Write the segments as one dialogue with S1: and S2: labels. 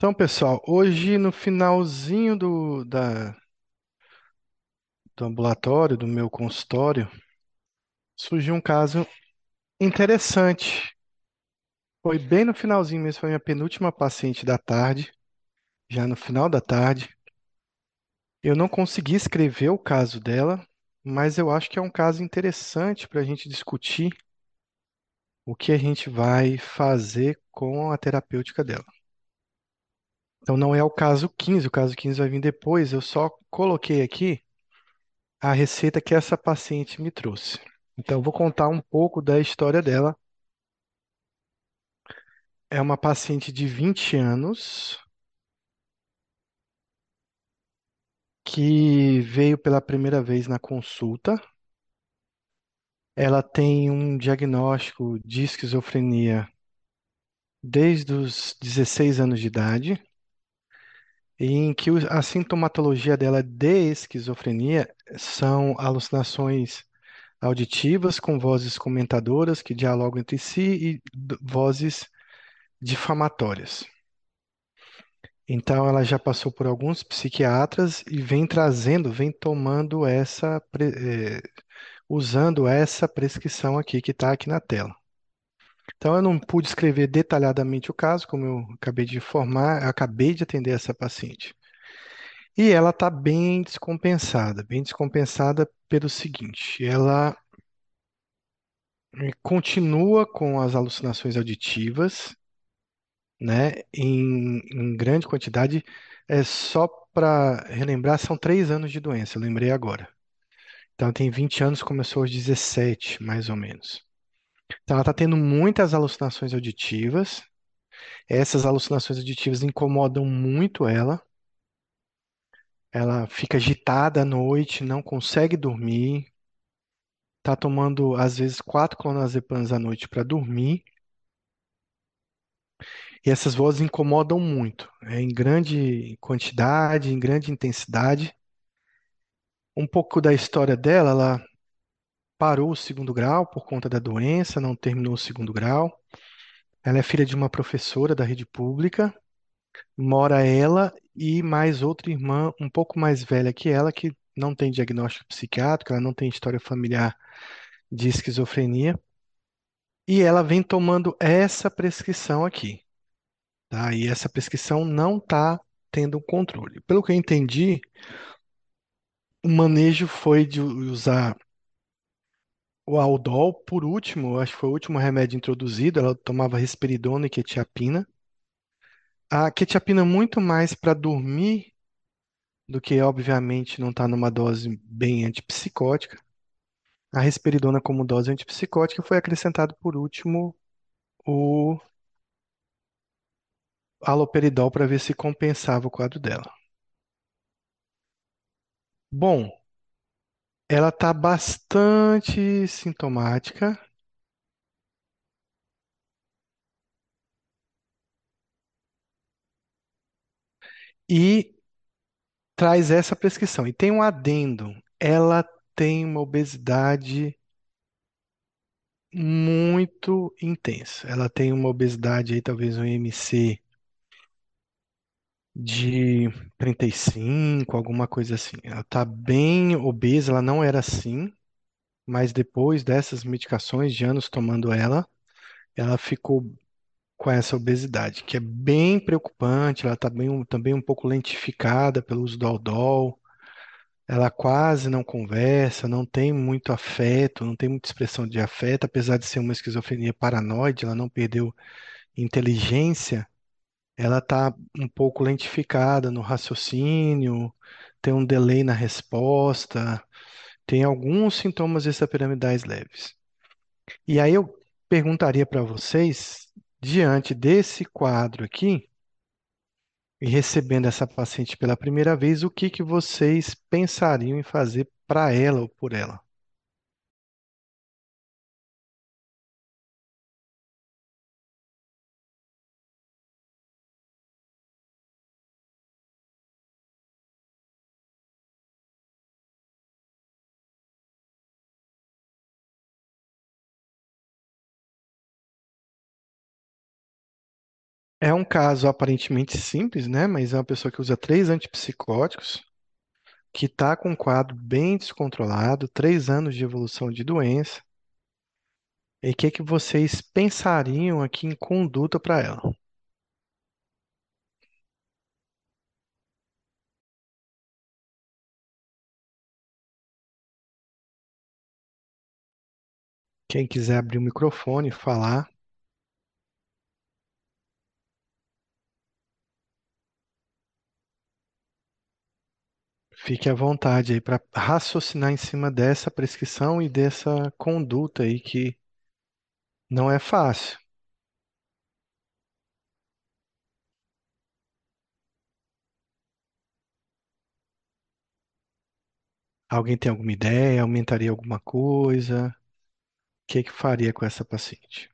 S1: Então, pessoal, hoje no finalzinho do, da, do ambulatório, do meu consultório, surgiu um caso interessante. Foi bem no finalzinho mesmo, foi a minha penúltima paciente da tarde, já no final da tarde. Eu não consegui escrever o caso dela, mas eu acho que é um caso interessante para a gente discutir o que a gente vai fazer com a terapêutica dela. Então, não é o caso 15, o caso 15 vai vir depois, eu só coloquei aqui a receita que essa paciente me trouxe. Então, eu vou contar um pouco da história dela. É uma paciente de 20 anos que veio pela primeira vez na consulta. Ela tem um diagnóstico de esquizofrenia desde os 16 anos de idade, em que a sintomatologia dela de esquizofrenia são alucinações auditivas com vozes comentadoras que dialogam entre si e vozes difamatórias. Então, ela já passou por alguns psiquiatras e vem trazendo, vem tomando essa, eh, usando essa prescrição aqui que está aqui na tela. Então, eu não pude escrever detalhadamente o caso, como eu acabei de informar, acabei de atender essa paciente. E ela está bem descompensada, bem descompensada pelo seguinte: ela continua com as alucinações auditivas, né, em, em grande quantidade. É só para relembrar, são três anos de doença, eu lembrei agora. Então, tem 20 anos, começou aos 17, mais ou menos. Então, ela está tendo muitas alucinações auditivas. Essas alucinações auditivas incomodam muito ela. Ela fica agitada à noite, não consegue dormir. Está tomando, às vezes, quatro clonazepams à noite para dormir. E essas vozes incomodam muito, é, em grande quantidade, em grande intensidade. Um pouco da história dela, ela parou o segundo grau por conta da doença, não terminou o segundo grau. Ela é filha de uma professora da rede pública. Mora ela e mais outra irmã um pouco mais velha que ela, que não tem diagnóstico psiquiátrico, ela não tem história familiar de esquizofrenia. E ela vem tomando essa prescrição aqui, tá? E essa prescrição não está tendo controle. Pelo que eu entendi, o manejo foi de usar o Aldol por último, acho que foi o último remédio introduzido, ela tomava risperidona e quetiapina. A quetiapina muito mais para dormir do que, obviamente, não está numa dose bem antipsicótica. A risperidona como dose antipsicótica foi acrescentado por último o haloperidol para ver se compensava o quadro dela. Bom, ela está bastante sintomática. E traz essa prescrição. E tem um adendo: ela tem uma obesidade muito intensa. Ela tem uma obesidade aí, talvez um IMC de 35, alguma coisa assim. Ela está bem obesa, ela não era assim, mas depois dessas medicações, de anos tomando ela, ela ficou com essa obesidade, que é bem preocupante. Ela está bem, também um pouco lentificada pelo uso do Aldol. Ela quase não conversa, não tem muito afeto, não tem muita expressão de afeto, apesar de ser uma esquizofrenia paranoide, ela não perdeu inteligência, ela está um pouco lentificada no raciocínio, tem um delay na resposta, tem alguns sintomas extrapiramidais leves. E aí eu perguntaria para vocês, diante desse quadro aqui, e recebendo essa paciente pela primeira vez, o que que vocês pensariam em fazer para ela ou por ela? É um caso aparentemente simples, né? Mas é uma pessoa que usa três antipsicóticos, que está com um quadro bem descontrolado, três anos de evolução de doença. E o que que vocês pensariam aqui em conduta para ela? Quem quiser abrir o microfone e falar, fique à vontade aí para raciocinar em cima dessa prescrição e dessa conduta aí que não é fácil. Alguém tem alguma ideia? Aumentaria alguma coisa? O que que faria com essa paciente?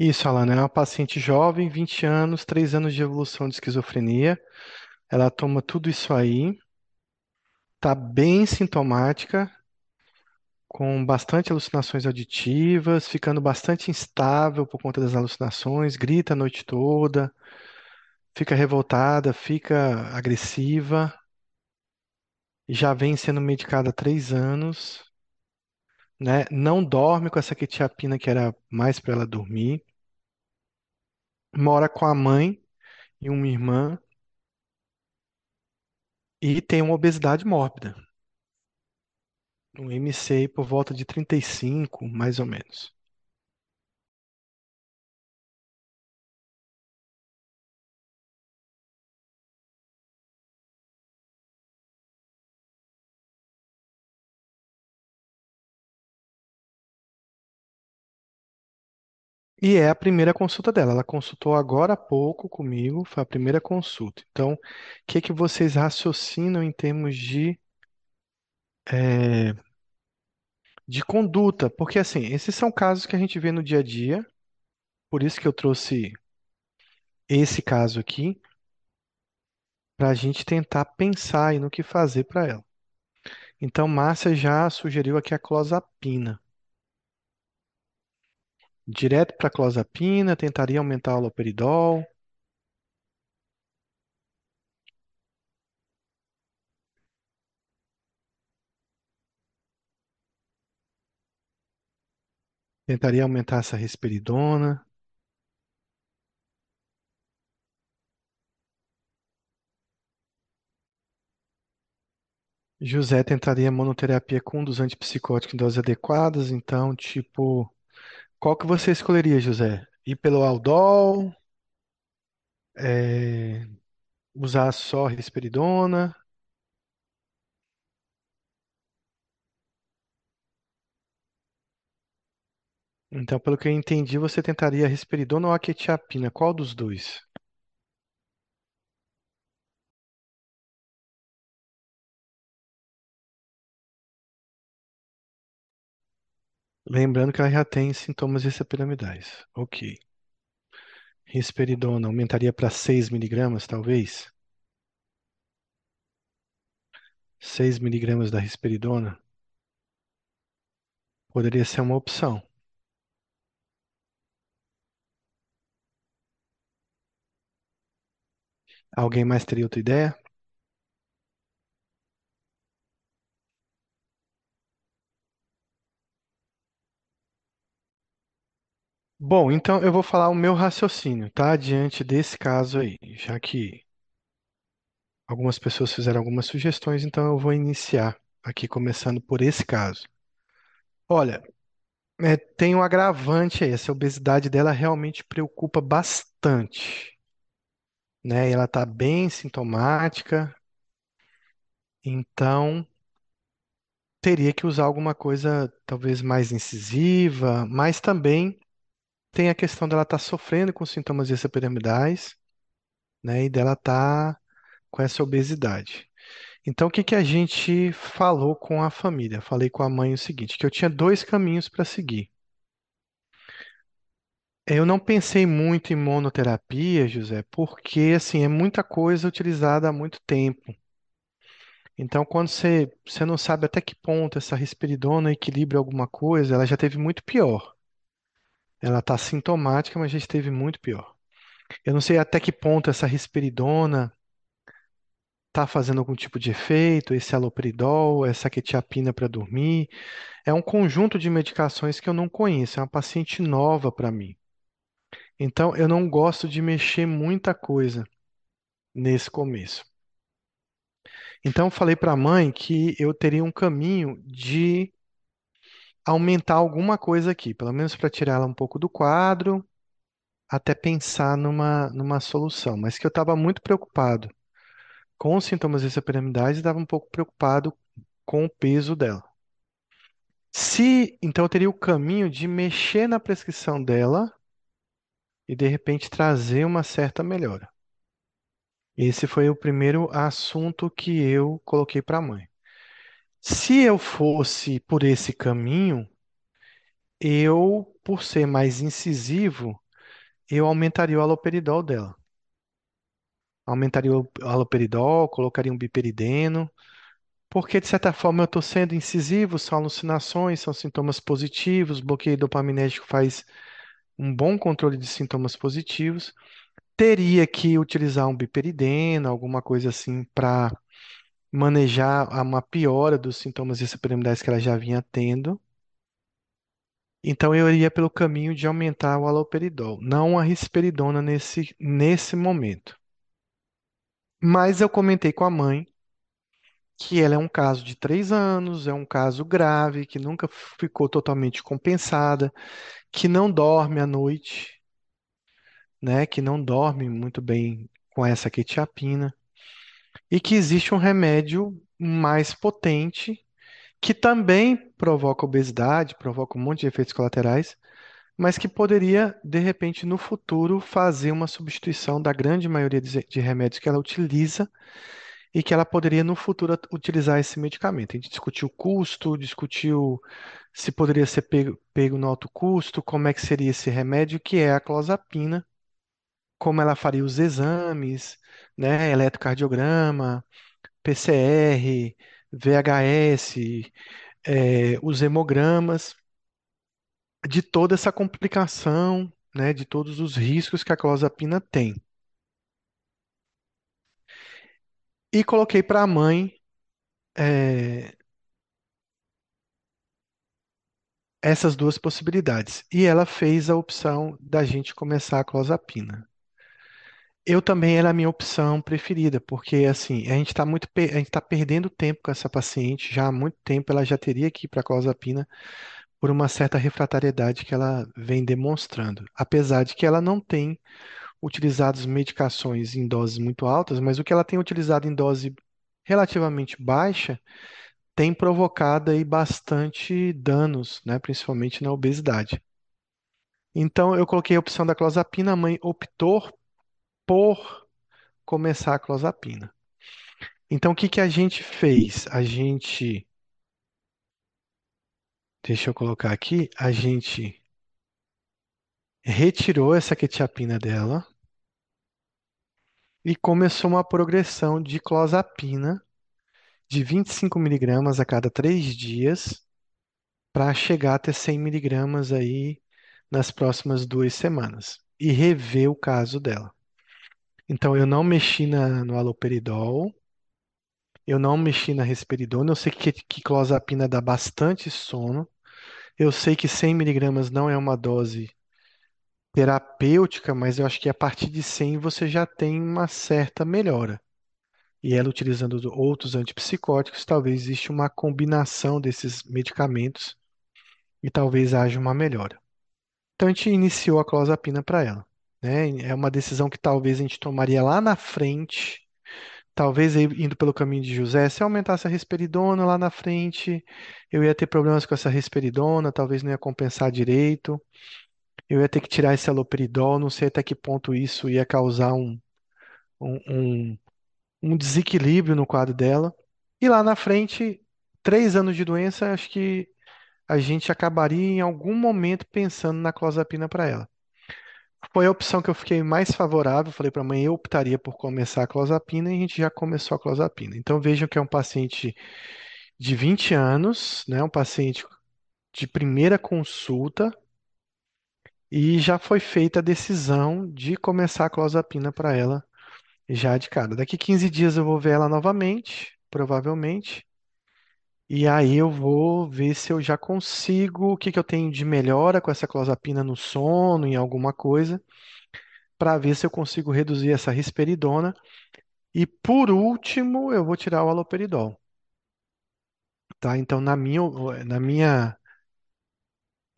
S1: Isso, Alana, é uma paciente jovem, 20 anos, 3 anos de evolução de esquizofrenia. Ela toma tudo isso aí, tá bem sintomática, com bastante alucinações auditivas, ficando bastante instável por conta das alucinações, grita a noite toda, fica revoltada, fica agressiva, já vem sendo medicada há três anos, né? Não dorme com essa quetiapina que era mais para ela dormir. Mora com a mãe e uma irmã e tem uma obesidade mórbida, um MCI por volta de 35, mais ou menos. E é a primeira consulta dela. Ela consultou agora há pouco comigo, foi a primeira consulta. Então, o que que vocês raciocinam em termos de, eh, de conduta? Porque, assim, esses são casos que a gente vê no dia a dia, por isso que eu trouxe esse caso aqui, para a gente tentar pensar aí no que fazer para ela. Então, Márcia já sugeriu aqui a clozapina. Direto para clozapina, tentaria aumentar o haloperidol. Tentaria aumentar essa risperidona. José tentaria monoterapia com um dos antipsicóticos em doses adequadas. Então, tipo, qual que você escolheria, José? Ir pelo Aldol, é, usar só risperidona? Então, pelo que eu entendi, você tentaria risperidona ou a quetiapina? Qual dos dois? Lembrando que ela já tem sintomas extrapiramidais. Ok. Risperidona aumentaria para 6 miligramas, talvez? 6 miligramas da risperidona poderia ser uma opção. Alguém mais teria outra ideia? Bom, então eu vou falar o meu raciocínio, tá? Diante desse caso aí, já que algumas pessoas fizeram algumas sugestões, então eu vou iniciar aqui, começando por esse caso. Olha, é, tem um agravante aí, essa obesidade dela realmente preocupa bastante, né? Ela tá bem sintomática, então teria que usar alguma coisa talvez mais incisiva, mas também tem a questão dela estar sofrendo com sintomas extrapiramidais, né? E dela estar com essa obesidade. Então, o que que a gente falou com a família? Falei com a mãe o seguinte, que eu tinha dois caminhos para seguir. Eu não pensei muito em monoterapia, José, porque assim é muita coisa utilizada há muito tempo. Então, quando você, você não sabe até que ponto essa risperidona equilibra alguma coisa, ela já teve muito pior. Ela está sintomática, mas já esteve muito pior. Eu não sei até que ponto essa risperidona está fazendo algum tipo de efeito, esse haloperidol, essa quetiapina para dormir. É um conjunto de medicações que eu não conheço, é uma paciente nova para mim. Então, eu não gosto de mexer muita coisa nesse começo. Então, falei para a mãe que eu teria um caminho de aumentar alguma coisa aqui, pelo menos para tirar ela um pouco do quadro, até pensar numa, numa solução. Mas que eu estava muito preocupado com os sintomas dessa piramidase e estava um pouco preocupado com o peso dela. Se, então, eu teria o caminho de mexer na prescrição dela e de repente trazer uma certa melhora. Esse foi o primeiro assunto que eu coloquei para a mãe. Se eu fosse por esse caminho, eu, por ser mais incisivo, eu aumentaria o haloperidol dela. Aumentaria o haloperidol, colocaria um biperideno, porque de certa forma eu estou sendo incisivo, são alucinações, são sintomas positivos, bloqueio dopaminérgico faz um bom controle de sintomas positivos. Teria que utilizar um biperideno, alguma coisa assim, para manejar uma piora dos sintomas extrapiramidais que ela já vinha tendo. Então eu iria pelo caminho de aumentar o haloperidol, não a risperidona nesse, nesse momento. Mas eu comentei com a mãe que ela é um caso de três anos, é um caso grave, que nunca ficou totalmente compensada, que não dorme à noite, né? Que não dorme muito bem com essa quetiapina, e que existe um remédio mais potente que também provoca obesidade, provoca um monte de efeitos colaterais, mas que poderia, de repente, no futuro, fazer uma substituição da grande maioria de remédios que ela utiliza e que ela poderia, no futuro, utilizar esse medicamento. A gente discutiu o custo, discutiu se poderia ser pego, pego no alto custo, como é que seria esse remédio, que é a clozapina, como ela faria os exames, né, eletrocardiograma, PCR, VHS, eh, os hemogramas, de toda essa complicação, né, de todos os riscos que a clozapina tem. E coloquei para a mãe eh, essas duas possibilidades. E ela fez a opção da gente começar a clozapina. Eu também era a minha opção preferida, porque assim, a gente está muito, a gente tá perdendo tempo com essa paciente, já há muito tempo ela já teria que ir para a clozapina por uma certa refratariedade que ela vem demonstrando. Apesar de que ela não tem utilizado medicações em doses muito altas, mas o que ela tem utilizado em dose relativamente baixa tem provocado aí bastante danos, né, principalmente na obesidade. Então eu coloquei a opção da clozapina, a mãe optou por começar a clozapina. Então o que que a gente fez? A gente, deixa eu colocar aqui, a gente retirou essa quetiapina dela e começou uma progressão de clozapina de 25 miligramas a cada três dias para chegar até 100 miligramas aí nas próximas duas semanas e rever o caso dela. Então, eu não mexi na, no haloperidol, eu não mexi na risperidona, eu sei que, que clozapina dá bastante sono, eu sei que 100 miligramas não é uma dose terapêutica, mas eu acho que a partir de 100 você já tem uma certa melhora. E ela utilizando outros antipsicóticos, talvez exista uma combinação desses medicamentos e talvez haja uma melhora. Então a gente iniciou a clozapina para ela, né? É uma decisão que talvez a gente tomaria lá na frente, talvez indo pelo caminho de José, se eu aumentasse a risperidona lá na frente, eu ia ter problemas com essa risperidona, talvez não ia compensar direito, eu ia ter que tirar esse haloperidol, não sei até que ponto isso ia causar um, um, um um desequilíbrio no quadro dela. E lá na frente, três anos de doença, acho que a gente acabaria em algum momento pensando na clozapina para ela. Foi a opção que eu fiquei mais favorável. Falei para a mãe, eu optaria por começar a clozapina e a gente já começou a clozapina. Então vejam que é um paciente de 20 anos, né? Um paciente de primeira consulta e já foi feita a decisão de começar a clozapina para ela já de cara. Daqui 15 dias eu vou ver ela novamente, provavelmente. E aí eu vou ver se eu já consigo, o que que eu tenho de melhora com essa clozapina no sono, em alguma coisa, para ver se eu consigo reduzir essa risperidona. E por último, eu vou tirar o haloperidol, tá? Então, na minha, na minha,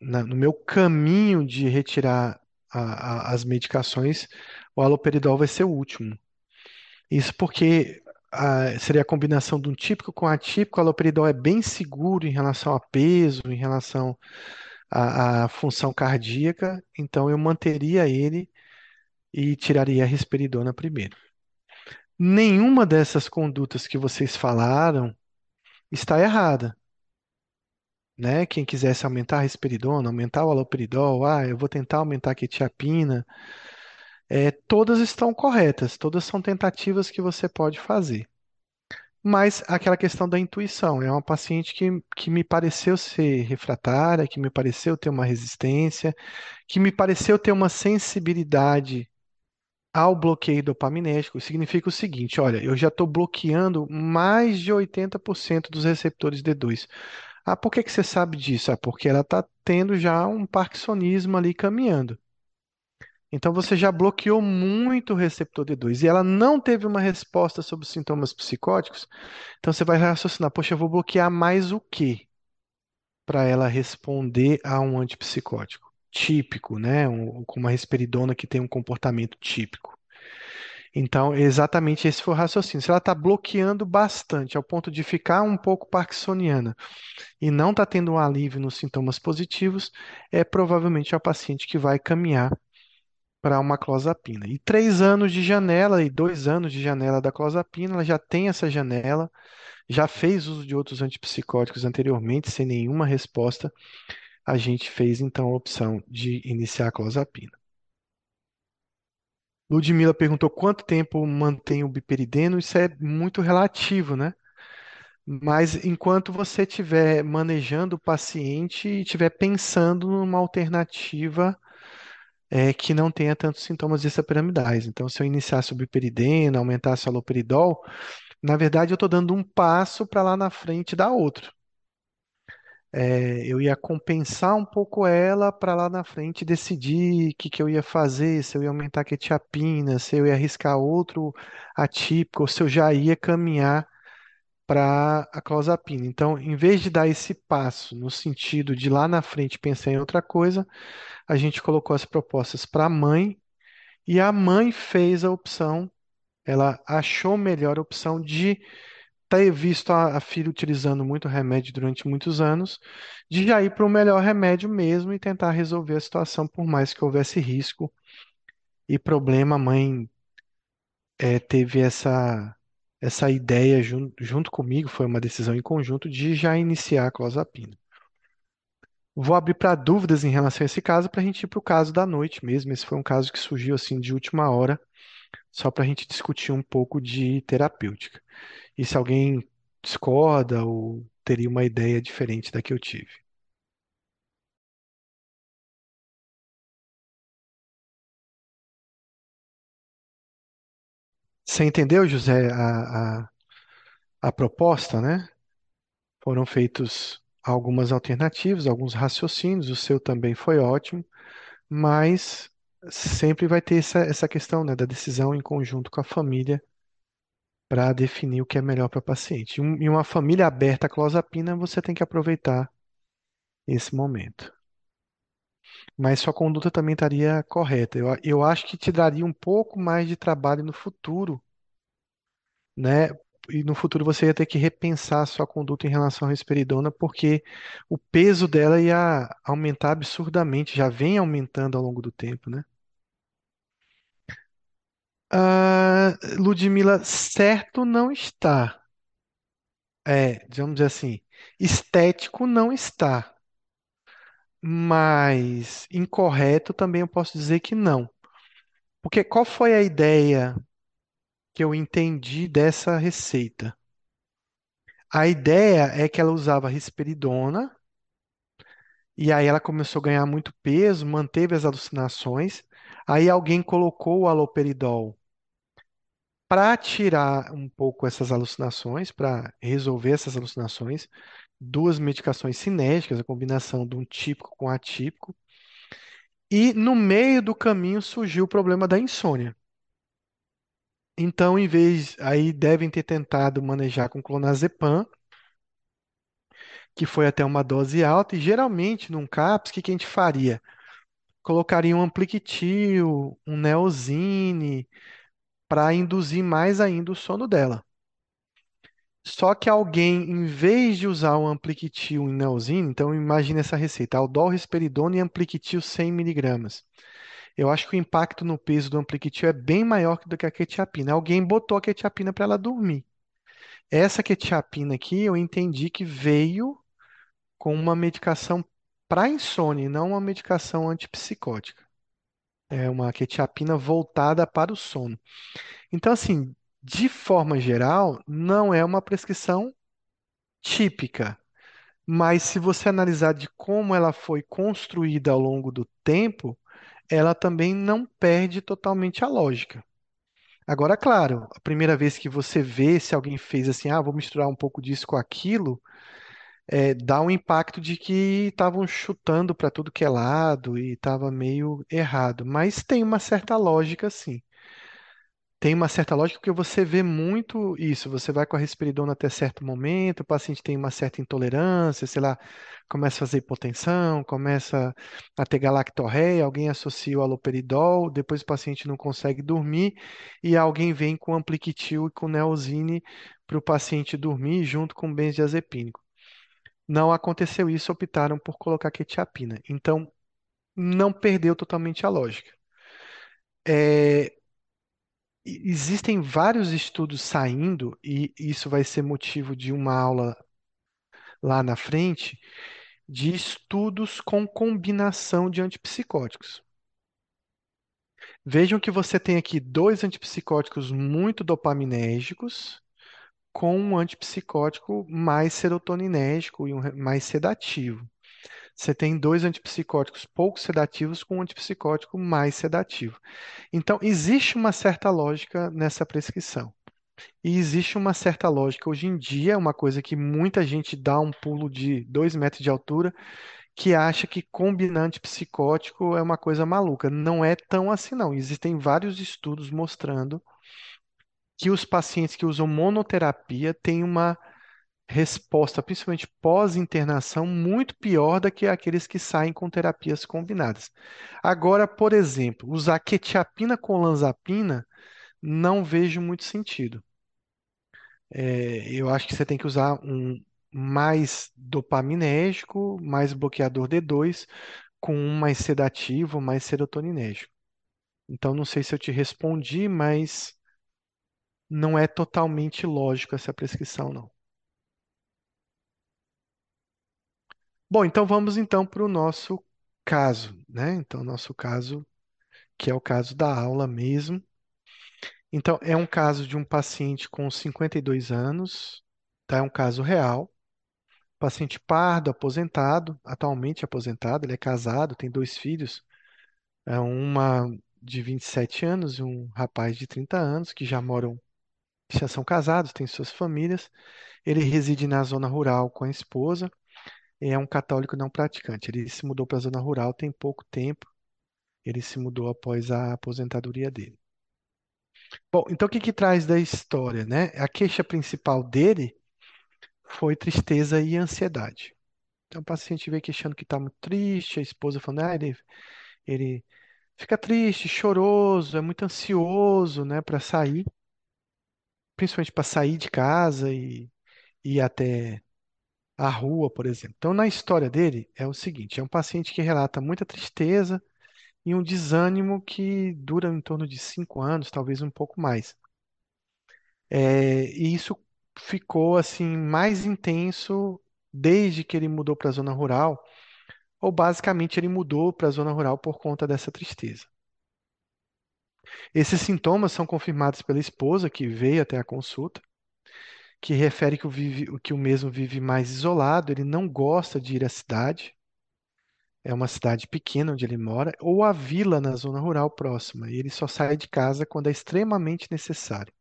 S1: na- no meu caminho de retirar a- a- as medicações, o haloperidol vai ser o último. Isso porque seria a combinação de um típico com atípico. O haloperidol é bem seguro em relação a peso, em relação à função cardíaca, então eu manteria ele e tiraria a risperidona primeiro. Nenhuma dessas condutas que vocês falaram está errada, né? Quem quisesse aumentar a risperidona, aumentar o haloperidol, ah, eu vou tentar aumentar a quetiapina, é, todas estão corretas, todas são tentativas que você pode fazer. Mas aquela questão da intuição, é uma paciente que, que me pareceu ser refratária, que me pareceu ter uma resistência, que me pareceu ter uma sensibilidade ao bloqueio dopaminérgico. Significa o seguinte: olha, eu já estou bloqueando mais de 80% dos receptores D2. Ah, por que que você sabe disso? Ah, porque ela está tendo já um parkinsonismo ali caminhando. Então você já bloqueou muito o receptor D2 e ela não teve uma resposta sobre os sintomas psicóticos. Então você vai raciocinar, poxa, eu vou bloquear mais o quê para ela responder a um antipsicótico típico, né? Um, com uma risperidona que tem um comportamento típico. Então, exatamente esse foi o raciocínio. Se ela está bloqueando bastante, ao ponto de ficar um pouco parkinsoniana e não está tendo um alívio nos sintomas positivos, é provavelmente a paciente que vai caminhar para uma clozapina. E três anos de janela e dois anos de janela da clozapina, ela já tem essa janela, já fez uso de outros antipsicóticos anteriormente, sem nenhuma resposta. A gente fez então a opção de iniciar a clozapina. Ludmila perguntou quanto tempo mantém o biperideno. Isso é muito relativo, né? Mas enquanto você estiver manejando o paciente e estiver pensando numa alternativa é, que não tenha tantos sintomas extrapiramidais. Então, se eu biperideno, aumentasse o haloperidol, na verdade eu estou dando um passo para lá na frente dar outro. É, eu ia compensar um pouco ela para lá na frente decidir o que, que eu ia fazer, se eu ia aumentar a quetiapina, se eu ia arriscar outro atípico, ou se eu já ia caminhar para a clozapina. Então, em vez de dar esse passo no sentido de lá na frente pensar em outra coisa, a gente colocou as propostas para a mãe e a mãe fez a opção, ela achou melhor a opção de ter visto a, a filha utilizando muito remédio durante muitos anos, de já ir para o melhor remédio mesmo e tentar resolver a situação, por mais que houvesse risco e problema. A mãe eh, teve essa, essa ideia jun- junto comigo, foi uma decisão em conjunto de já iniciar a clozapina. Vou abrir para dúvidas em relação a esse caso, para a gente ir para o caso da noite mesmo. Esse foi um caso que surgiu assim de última hora, só para a gente discutir um pouco de terapêutica. E se alguém discorda ou teria uma ideia diferente da que eu tive. Você entendeu, José, a, a, a proposta, né? Foram feitos algumas alternativas, alguns raciocínios, o seu também foi ótimo, mas sempre vai ter essa, essa questão, né, da decisão em conjunto com a família para definir o que é melhor para o paciente. Em um- uma família aberta à clozapina, você tem que aproveitar esse momento. Mas sua conduta também estaria correta. Eu, eu acho que te daria um pouco mais de trabalho no futuro, né? E no futuro você ia ter que repensar a sua conduta em relação à risperidona, porque o peso dela ia aumentar absurdamente, já vem aumentando ao longo do tempo, né? Ah, Ludmila, certo não está. É, dizer assim, estético não está, mas incorreto também eu posso dizer que não. Porque qual foi a ideia que eu entendi dessa receita? A ideia é que ela usava risperidona e aí ela começou a ganhar muito peso, manteve as alucinações. Aí alguém colocou o haloperidol para tirar um pouco essas alucinações, para resolver essas alucinações. Duas medicações sinérgicas, a combinação de um típico com atípico. E no meio do caminho surgiu o problema da insônia. Então, em vez, aí devem ter tentado manejar com clonazepam, que foi até uma dose alta, e geralmente num CAPS, o que que a gente faria? Colocaria um Ampliquitil, um Neosine, para induzir mais ainda o sono dela. Só que alguém, em vez de usar o Ampliquitil e Neosine, então imagine essa receita, Aldol, risperidona e Ampliquitil 100 miligramas. Eu acho que o impacto no peso do Ampliquitil é bem maior do que a quetiapina. Alguém botou a quetiapina para ela dormir. Essa quetiapina aqui, eu entendi que veio com uma medicação para insônia, não uma medicação antipsicótica. É uma quetiapina voltada para o sono. Então, assim, de forma geral, não é uma prescrição típica, mas se você analisar de como ela foi construída ao longo do tempo, ela também não perde totalmente a lógica. Agora, claro, a primeira vez que você vê se alguém fez assim, ah, vou misturar um pouco disso com aquilo, é, dá um impacto de que estavam chutando para tudo que é lado e estava meio errado. Mas tem uma certa lógica, sim. Tem uma certa lógica porque você vê muito isso. Você vai com a risperidona até certo momento, o paciente tem uma certa intolerância, sei lá, começa a fazer hipotensão, começa a ter galactorreia, alguém associa o haloperidol, depois o paciente não consegue dormir e alguém vem com ampliquitil e com neosine para o paciente dormir junto com benzodiazepínico. Não aconteceu isso, optaram por colocar quetiapina. Então, não perdeu totalmente a lógica. É, existem vários estudos saindo, e isso vai ser motivo de uma aula lá na frente, de estudos com combinação de antipsicóticos. Vejam que você tem aqui dois antipsicóticos muito dopaminérgicos, com um antipsicótico mais serotoninérgico e um mais sedativo. Você tem dois antipsicóticos pouco sedativos com um antipsicótico mais sedativo. Então, existe uma certa lógica nessa prescrição. E existe uma certa lógica hoje em dia, uma coisa que muita gente dá um pulo de dois metros de altura, que acha que combinar antipsicótico é uma coisa maluca. Não é tão assim, não. Existem vários estudos mostrando que os pacientes que usam monoterapia têm uma resposta, principalmente pós-internação, muito pior do que aqueles que saem com terapias combinadas. Agora, por exemplo, usar quetiapina com lanzapina, não vejo muito sentido. É, eu acho que você tem que usar um mais dopaminérgico, mais bloqueador D2, com um mais sedativo, mais serotoninérgico. Então, não sei se eu te respondi, mas não é totalmente lógico essa prescrição, não. Bom, então vamos então para o nosso caso, né? Então, nosso caso, que é o caso da aula mesmo. Então, é um caso de um paciente com 52 anos, tá? É um caso real. Paciente pardo, aposentado, atualmente aposentado, ele é casado, tem dois filhos, é uma de 27 anos e um rapaz de 30 anos, que já moram, já são casados, têm suas famílias. Ele reside na zona rural com a esposa é um católico não praticante. Ele se mudou para a zona rural tem pouco tempo. Ele se mudou após a aposentadoria dele. Bom, então o que que traz da história, né? A queixa principal dele foi tristeza e ansiedade. Então o paciente veio queixando que está muito triste, a esposa falando, ah, ele, ele fica triste, choroso, é muito ansioso, né, para sair, principalmente para sair de casa e ir até a rua, por exemplo. Então, na história dele, é o seguinte: é um paciente que relata muita tristeza e um desânimo que dura em torno de cinco anos, talvez um pouco mais. É, e isso ficou assim mais intenso desde que ele mudou para a zona rural, ou basicamente ele mudou para a zona rural por conta dessa tristeza. Esses sintomas são confirmados pela esposa que veio até a consulta, que refere que o, vive, que o mesmo vive mais isolado, ele não gosta de ir à cidade, é uma cidade pequena onde ele mora, ou a vila na zona rural próxima, e ele só sai de casa quando é extremamente necessário.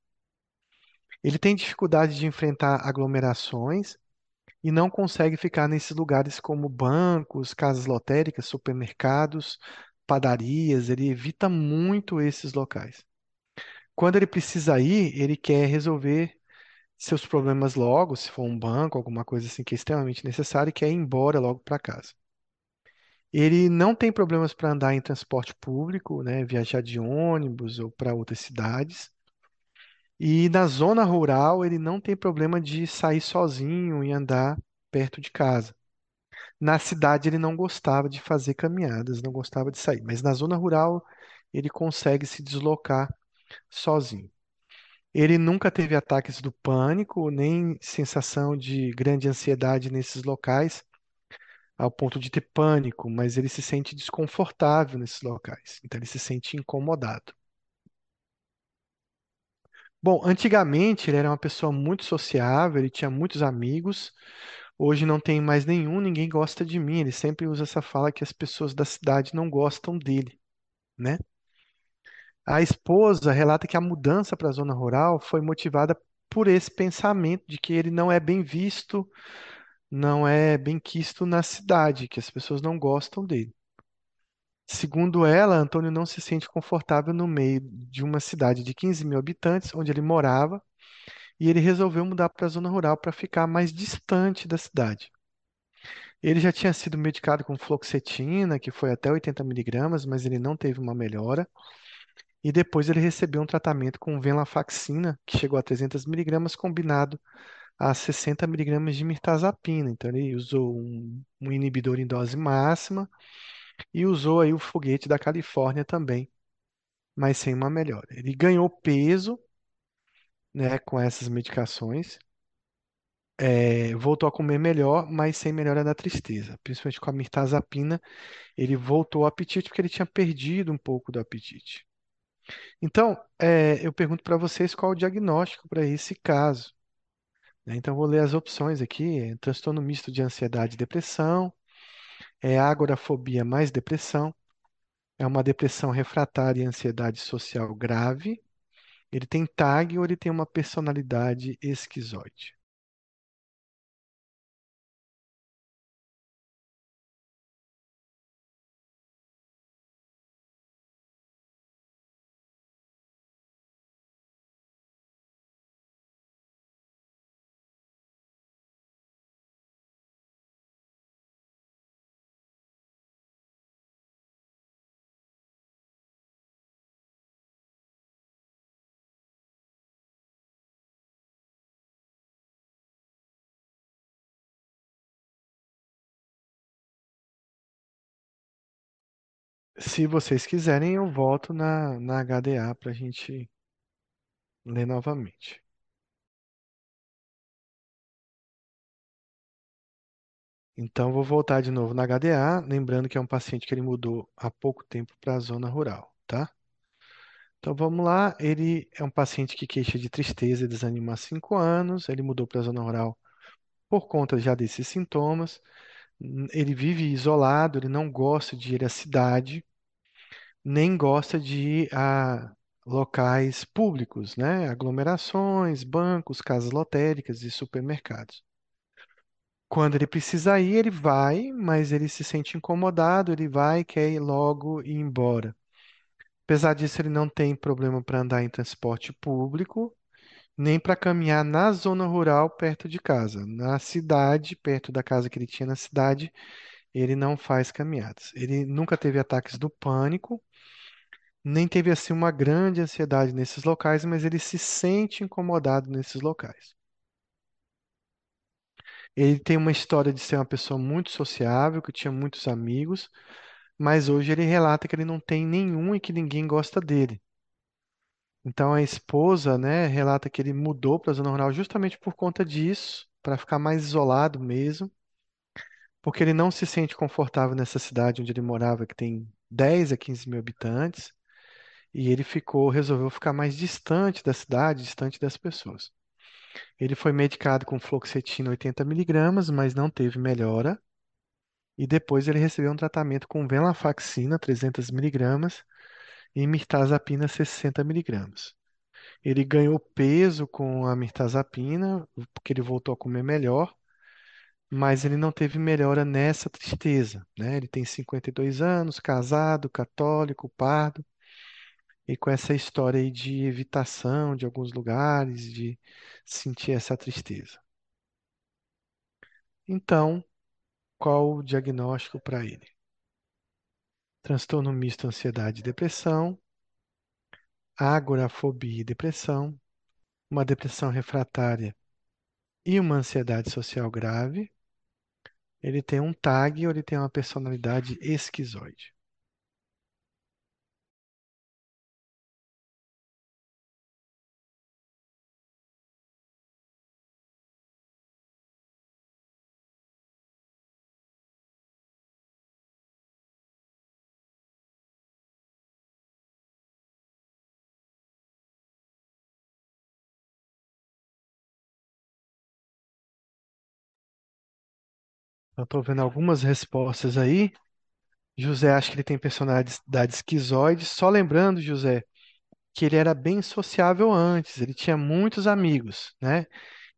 S1: Ele tem dificuldade de enfrentar aglomerações e não consegue ficar nesses lugares como bancos, casas lotéricas, supermercados, padarias, ele evita muito esses locais. Quando ele precisa ir, ele quer resolver seus problemas logo, se for um banco, alguma coisa assim que é extremamente necessário, e quer ir embora logo para casa. Ele não tem problemas para andar em transporte público, né, viajar de ônibus ou para outras cidades. E na zona rural, ele não tem problema de sair sozinho e andar perto de casa. Na cidade, ele não gostava de fazer caminhadas, não gostava de sair, mas na zona rural, ele consegue se deslocar sozinho. Ele nunca teve ataques do pânico, nem sensação de grande ansiedade nesses locais, ao ponto de ter pânico, mas ele se sente desconfortável nesses locais, então ele se sente incomodado. Bom, antigamente ele era uma pessoa muito sociável, ele tinha muitos amigos. Hoje não tem mais nenhum, ninguém gosta de mim. Ele sempre usa essa fala que as pessoas da cidade não gostam dele, né? A esposa relata que a mudança para a zona rural foi motivada por esse pensamento de que ele não é bem visto, não é bem quisto na cidade, que as pessoas não gostam dele. Segundo ela, Antônio não se sente confortável no meio de uma cidade de 15 mil habitantes, onde ele morava, e ele resolveu mudar para a zona rural para ficar mais distante da cidade. Ele já tinha sido medicado com fluoxetina, que foi até 80 miligramas, mas ele não teve uma melhora. E depois ele recebeu um tratamento com venlafaxina, que chegou a 300 miligramas, combinado a 60 miligramas de mirtazapina. Então ele usou um, um inibidor em dose máxima e usou aí o foguete da Califórnia também, mas sem uma melhora. Ele ganhou peso, né, com essas medicações, é, voltou a comer melhor, mas sem melhora da tristeza. Principalmente com a mirtazapina, ele voltou ao apetite porque ele tinha perdido um pouco do apetite. Então, é, eu pergunto para vocês qual o diagnóstico para esse caso. né? Então, vou ler as opções aqui: é transtorno misto de ansiedade e depressão, é agorafobia mais depressão, é uma depressão refratária e ansiedade social grave, ele tem TAG ou ele tem uma personalidade esquizoide. Se vocês quiserem, eu volto na, na HDA para a gente ler novamente. Então, vou voltar de novo na HDA, lembrando que é um paciente que ele mudou há pouco tempo para a zona rural, tá? Então, vamos lá. Ele é um paciente que queixa de tristeza e desânimo há cinco anos. Ele mudou para a zona rural por conta já desses sintomas. Ele vive isolado, ele não gosta de ir à cidade, nem gosta de ir a locais públicos, né? Aglomerações, bancos, casas lotéricas e supermercados. Quando ele precisa ir, ele vai, mas ele se sente incomodado, ele vai e quer ir logo ir embora. Apesar disso, ele não tem problema para andar em transporte público, nem para caminhar na zona rural perto de casa. Na cidade, perto da casa que ele tinha na cidade, ele não faz caminhadas. Ele nunca teve ataques do pânico, nem teve assim uma grande ansiedade nesses locais, mas ele se sente incomodado nesses locais. Ele tem uma história de ser uma pessoa muito sociável, que tinha muitos amigos, mas hoje ele relata que ele não tem nenhum e que ninguém gosta dele. Então a esposa, né, relata que ele mudou para a zona rural justamente por conta disso, para ficar mais isolado mesmo, porque ele não se sente confortável nessa cidade onde ele morava, que tem 10 a 15 mil habitantes. E ele ficou, resolveu ficar mais distante da cidade, distante das pessoas. Ele foi medicado com fluoxetina 80 miligramas, mas não teve melhora. E depois ele recebeu um tratamento com venlafaxina 300 miligramas e mirtazapina 60 miligramas. Ele ganhou peso com a mirtazapina, porque ele voltou a comer melhor, mas ele não teve melhora nessa tristeza, né? Ele tem 52 anos, casado, católico, pardo, e com essa história aí de evitação de alguns lugares, de sentir essa tristeza. Então, qual o diagnóstico para ele? Transtorno misto ansiedade e depressão, agorafobia e depressão, uma depressão refratária e uma ansiedade social grave. Ele tem um TAG ou ele tem uma personalidade esquizoide. Eu estou vendo algumas respostas aí. José acha que ele tem personalidade esquizoide. Só lembrando, José, que ele era bem sociável antes, ele tinha muitos amigos, né?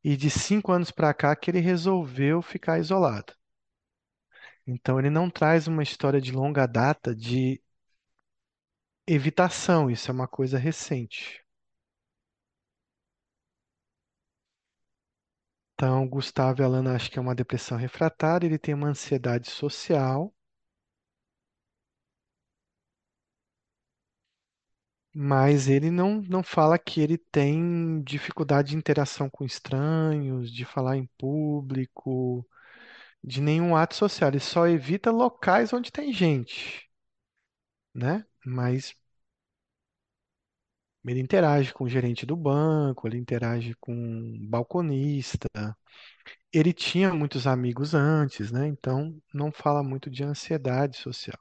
S1: E de cinco anos para cá que ele resolveu ficar isolado. Então ele não traz uma história de longa data de evitação, isso é uma coisa recente. Então, Gustavo e Alana acho que é uma depressão refratária, ele tem uma ansiedade social, mas ele não, não fala que ele tem dificuldade de interação com estranhos, de falar em público, de nenhum ato social. Ele só evita locais onde tem gente, né? Mas ele interage com o gerente do banco, ele interage com o balconista. Ele tinha muitos amigos antes, né? Então não fala muito de ansiedade social.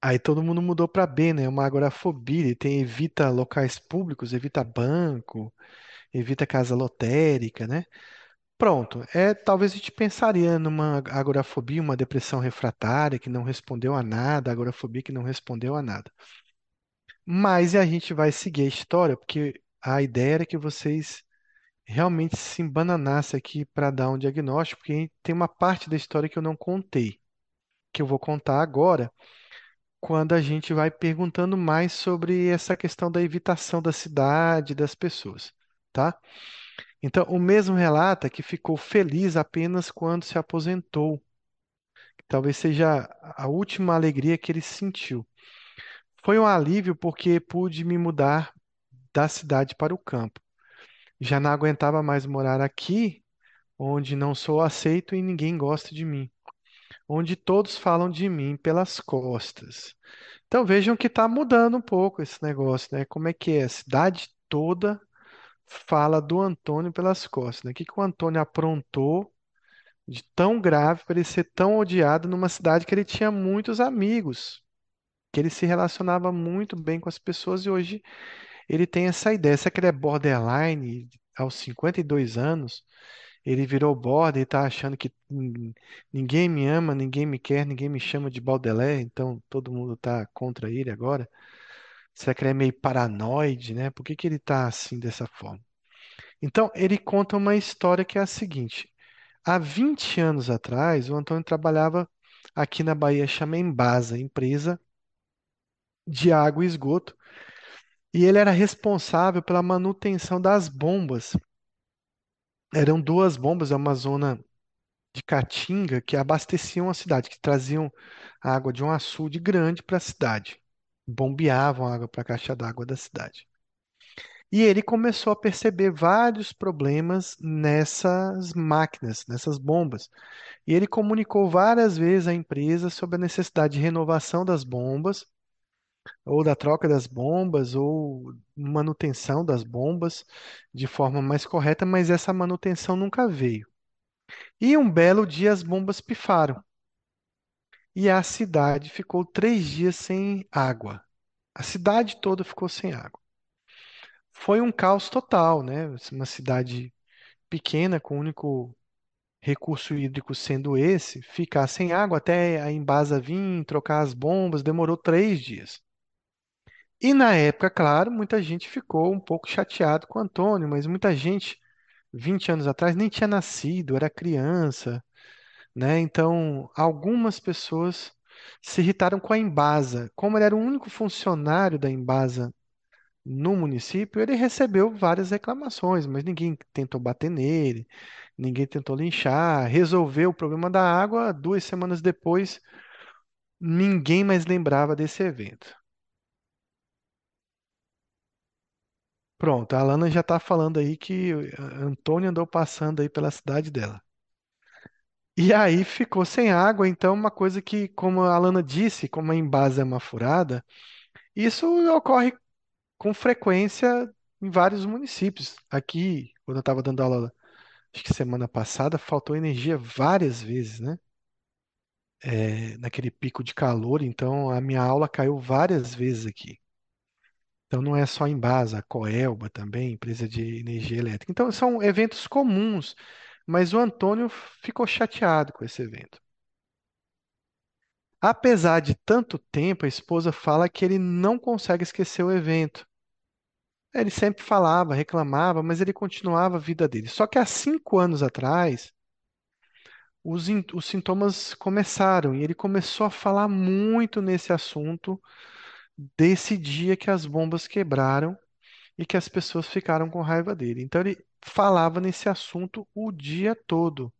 S1: Aí todo mundo mudou para B, né? Uma agorafobia. Ele tem evita locais públicos, evita banco, evita casa lotérica, né? Pronto. É, talvez a gente pensaria numa agorafobia, uma depressão refratária que não respondeu a nada, agorafobia que não respondeu a nada. Mas a gente vai seguir a história, porque a ideia era que vocês realmente se embananassem aqui para dar um diagnóstico, porque tem uma parte da história que eu não contei, que eu vou contar agora quando a gente vai perguntando mais sobre essa questão da evitação da cidade, das pessoas, tá? Então, o mesmo relata que ficou feliz apenas quando se aposentou. Talvez seja a última alegria que ele sentiu. Foi um alívio porque pude me mudar da cidade para o campo. Já não aguentava mais morar aqui, onde não sou aceito e ninguém gosta de mim, onde todos falam de mim pelas costas. Então vejam que está mudando um pouco esse negócio, né? Como é que é? A cidade toda fala do Antônio pelas costas, né? O que que o Antônio aprontou de tão grave para ele ser tão odiado numa cidade que ele tinha muitos amigos, que ele se relacionava muito bem com as pessoas e hoje ele tem essa ideia. Será que ele é borderline aos 52 anos? Ele virou border e está achando que ninguém me ama, ninguém me quer, ninguém me chama de Baudelaire, então todo mundo está contra ele agora. Será que ele é meio paranoide, né? Por que que ele está assim dessa forma? Então, ele conta uma história que é a seguinte: há 20 anos atrás, o Antônio trabalhava aqui na Bahia, chama Embasa, empresa de água e esgoto, e ele era responsável pela manutenção das bombas. Eram duas bombas, é uma zona de Caatinga que abasteciam a cidade, que traziam água de um açude grande para a cidade, bombeavam água para a caixa d'água da cidade. E ele começou a perceber vários problemas nessas máquinas, nessas bombas. E ele comunicou várias vezes à empresa sobre a necessidade de renovação das bombas ou da troca das bombas, ou manutenção das bombas de forma mais correta, mas essa manutenção nunca veio. E um belo dia as bombas pifaram e a cidade ficou três dias sem água. A cidade toda ficou sem água. Foi um caos total, né? Uma cidade pequena, com o único recurso hídrico sendo esse, ficar sem água até a Embasa vir, trocar as bombas, demorou três dias. E na época, claro, muita gente ficou um pouco chateado com o Antônio, mas muita gente, 20 anos atrás, nem tinha nascido, era criança, né? Então, algumas pessoas se irritaram com a Embasa. Como ele era o único funcionário da Embasa no município, ele recebeu várias reclamações, mas ninguém tentou bater nele, ninguém tentou linchar, resolveu o problema da água. Duas semanas depois, ninguém mais lembrava desse evento. Pronto, a Alana já está falando aí que a Antônia andou passando aí pela cidade dela. E aí ficou sem água, então uma coisa que, como a Alana disse, como a Embasa é uma furada, isso ocorre com frequência em vários municípios. Aqui, quando eu estava dando aula, acho que semana passada, faltou energia várias vezes, né? É, naquele pico de calor, então a minha aula caiu várias vezes aqui. Então não é só a Embasa, a Coelba também, empresa de energia elétrica. Então são eventos comuns, mas o Antônio ficou chateado com esse evento. Apesar de tanto tempo, a esposa fala que ele não consegue esquecer o evento. Ele sempre falava, reclamava, mas ele continuava a vida dele. Só que há cinco anos atrás, os, os sintomas começaram e ele começou a falar muito nesse assunto desse dia que as bombas quebraram e que as pessoas ficaram com raiva dele. Então ele falava nesse assunto o dia todo.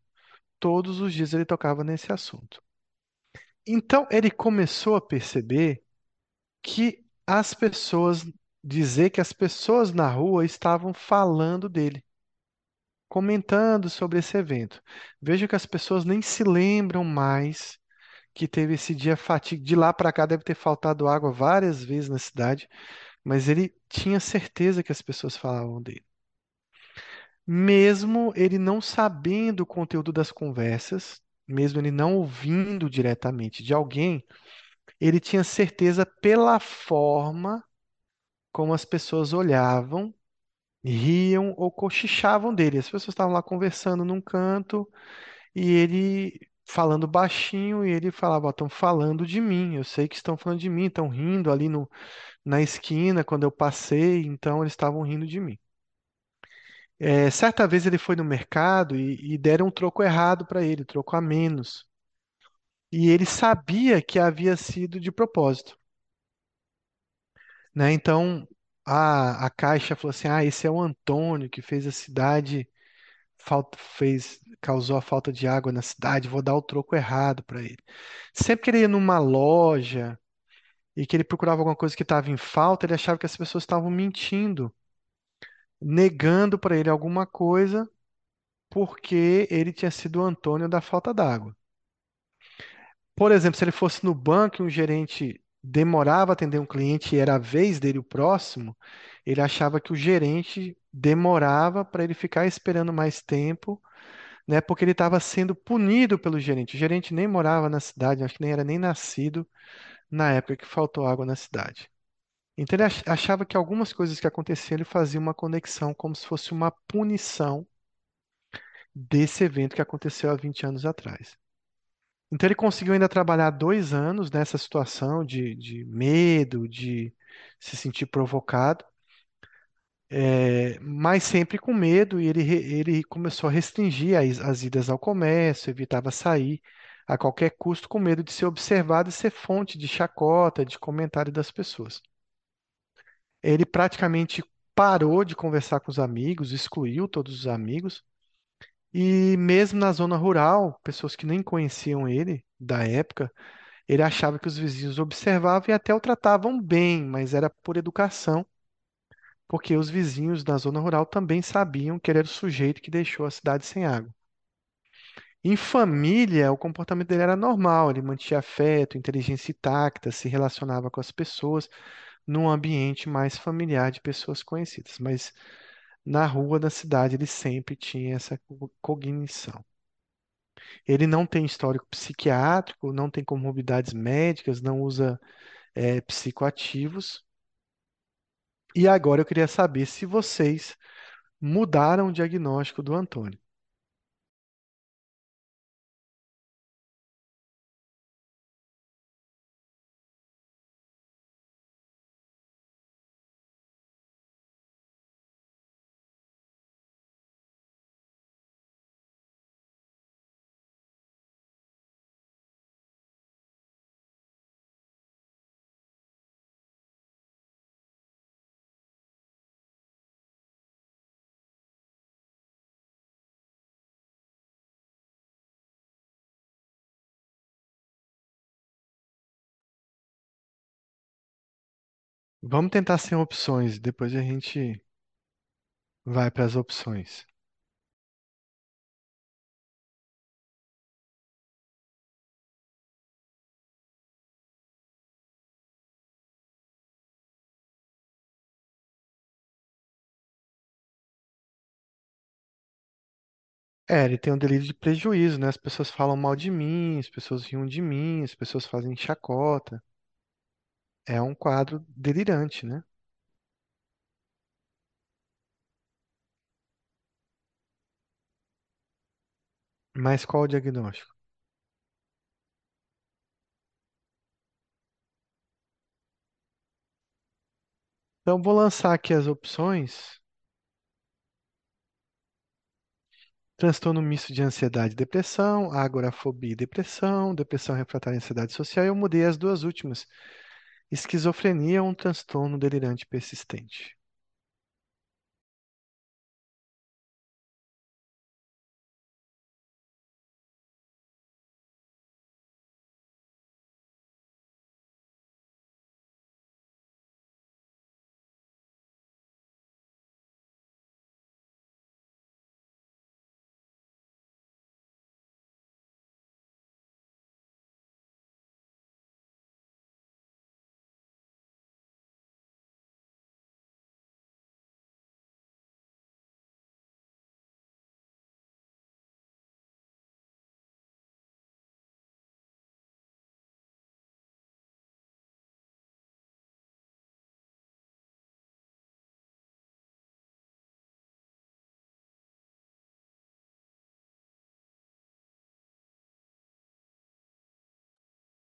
S1: Todos os dias ele tocava nesse assunto. Então ele começou a perceber que as pessoas, dizer que as pessoas na rua estavam falando dele, comentando sobre esse evento. Veja que as pessoas nem se lembram mais que teve esse dia fatídico. De lá para cá deve ter faltado água várias vezes na cidade, mas ele tinha certeza que as pessoas falavam dele. Mesmo ele não sabendo o conteúdo das conversas, mesmo ele não ouvindo diretamente de alguém, ele tinha certeza pela forma como as pessoas olhavam, riam ou cochichavam dele. As pessoas estavam lá conversando num canto e ele falando baixinho e ele falava: "Estão falando de mim. Eu sei que estão falando de mim. Estão rindo ali no, na esquina quando eu passei. Então eles estavam rindo de mim." É, certa vez ele foi no mercado e, e deram um troco errado para ele, troco a menos. E ele sabia que havia sido de propósito, né? Então a, a Caixa falou assim: Ah, esse é o Antônio que fez a cidade, falta, fez, causou a falta de água na cidade, vou dar o troco errado para ele. Sempre que ele ia numa loja e que ele procurava alguma coisa que estava em falta, ele achava que as pessoas estavam mentindo, negando para ele alguma coisa porque ele tinha sido o Antônio da falta d'água. Por exemplo, se ele fosse no banco e um gerente demorava a atender um cliente e era a vez dele o próximo, ele achava que o gerente demorava para ele ficar esperando mais tempo, né? Porque ele estava sendo punido pelo gerente. O gerente nem morava na cidade, acho que nem era nem nascido na época que faltou água na cidade. Então ele ach- achava que algumas coisas que aconteciam, ele fazia uma conexão como se fosse uma punição desse evento que aconteceu há 20 anos atrás. Então ele conseguiu ainda trabalhar dois anos nessa situação de, de medo, de se sentir provocado, é, mas sempre com medo, e ele, ele começou a restringir as, as idas ao comércio, evitava sair a qualquer custo, com medo de ser observado e ser fonte de chacota, de comentário das pessoas. Ele praticamente parou de conversar com os amigos, excluiu todos os amigos, e mesmo na zona rural, pessoas que nem conheciam ele da época, Ele achava que os vizinhos observavam e até o tratavam bem, mas era por educação, porque os vizinhos da zona rural também sabiam que ele era o sujeito que deixou a cidade sem água. Em família, o comportamento dele era normal, ele mantinha afeto, inteligência intacta, se relacionava com as pessoas num ambiente mais familiar de pessoas conhecidas, mas na rua da cidade ele sempre tinha essa co- cognição. Ele não tem histórico psiquiátrico, não tem comorbidades médicas, não usa eh, psicoativos. E agora eu queria saber se vocês mudaram o diagnóstico do Antônio. Vamos tentar sem opções, depois a gente vai para as opções. É, ele tem um delírio de prejuízo, né? As pessoas falam mal de mim, as pessoas riam de mim, as pessoas fazem chacota. É um quadro delirante, né? Mas qual o diagnóstico? Então, vou lançar aqui as opções. Transtorno misto de ansiedade e depressão, agorafobia e depressão, depressão refratária e ansiedade social. Eu mudei as duas últimas. Esquizofrenia é um transtorno delirante persistente.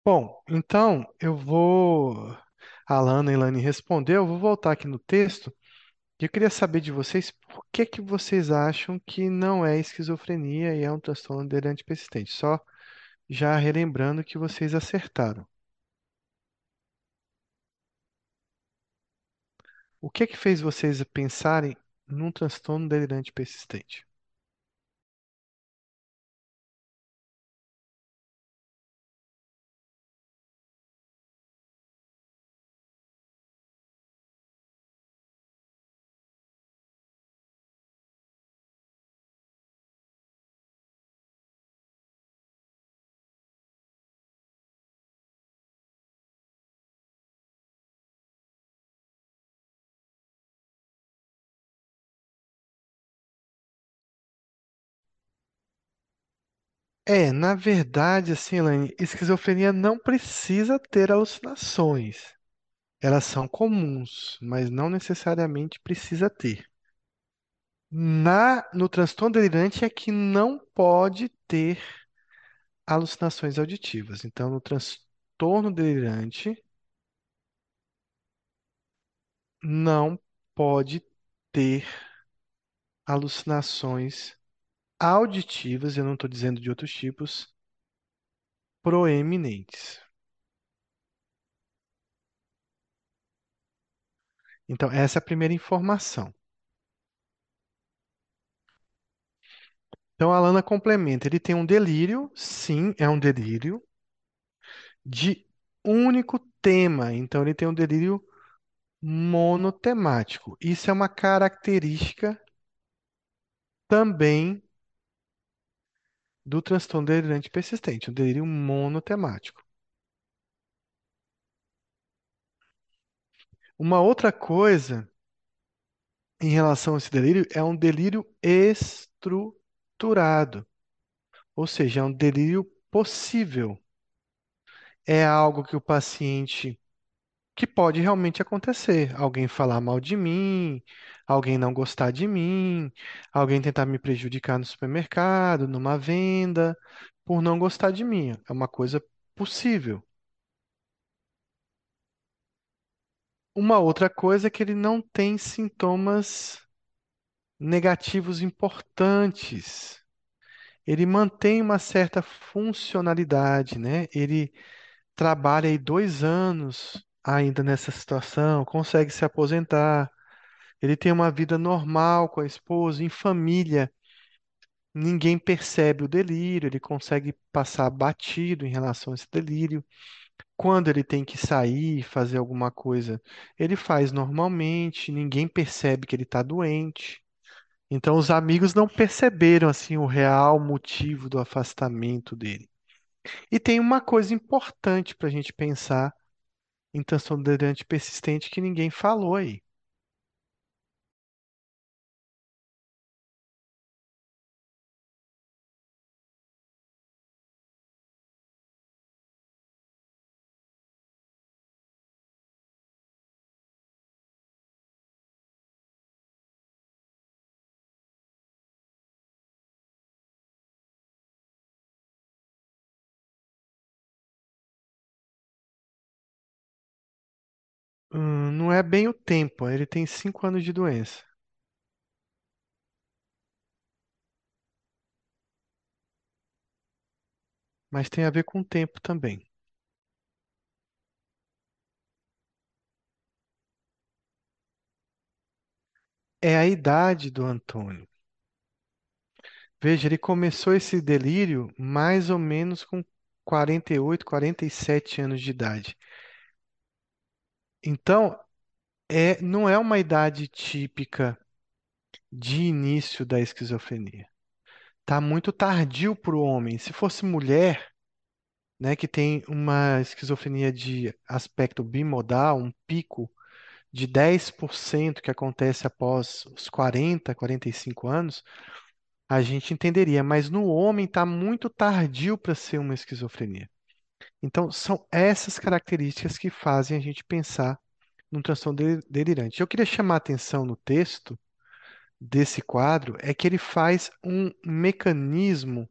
S1: Bom, então eu vou. A Alana e Elane respondeu, eu vou voltar aqui no texto. E eu queria saber de vocês por que que vocês acham que não é esquizofrenia e é um transtorno delirante persistente. Só já relembrando que vocês acertaram. O que que fez vocês pensarem num transtorno delirante persistente? É, na verdade, assim, Elaine, esquizofrenia não precisa ter alucinações. Elas são comuns, mas não necessariamente precisa ter. Na, no transtorno delirante é que não pode ter alucinações auditivas. Então, no transtorno delirante, não pode ter alucinações auditivas, eu não estou dizendo de outros tipos, proeminentes. Então, essa é a primeira informação. Então, a Alana complementa: ele tem um delírio, sim, é um delírio, de único tema. Então, ele tem um delírio monotemático. Isso é uma característica também do transtorno delirante persistente, um delírio monotemático. Uma outra coisa em relação a esse delírio é um delírio estruturado, ou seja, é um delírio possível. É algo que o paciente que pode realmente acontecer. Alguém falar mal de mim, alguém não gostar de mim, alguém tentar me prejudicar no supermercado, numa venda, por não gostar de mim. É uma coisa possível. Uma outra coisa é que ele não tem sintomas negativos importantes. Ele mantém uma certa funcionalidade, né? Ele trabalha aí dois anos ainda nessa situação, consegue se aposentar. Ele tem uma vida normal com a esposa, em família. Ninguém percebe o delírio, ele consegue passar batido em relação a esse delírio. Quando ele tem que sair, fazer alguma coisa, ele faz normalmente, ninguém percebe que ele está doente. Então, os amigos não perceberam assim o real motivo do afastamento dele. E tem uma coisa importante para a gente pensar em transtorno delirante persistente que ninguém falou aí. Não é bem o tempo, ele tem cinco anos de doença, mas tem a ver com o tempo também. É a idade do Antônio. Veja, ele começou esse delírio mais ou menos com 48, 47 anos de idade. Então, é, não é uma idade típica de início da esquizofrenia. Tá muito tardio para o homem. Se fosse mulher, né, que tem uma esquizofrenia de aspecto bimodal, um pico de 10% que acontece após os 40, 45 anos, a gente entenderia, mas no homem está muito tardio para ser uma esquizofrenia. Então, são essas características que fazem a gente pensar num transtorno de- delirante. Eu queria chamar a atenção no texto desse quadro, é que ele faz um mecanismo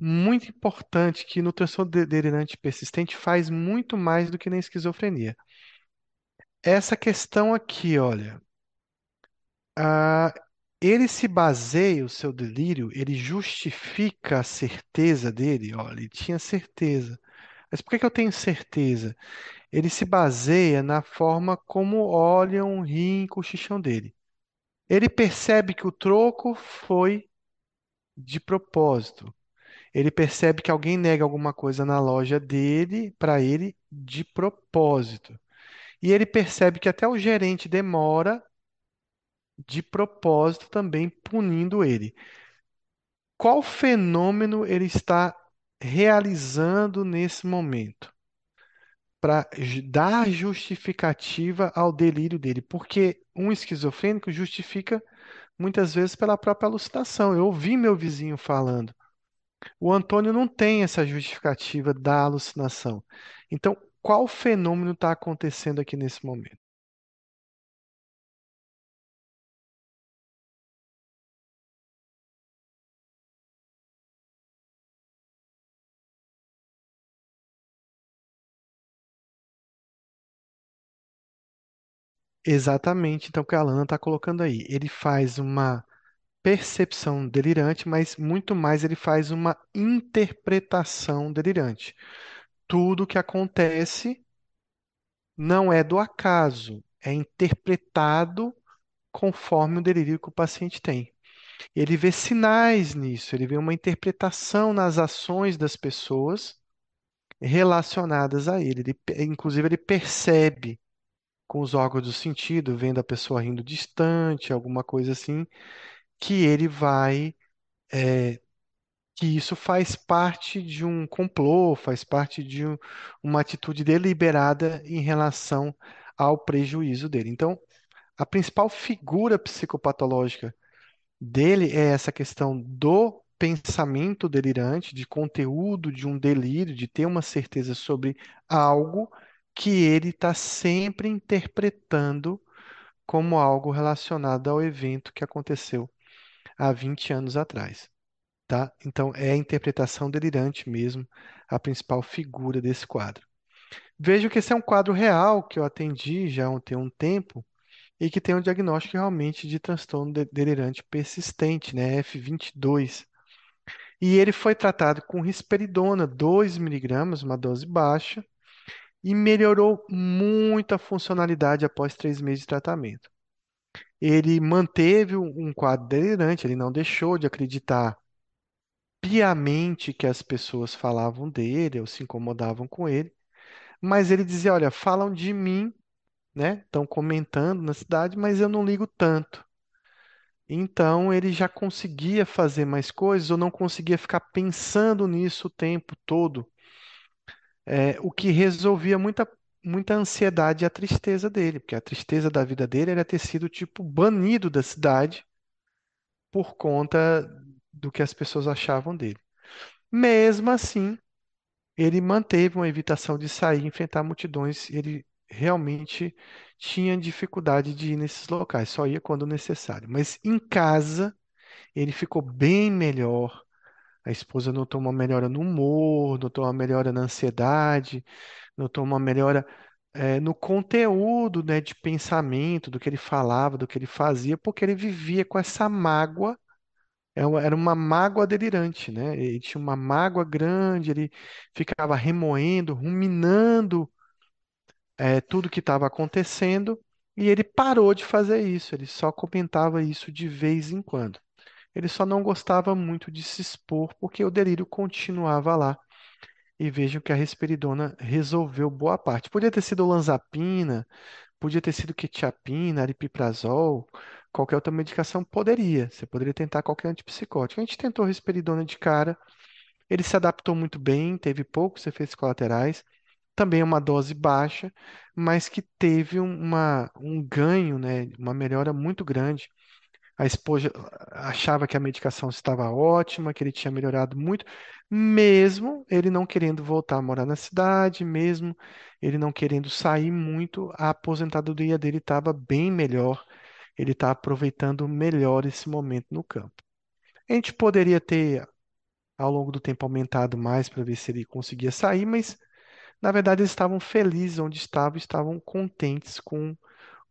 S1: muito importante que no transtorno de- delirante persistente faz muito mais do que na esquizofrenia. Essa questão aqui, olha, ah, ele se baseia, o seu delírio, ele justifica a certeza dele, olha, ele tinha certeza. Mas por que que eu tenho certeza? Ele se baseia na forma como olham, riem, cochicham dele. Ele percebe que o troco foi de propósito. Ele percebe que alguém nega alguma coisa na loja dele para ele de propósito. E ele percebe que até o gerente demora de propósito também punindo ele. Qual fenômeno ele está realizando nesse momento? Para dar justificativa ao delírio dele. Porque um esquizofrênico justifica muitas vezes pela própria alucinação. Eu ouvi meu vizinho falando. O Antônio não tem essa justificativa da alucinação. Então, qual fenômeno está acontecendo aqui nesse momento? Exatamente, então, o que a Alana está colocando aí. Ele faz uma percepção delirante, mas muito mais ele faz uma interpretação delirante. Tudo que acontece não é do acaso, é interpretado conforme o delírio que o paciente tem. Ele vê sinais nisso, ele vê uma interpretação nas ações das pessoas relacionadas a ele. Ele inclusive, ele percebe com os órgãos do sentido, vendo a pessoa rindo distante, alguma coisa assim, que ele vai que isso faz parte de um complô, faz parte de um- uma atitude deliberada em relação ao prejuízo dele. Então, a principal figura psicopatológica dele é essa questão do pensamento delirante, de conteúdo de um delírio, de ter uma certeza sobre algo que ele está sempre interpretando como algo relacionado ao evento que aconteceu há 20 anos atrás, tá? Então é a interpretação delirante mesmo, a principal figura desse quadro. Vejo que esse é um quadro real que eu atendi já tem um tempo e que tem um diagnóstico realmente de transtorno de- delirante persistente, né, F22. E ele foi tratado com risperidona, 2 miligramas, uma dose baixa, e melhorou muito a funcionalidade após três meses de tratamento. Ele manteve um quadro delirante, ele não deixou de acreditar piamente que as pessoas falavam dele ou se incomodavam com ele, mas ele dizia: Olha, falam de mim, né? Estão comentando na cidade, mas eu não ligo tanto. Então ele já conseguia fazer mais coisas ou não conseguia ficar pensando nisso o tempo todo, é, o que resolvia muita, muita ansiedade e a tristeza dele, porque a tristeza da vida dele era ter sido tipo banido da cidade por conta do que as pessoas achavam dele. Mesmo assim, ele manteve uma evitação de sair enfrentar multidões, ele realmente tinha dificuldade de ir nesses locais, só ia quando necessário. Mas em casa, ele ficou bem melhor. A esposa notou uma melhora no humor, notou uma melhora na ansiedade, notou uma melhora, eh, no conteúdo, né, de pensamento, do que ele falava, do que ele fazia, porque ele vivia com essa mágoa é Era uma mágoa delirante, né? Ele tinha uma mágoa grande, ele ficava remoendo, ruminando, eh, tudo que estava acontecendo, e ele parou de fazer isso, ele só comentava isso de vez em quando. Ele só não gostava muito de se expor, porque o delírio continuava lá. E vejam que a risperidona resolveu boa parte. Podia ter sido olanzapina, podia ter sido quetiapina, aripiprazol, qualquer outra medicação poderia. Você poderia tentar qualquer antipsicótico. A gente tentou risperidona de cara, ele se adaptou muito bem, teve poucos efeitos colaterais, também uma dose baixa, mas que teve um- uma, um ganho, né, uma melhora muito grande. A esposa achava que a medicação estava ótima, que ele tinha melhorado muito, mesmo ele não querendo voltar a morar na cidade, mesmo ele não querendo sair muito, a aposentadoria dele estava bem melhor. Ele está aproveitando melhor esse momento no campo. A gente poderia ter, ao longo do tempo, aumentado mais para ver se ele conseguia sair, mas na verdade eles estavam felizes onde estavam, estavam contentes com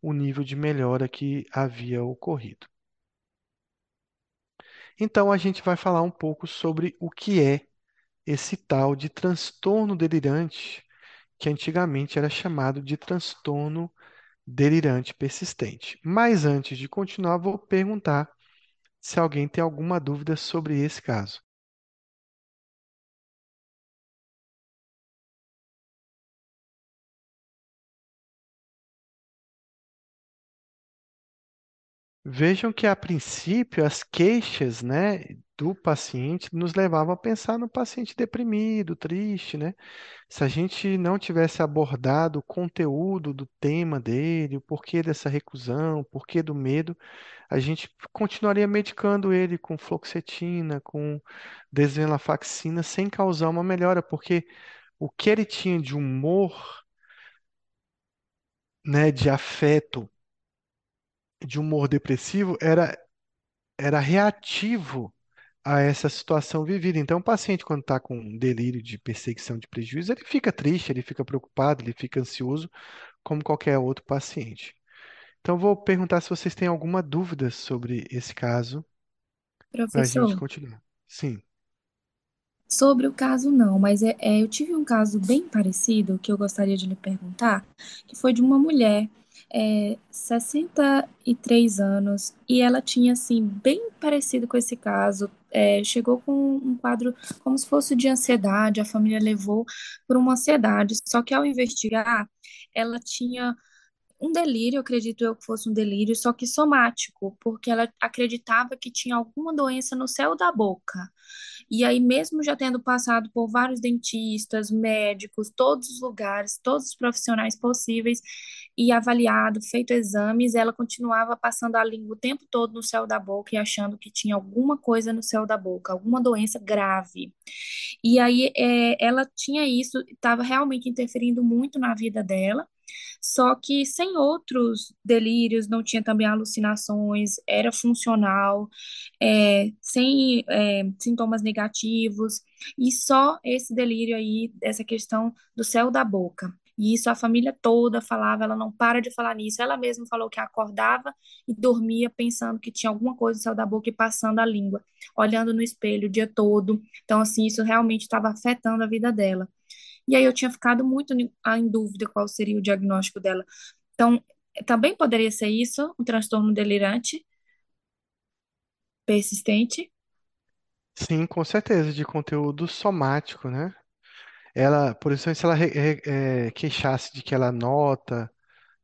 S1: o nível de melhora que havia ocorrido. Então a gente vai falar um pouco sobre o que é esse tal de transtorno delirante, que antigamente era chamado de transtorno delirante persistente. Mas antes de continuar, vou perguntar se alguém tem alguma dúvida sobre esse caso. Vejam que, a princípio, as queixas, né, do paciente nos levavam a pensar no paciente deprimido, triste, né? Se a gente não tivesse abordado o conteúdo do tema dele, o porquê dessa recusão, o porquê do medo, a gente continuaria medicando ele com fluoxetina, com desvenlafaxina, sem causar uma melhora, porque o que ele tinha de humor, né, de afeto, de humor depressivo, era, era reativo a essa situação vivida. Então, o paciente, quando está com um delírio de perseguição de prejuízo, ele fica triste, ele fica preocupado, ele fica ansioso, como qualquer outro paciente. Então, vou perguntar se vocês têm alguma dúvida sobre esse caso, para a gente
S2: Professor,
S1: continuar. Sim.
S2: sobre o caso não, mas é, é, eu tive um caso bem parecido que eu gostaria de lhe perguntar, que foi de uma mulher, é, 63 anos, e ela tinha, assim, bem parecido com esse caso, é, chegou com um quadro como se fosse de ansiedade, a família levou por uma ansiedade, só que ao investigar, ela tinha um delírio, acredito eu que fosse um delírio, só que somático, porque ela acreditava que tinha alguma doença no céu da boca. E aí, mesmo já tendo passado por vários dentistas, médicos, todos os lugares, todos os profissionais possíveis, e avaliado, feito exames, ela continuava passando a língua o tempo todo no céu da boca e achando que tinha alguma coisa no céu da boca, alguma doença grave. E aí, é, ela tinha isso, estava realmente interferindo muito na vida dela. Só que sem outros delírios, não tinha também alucinações, era funcional, é, sem é, sintomas negativos, e só esse delírio aí, essa questão do céu da boca. E isso a família toda falava, ela não para de falar nisso. Ela mesma falou que acordava e dormia pensando que tinha alguma coisa no céu da boca e passando a língua, olhando no espelho o dia todo. Então, assim, isso realmente estava afetando a vida dela. E aí eu tinha ficado muito em dúvida qual seria o diagnóstico dela. Então, também poderia ser isso, um transtorno delirante persistente.
S1: Sim, com certeza, de conteúdo somático, né? Ela, por exemplo, se ela eh, queixasse de que ela nota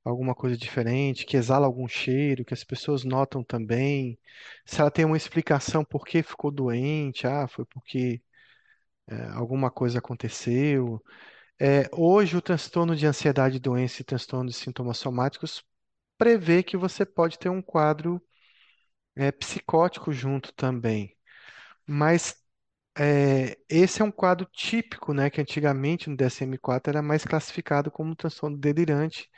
S1: alguma coisa diferente, que exala algum cheiro, que as pessoas notam também, se ela tem uma explicação por que ficou doente, ah, foi porque eh, alguma coisa aconteceu. É, hoje, o transtorno de ansiedade, doença e transtorno de sintomas somáticos prevê que você pode ter um quadro é, psicótico junto também. Mas é, esse é um quadro típico, né, que antigamente no DSM-4 era mais classificado como um transtorno delirante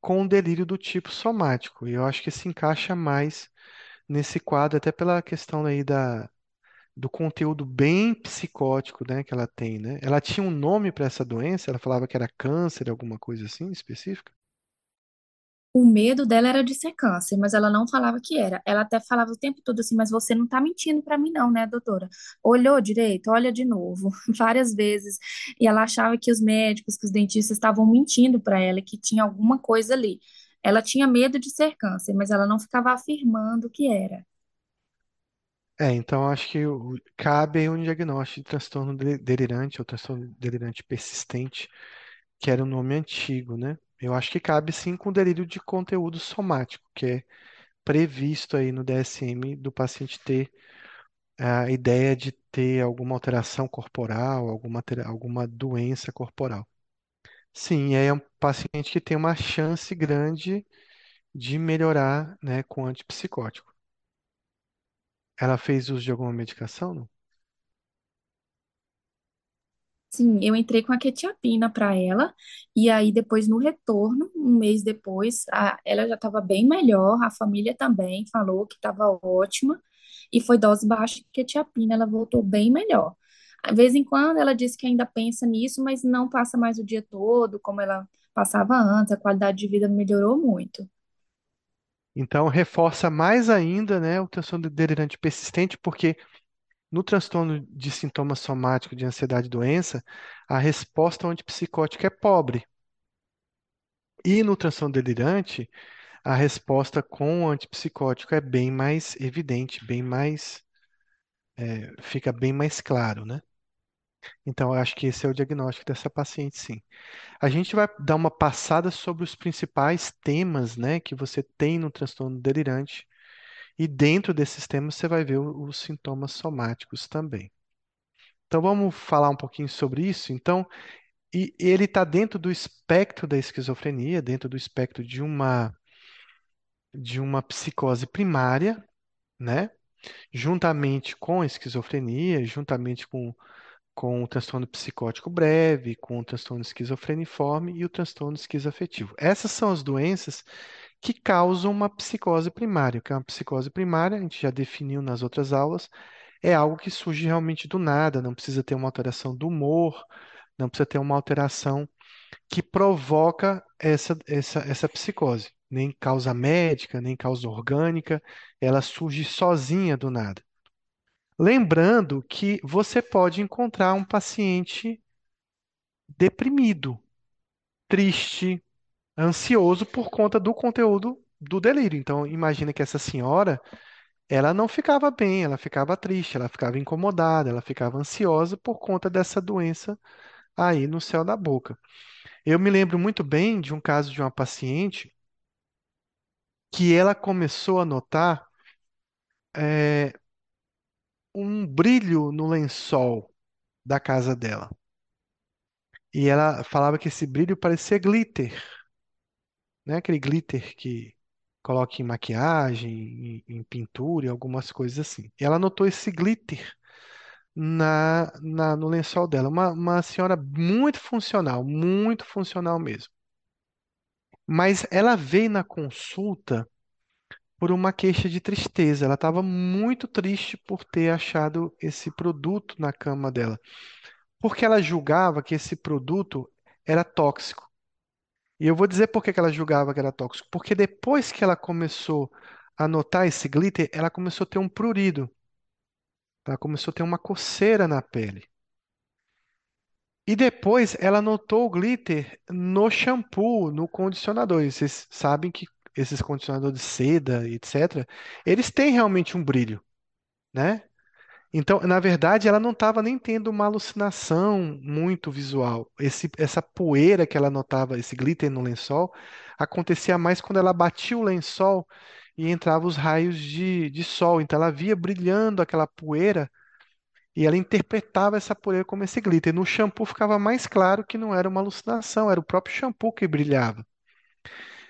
S1: com um delírio do tipo somático. E eu acho que se encaixa mais nesse quadro, até pela questão aí da, do conteúdo bem psicótico, né, que ela tem, né? Ela tinha um nome para essa doença, ela falava que era câncer, alguma coisa assim específica.
S2: O medo dela era de ser câncer, mas ela não falava que era. Ela até falava o tempo todo assim, mas você não tá mentindo para mim não, né, doutora? Olhou direito, olha de novo, várias vezes. E ela achava que os médicos, que os dentistas estavam mentindo para ela, que tinha alguma coisa ali. Ela tinha medo de ser câncer, mas ela não ficava afirmando que era.
S1: É, então acho que cabe um diagnóstico de transtorno de- delirante ou transtorno delirante persistente, que era o nome antigo, né? Eu acho que cabe sim com delírio de conteúdo somático, que é previsto aí no DSM do paciente ter a ideia de ter alguma alteração corporal, alguma, alguma doença corporal. Sim, é um paciente que tem uma chance grande de melhorar, né, com antipsicótico. Ela fez uso de alguma medicação, não?
S2: Sim, eu entrei com a quetiapina para ela, e aí depois no retorno, um mês depois, a- ela já estava bem melhor, a família também falou que estava ótima, e foi dose baixa de quetiapina, ela voltou bem melhor. De vez em quando ela disse que ainda pensa nisso, mas não passa mais o dia todo, como ela passava antes, a qualidade de vida melhorou muito.
S1: Então, reforça mais ainda, né, o transtorno delirante persistente, porque no transtorno de sintomas somáticos de ansiedade e doença, a resposta antipsicótica é pobre. E no transtorno delirante, a resposta com o antipsicótico é bem mais evidente, bem mais, é, fica bem mais claro, né? Então, eu acho que esse é o diagnóstico dessa paciente, sim. A gente vai dar uma passada sobre os principais temas, né, que você tem no transtorno delirante, e dentro desses temas você vai ver os sintomas somáticos também. Então, vamos falar um pouquinho sobre isso. Então, e ele está dentro do espectro da esquizofrenia, dentro do espectro de uma de uma psicose primária, né? Juntamente com a esquizofrenia, juntamente com, com o transtorno psicótico breve, com o transtorno esquizofreniforme e o transtorno esquizoafetivo. Essas são as doenças que causam uma psicose primária. O que é uma psicose primária, a gente já definiu nas outras aulas, é algo que surge realmente do nada, não precisa ter uma alteração do humor, não precisa ter uma alteração que provoca essa, essa, essa psicose. Nem causa médica, nem causa orgânica, ela surge sozinha do nada. Lembrando que você pode encontrar um paciente deprimido, triste, ansioso por conta do conteúdo do delírio. Então, imagina que essa senhora, ela não ficava bem, ela ficava triste, ela ficava incomodada, ela ficava ansiosa por conta dessa doença aí no céu da boca. Eu me lembro muito bem de um caso de uma paciente que ela começou a notar é, um brilho no lençol da casa dela. E ela falava que esse brilho parecia glitter, né? Aquele glitter que coloca em maquiagem, em, em pintura e algumas coisas assim. E ela notou esse glitter na, na- no lençol dela. Uma, uma senhora muito funcional, muito funcional mesmo. Mas ela veio na consulta por uma queixa de tristeza. Ela estava muito triste por ter achado esse produto na cama dela, porque ela julgava que esse produto era tóxico. E eu vou dizer por que que ela julgava que era tóxico. Porque depois que ela começou a notar esse glitter, ela começou a ter um prurido. Ela começou a ter uma coceira na pele. E depois ela notou o glitter no shampoo, no condicionador. E vocês sabem que esses condicionadores de seda, etc., eles têm realmente um brilho, né? Então, na verdade, ela não estava nem tendo uma alucinação muito visual. Esse, essa poeira que ela notava, esse glitter no lençol, acontecia mais quando ela batia o lençol e entrava os raios de, de sol. Então, ela via brilhando aquela poeira e ela interpretava essa poeira como esse glitter. No shampoo ficava mais claro que não era uma alucinação, era o próprio shampoo que brilhava.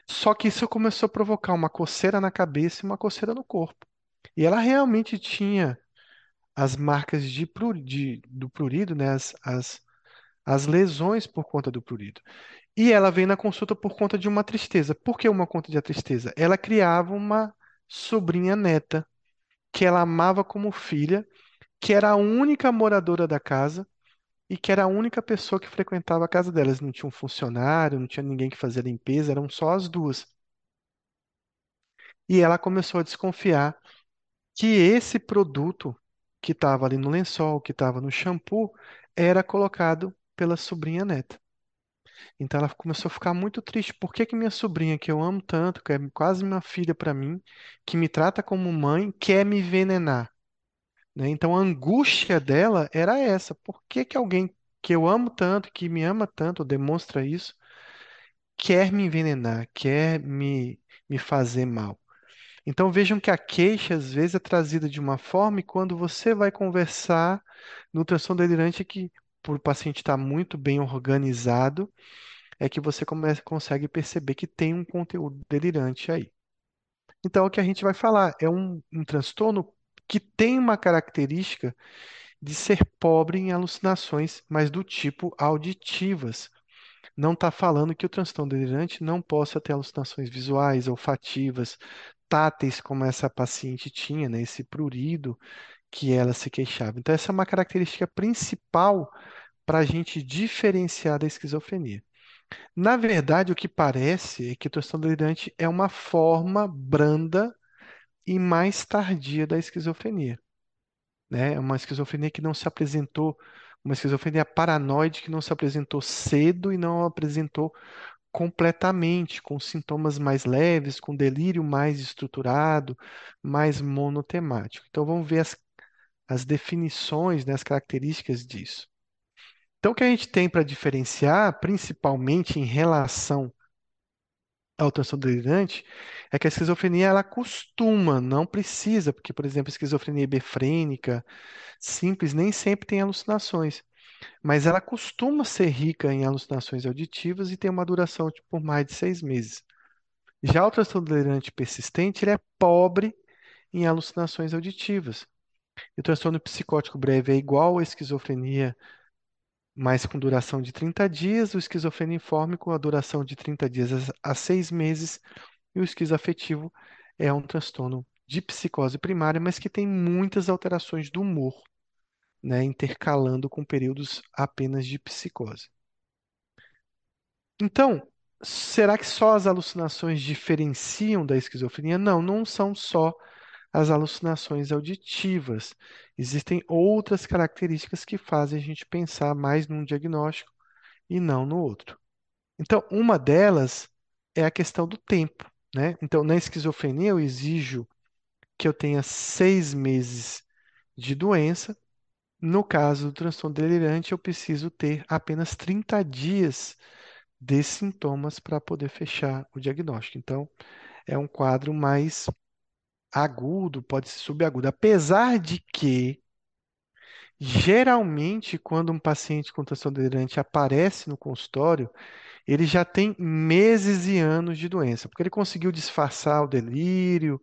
S1: Só que isso começou a provocar uma coceira na cabeça e uma coceira no corpo. E ela realmente tinha as marcas de, de- do prurido, né? As, as, as lesões por conta do prurido. E ela veio na consulta por conta de uma tristeza. Por que uma conta de tristeza? Ela criava uma sobrinha neta que ela amava como filha, que era a única moradora da casa e que era a única pessoa que frequentava a casa delas. Não tinha um funcionário, não tinha ninguém que fazia limpeza, eram só as duas. E ela começou a desconfiar que esse produto que estava ali no lençol, que estava no shampoo, era colocado pela sobrinha neta. Então ela começou a ficar muito triste. Por que que minha sobrinha, que eu amo tanto, que é quase uma filha para mim, que me trata como mãe, quer me envenenar? Né? Então a angústia dela era essa. Por que que alguém que eu amo tanto, que me ama tanto, demonstra isso, quer me envenenar, quer me, me fazer mal? Então vejam que a queixa às vezes é trazida de uma forma e quando você vai conversar no transtorno delirante que por o paciente estar muito bem organizado, é que você come- consegue perceber que tem um conteúdo delirante aí. Então o que a gente vai falar é um, um transtorno que tem uma característica de ser pobre em alucinações, mas do tipo auditivas. Não está falando que o transtorno delirante não possa ter alucinações visuais, olfativas, táteis, como essa paciente tinha, né? Esse prurido que ela se queixava. Então, essa é uma característica principal para a gente diferenciar da esquizofrenia. Na verdade, o que parece é que o transtorno delirante é uma forma branda e mais tardia da esquizofrenia, né? Uma esquizofrenia que não se apresentou, uma esquizofrenia paranoide que não se apresentou cedo e não apresentou completamente, com sintomas mais leves, com delírio mais estruturado, mais monotemático. Então vamos ver as, as definições, né, as características disso. Então, o que a gente tem para diferenciar, principalmente em relação ao transtorno delirante, é que a esquizofrenia ela costuma, não precisa, porque, por exemplo, a esquizofrenia hebefrênica simples nem sempre tem alucinações, mas ela costuma ser rica em alucinações auditivas e tem uma duração de por mais de seis meses. Já o transtorno delirante persistente, ele é pobre em alucinações auditivas. E o transtorno psicótico breve é igual à esquizofrenia, mas com duração de 30 dias, o esquizofreniforme com a duração de 30 dias a 6 meses, e o esquizoafetivo é um transtorno de psicose primária, mas que tem muitas alterações do humor, né, intercalando com períodos apenas de psicose. Então, será que só as alucinações diferenciam da esquizofrenia? Não, não são só as alucinações auditivas. Existem outras características que fazem a gente pensar mais num diagnóstico e não no outro. Então, uma delas é a questão do tempo, né? Então, na esquizofrenia, eu exijo que eu tenha seis meses de doença. No caso do transtorno delirante, eu preciso ter apenas 30 dias de sintomas para poder fechar o diagnóstico. Então, é um quadro mais agudo, pode ser subagudo. Apesar de que, geralmente, quando um paciente com transtorno delirante aparece no consultório, ele já tem meses e anos de doença, porque ele conseguiu disfarçar o delírio,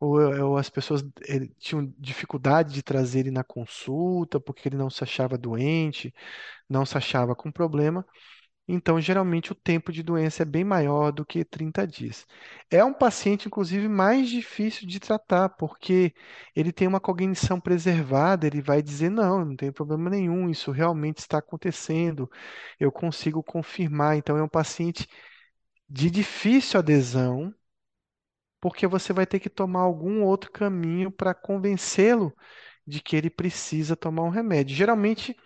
S1: ou, ou as pessoas ele, tinham dificuldade de trazer ele na consulta, porque ele não se achava doente, não se achava com problema. Então, geralmente, o tempo de doença é bem maior do que 30 dias. É um paciente, inclusive, mais difícil de tratar, porque ele tem uma cognição preservada, ele vai dizer: não, não tem problema nenhum, isso realmente está acontecendo, eu consigo confirmar. Então, é um paciente de difícil adesão, porque você vai ter que tomar algum outro caminho para convencê-lo de que ele precisa tomar um remédio. Geralmente,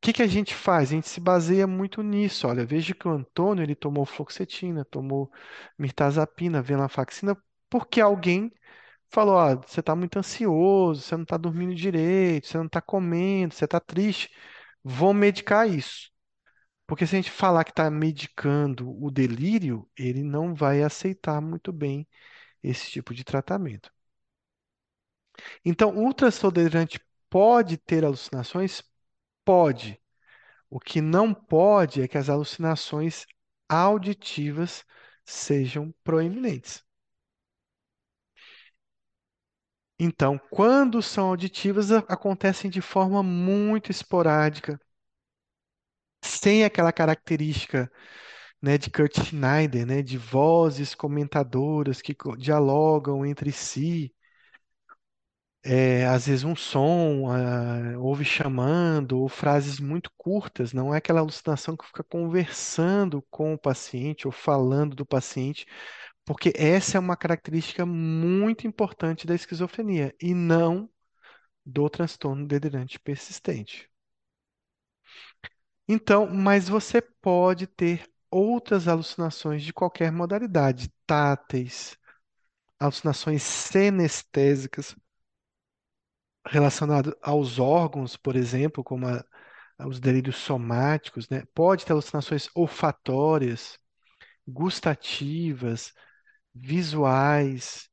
S1: que que a gente faz? A gente se baseia muito nisso. Olha, veja que o Antônio ele tomou fluoxetina, tomou mirtazapina, venlafaxina, porque alguém falou: ó, você está muito ansioso, você não está dormindo direito, você não está comendo, você está triste. Vou medicar isso. Porque se a gente falar que está medicando o delírio, ele não vai aceitar muito bem esse tipo de tratamento. Então, o transtorno delirante pode ter alucinações? Pode. O que não pode é que as alucinações auditivas sejam proeminentes. Então, quando são auditivas, acontecem de forma muito esporádica, sem aquela característica, né, de Kurt Schneider, né, de vozes comentadoras que dialogam entre si. É, às vezes um som, ah, ouve chamando, ou frases muito curtas, não é aquela alucinação que fica conversando com o paciente ou falando do paciente, porque essa é uma característica muito importante da esquizofrenia e não do transtorno delirante persistente. Então, mas você pode ter outras alucinações de qualquer modalidade, táteis, alucinações senestésicas relacionadas aos órgãos, por exemplo, como a- os delírios somáticos, né? Pode ter alucinações olfatórias, gustativas, visuais,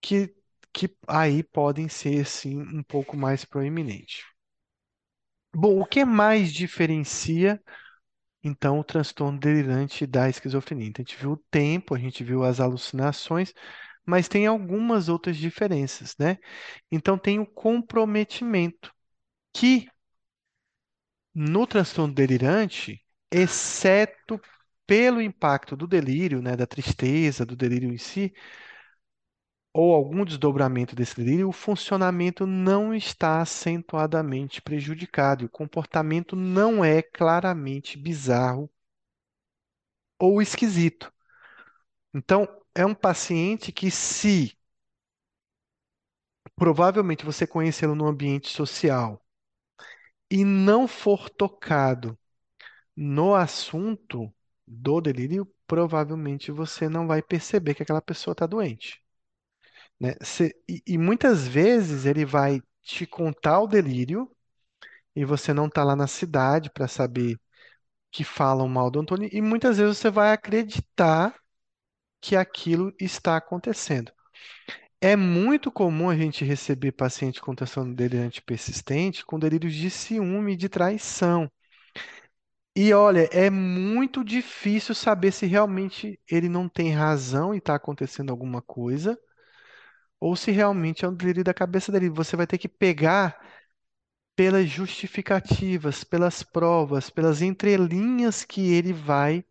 S1: que, que aí podem ser, sim, um pouco mais proeminentes. Bom, o que mais diferencia, então, o transtorno delirante da esquizofrenia? Então, a gente viu o tempo, a gente viu as alucinações, mas tem algumas outras diferenças, né? Então, tem o comprometimento, que no transtorno delirante, exceto pelo impacto do delírio, né, da tristeza, do delírio em si, ou algum desdobramento desse delírio, o funcionamento não está acentuadamente prejudicado, e o comportamento não é claramente bizarro ou esquisito. Então, é um paciente que, se provavelmente você conhecê-lo no ambiente social e não for tocado no assunto do delírio, provavelmente você não vai perceber que aquela pessoa está doente, né? Cê- e, e muitas vezes ele vai te contar o delírio e você não está lá na cidade para saber que falam mal do Antônio, e muitas vezes você vai acreditar que aquilo está acontecendo. É muito comum a gente receber paciente com transtorno delirante persistente com delírios de ciúme e de traição. E olha, é muito difícil saber se realmente ele não tem razão e está acontecendo alguma coisa, ou se realmente é um delírio da cabeça dele. Você vai ter que pegar pelas justificativas, pelas provas, pelas entrelinhas que ele vai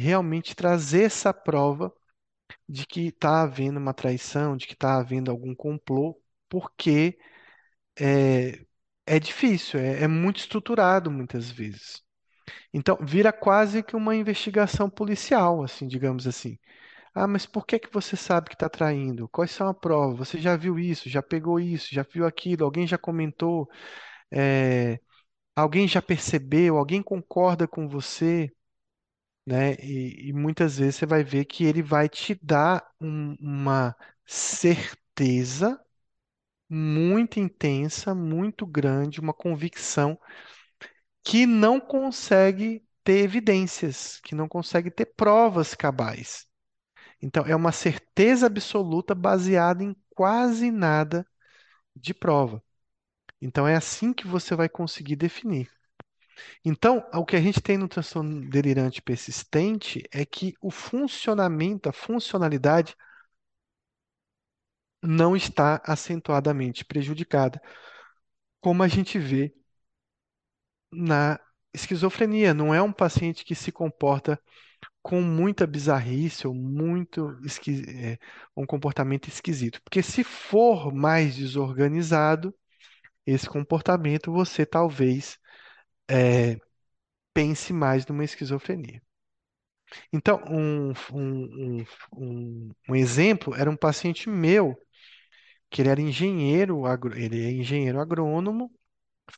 S1: realmente trazer essa prova de que está havendo uma traição, de que está havendo algum complô, porque é, é difícil, é, é muito estruturado muitas vezes. Então, vira quase que uma investigação policial, assim, digamos assim. Ah, mas por que que você sabe que está traindo? Quais são as provas? Você já viu isso? Já pegou isso? Já viu aquilo? Alguém já comentou? É, alguém já percebeu? Alguém concorda com você? Né? E, e muitas vezes você vai ver que ele vai te dar um- uma certeza muito intensa, muito grande, uma convicção que não consegue ter evidências, que não consegue ter provas cabais. Então, é uma certeza absoluta baseada em quase nada de prova. Então, é assim que você vai conseguir definir. Então, o que a gente tem no transtorno delirante persistente é que o funcionamento, a funcionalidade não está acentuadamente prejudicada, como a gente vê na esquizofrenia. Não é um paciente que se comporta com muita bizarrice ou muito esqui- é, um comportamento esquisito. Porque se for mais desorganizado esse comportamento, você talvez é, pense mais numa esquizofrenia. Então, um, um, um, um, exemplo era um paciente meu, que ele era engenheiro, agro- ele é engenheiro agrônomo,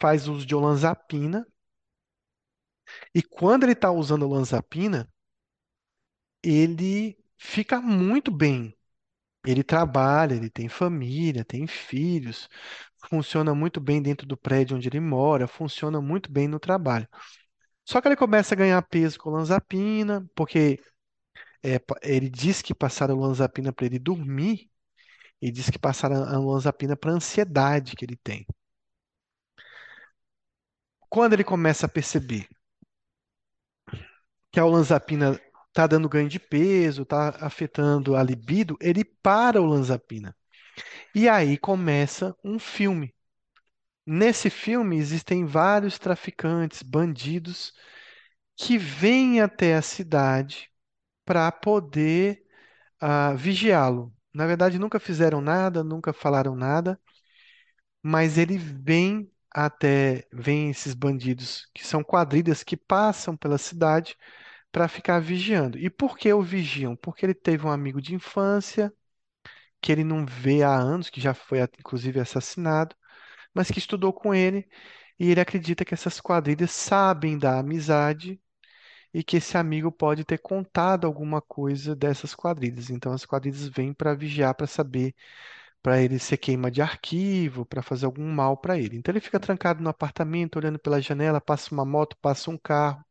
S1: faz uso de olanzapina, e quando ele está usando olanzapina, ele fica muito bem. Ele trabalha, ele tem família, tem filhos, funciona muito bem dentro do prédio onde ele mora, funciona muito bem no trabalho. Só que ele começa a ganhar peso com olanzapina, porque é, ele diz que passaram olanzapina para ele dormir, e diz que passaram a olanzapina para a ansiedade que ele tem. Quando ele começa a perceber que a olanzapina está dando ganho de peso, está afetando a libido, ele para a olanzapina. E aí começa um filme. Nesse filme existem vários traficantes, bandidos, que vêm até a cidade para poder ah, vigiá-lo. Na verdade, nunca fizeram nada, nunca falaram nada, mas ele vem até, vem esses bandidos, que são quadrilhas que passam pela cidade para ficar vigiando. E por que o vigiam? Porque ele teve um amigo de infância que ele não vê há anos, que já foi inclusive assassinado, mas que estudou com ele, e ele acredita que essas quadrilhas sabem da amizade e que esse amigo pode ter contado alguma coisa dessas quadrilhas. Então as quadrilhas vêm para vigiar, para saber, para ele ser queima de arquivo, para fazer algum mal para ele. Então ele fica trancado no apartamento, olhando pela janela, passa uma moto, passa um carro,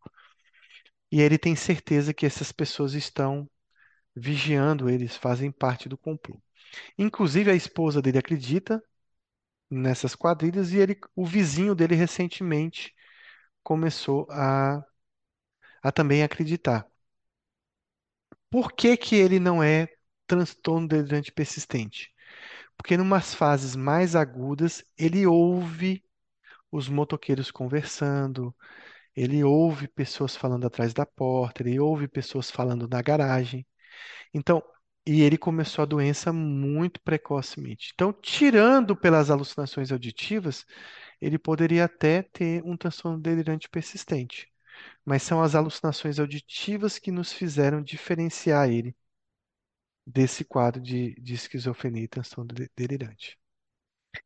S1: e ele tem certeza que essas pessoas estão vigiando eles, fazem parte do complô. Inclusive a esposa dele acredita nessas quadrilhas e ele, o vizinho dele recentemente começou a, a também acreditar. Por que que ele não é transtorno delirante persistente? Porque em umas fases mais agudas ele ouve os motoqueiros conversando, ele ouve pessoas falando atrás da porta, ele ouve pessoas falando na garagem. Então, e ele começou a doença muito precocemente. Então, tirando pelas alucinações auditivas, ele poderia até ter um transtorno delirante persistente. Mas são as alucinações auditivas que nos fizeram diferenciar ele desse quadro de, de esquizofrenia e transtorno de- delirante.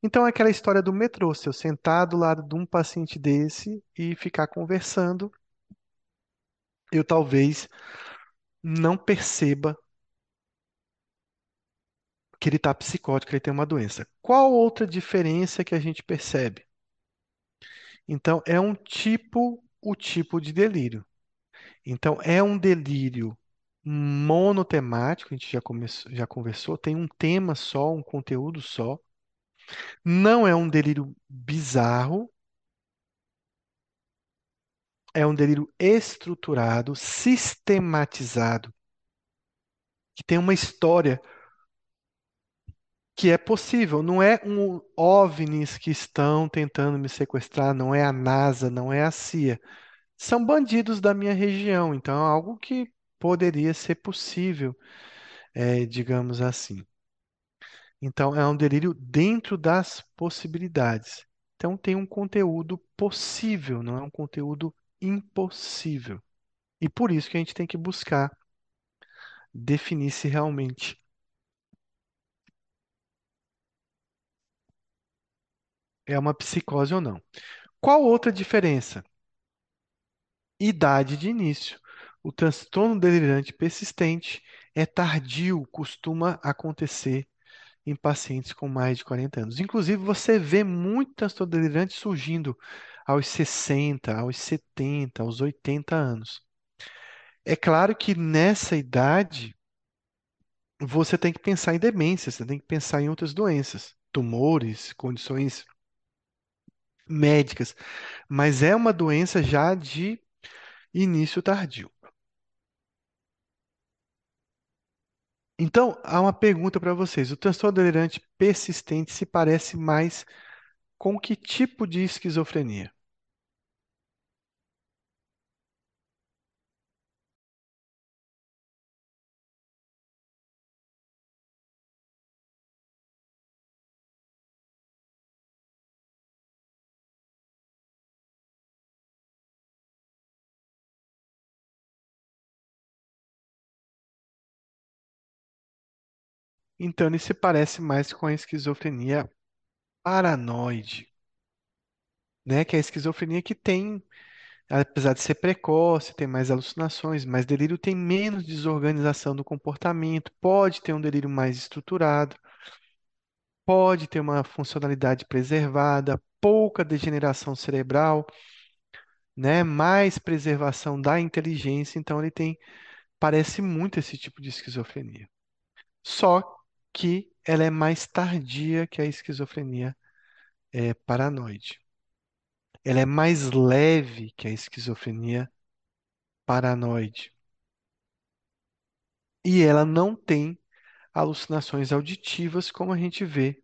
S1: Então, é aquela história do metrô, se eu sentar do lado de um paciente desse e ficar conversando, eu talvez não perceba que ele está psicótico, ele tem uma doença. Qual outra diferença que a gente percebe? Então, é um tipo, o tipo de delírio. Então, é um delírio monotemático, a gente já, começou, já conversou, tem um tema só, um conteúdo só. Não é um delírio bizarro, é um delírio estruturado, sistematizado, que tem uma história que é possível. Não é um OVNIs que estão tentando me sequestrar, não é a NASA, não é a CIA. São bandidos da minha região, então é algo que poderia ser possível, é, digamos assim. Então é um delírio dentro das possibilidades. Então tem um conteúdo possível, não é um conteúdo impossível. E por isso que a gente tem que buscar definir se realmente é uma psicose ou não. Qual outra diferença? Idade de início. O transtorno delirante persistente é tardio, costuma acontecer em pacientes com mais de 40 anos. Inclusive, você vê muito transtorno delirante surgindo aos 60, aos 70, aos 80 anos. É claro que nessa idade você tem que pensar em demência, você tem que pensar em outras doenças, tumores, condições médicas, mas é uma doença já de início tardio. Então, há uma pergunta para vocês. O transtorno delirante persistente se parece mais com que tipo de esquizofrenia? Então, ele se parece mais com a esquizofrenia paranoide, né? Que é a esquizofrenia que tem, apesar de ser precoce, tem mais alucinações, mais delírio, tem menos desorganização do comportamento, pode ter um delírio mais estruturado, pode ter uma funcionalidade preservada, pouca degeneração cerebral, né? Mais preservação da inteligência, então ele tem, parece muito esse tipo de esquizofrenia. Só que ela é mais tardia que a esquizofrenia é, paranoide. Ela é mais leve que a esquizofrenia paranoide. E ela não tem alucinações auditivas como a gente vê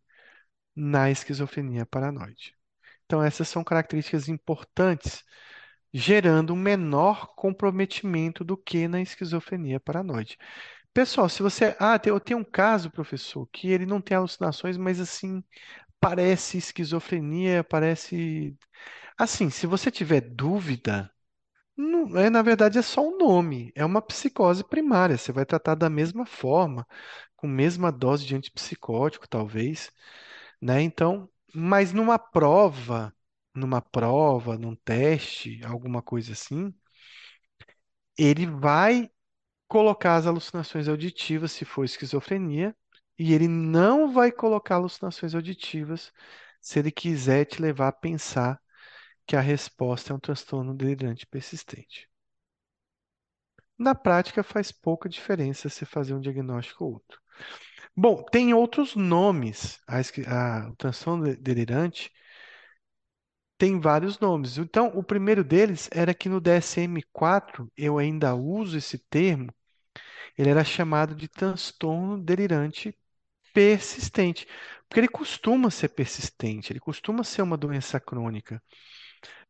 S1: na esquizofrenia paranoide. Então, essas são características importantes, gerando um menor comprometimento do que na esquizofrenia paranoide. Pessoal, se você. Ah, eu tenho um caso, professor, que ele não tem alucinações, mas assim, parece esquizofrenia, parece. Assim, se você tiver dúvida. Não, é, na verdade, é só um nome. É uma psicose primária. Você vai tratar da mesma forma, com mesma dose de antipsicótico, talvez, né? Então, mas numa prova, numa prova, num teste, alguma coisa assim, ele vai colocar as alucinações auditivas, se for esquizofrenia, e ele não vai colocar alucinações auditivas se ele quiser te levar a pensar que a resposta é um transtorno delirante persistente. Na prática, faz pouca diferença se fazer um diagnóstico ou outro. Bom, tem outros nomes. A, a- o transtorno de- delirante tem vários nomes. Então, o primeiro deles era que no DSM-4, eu ainda uso esse termo, ele era chamado de transtorno delirante persistente, porque ele costuma ser persistente, ele costuma ser uma doença crônica.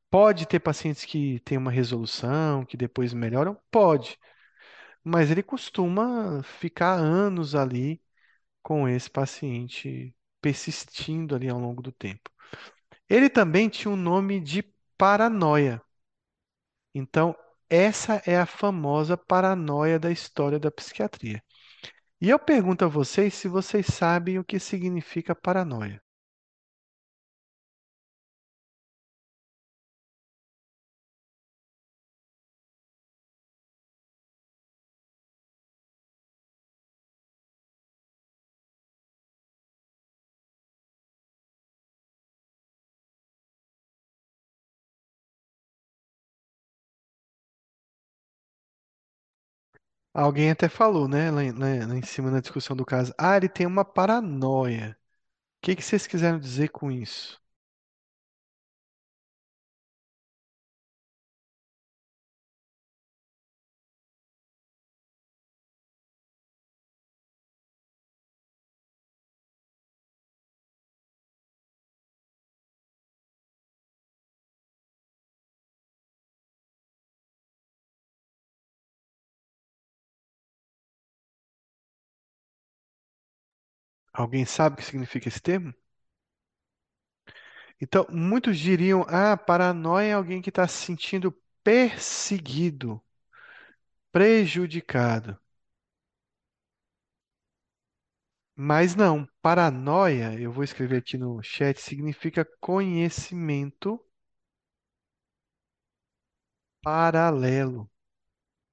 S1: Pode ter pacientes que têm uma resolução, que depois melhoram? Pode. Mas ele costuma ficar anos ali com esse paciente persistindo ali ao longo do tempo. Ele também tinha um nome de paranoia. Então, essa é a famosa paranoia da história da psiquiatria. E eu pergunto a vocês se vocês sabem o que significa paranoia. Alguém até falou, né, lá em, lá- lá em cima na discussão do caso. Ah, ele tem uma paranoia. O que que vocês quiseram dizer com isso? Alguém sabe o que significa esse termo? Então, muitos diriam: ah, paranoia é alguém que está se sentindo perseguido, prejudicado. Mas não, paranoia, eu vou escrever aqui no chat, significa conhecimento paralelo.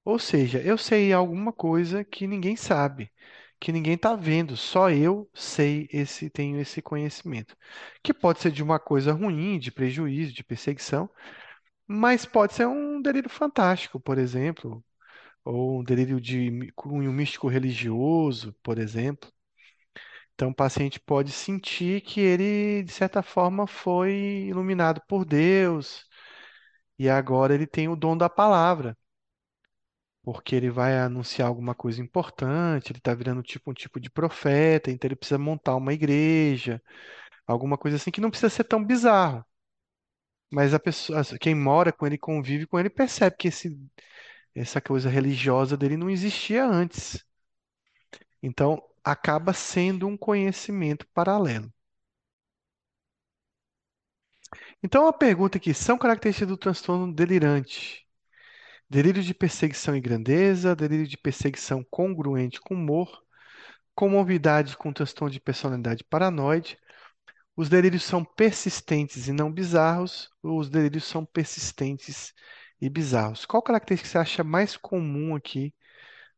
S1: Ou seja, eu sei alguma coisa que ninguém sabe, que ninguém está vendo, só eu sei esse, tenho esse conhecimento. Que pode ser de uma coisa ruim, de prejuízo, de perseguição, mas pode ser um delírio fantástico, por exemplo. ou um delírio de cunho místico religioso, por exemplo. Então, o paciente pode sentir que ele, de certa forma, foi iluminado por Deus e agora ele tem o dom da palavra, porque ele vai anunciar alguma coisa importante, ele está virando tipo um tipo de profeta, então ele precisa montar uma igreja, alguma coisa assim que não precisa ser tão bizarro. Mas a pessoa, quem mora com ele, convive com ele, percebe que esse, essa coisa religiosa dele não existia antes. Então, acaba sendo um conhecimento paralelo. Então, a pergunta aqui, são características do transtorno delirante? Delírio de perseguição e grandeza, delírio de perseguição congruente com humor, comorbidade com transtorno de personalidade paranoide. Os delírios são persistentes e não bizarros, os delírios são persistentes e bizarros. Qual característica você acha mais comum aqui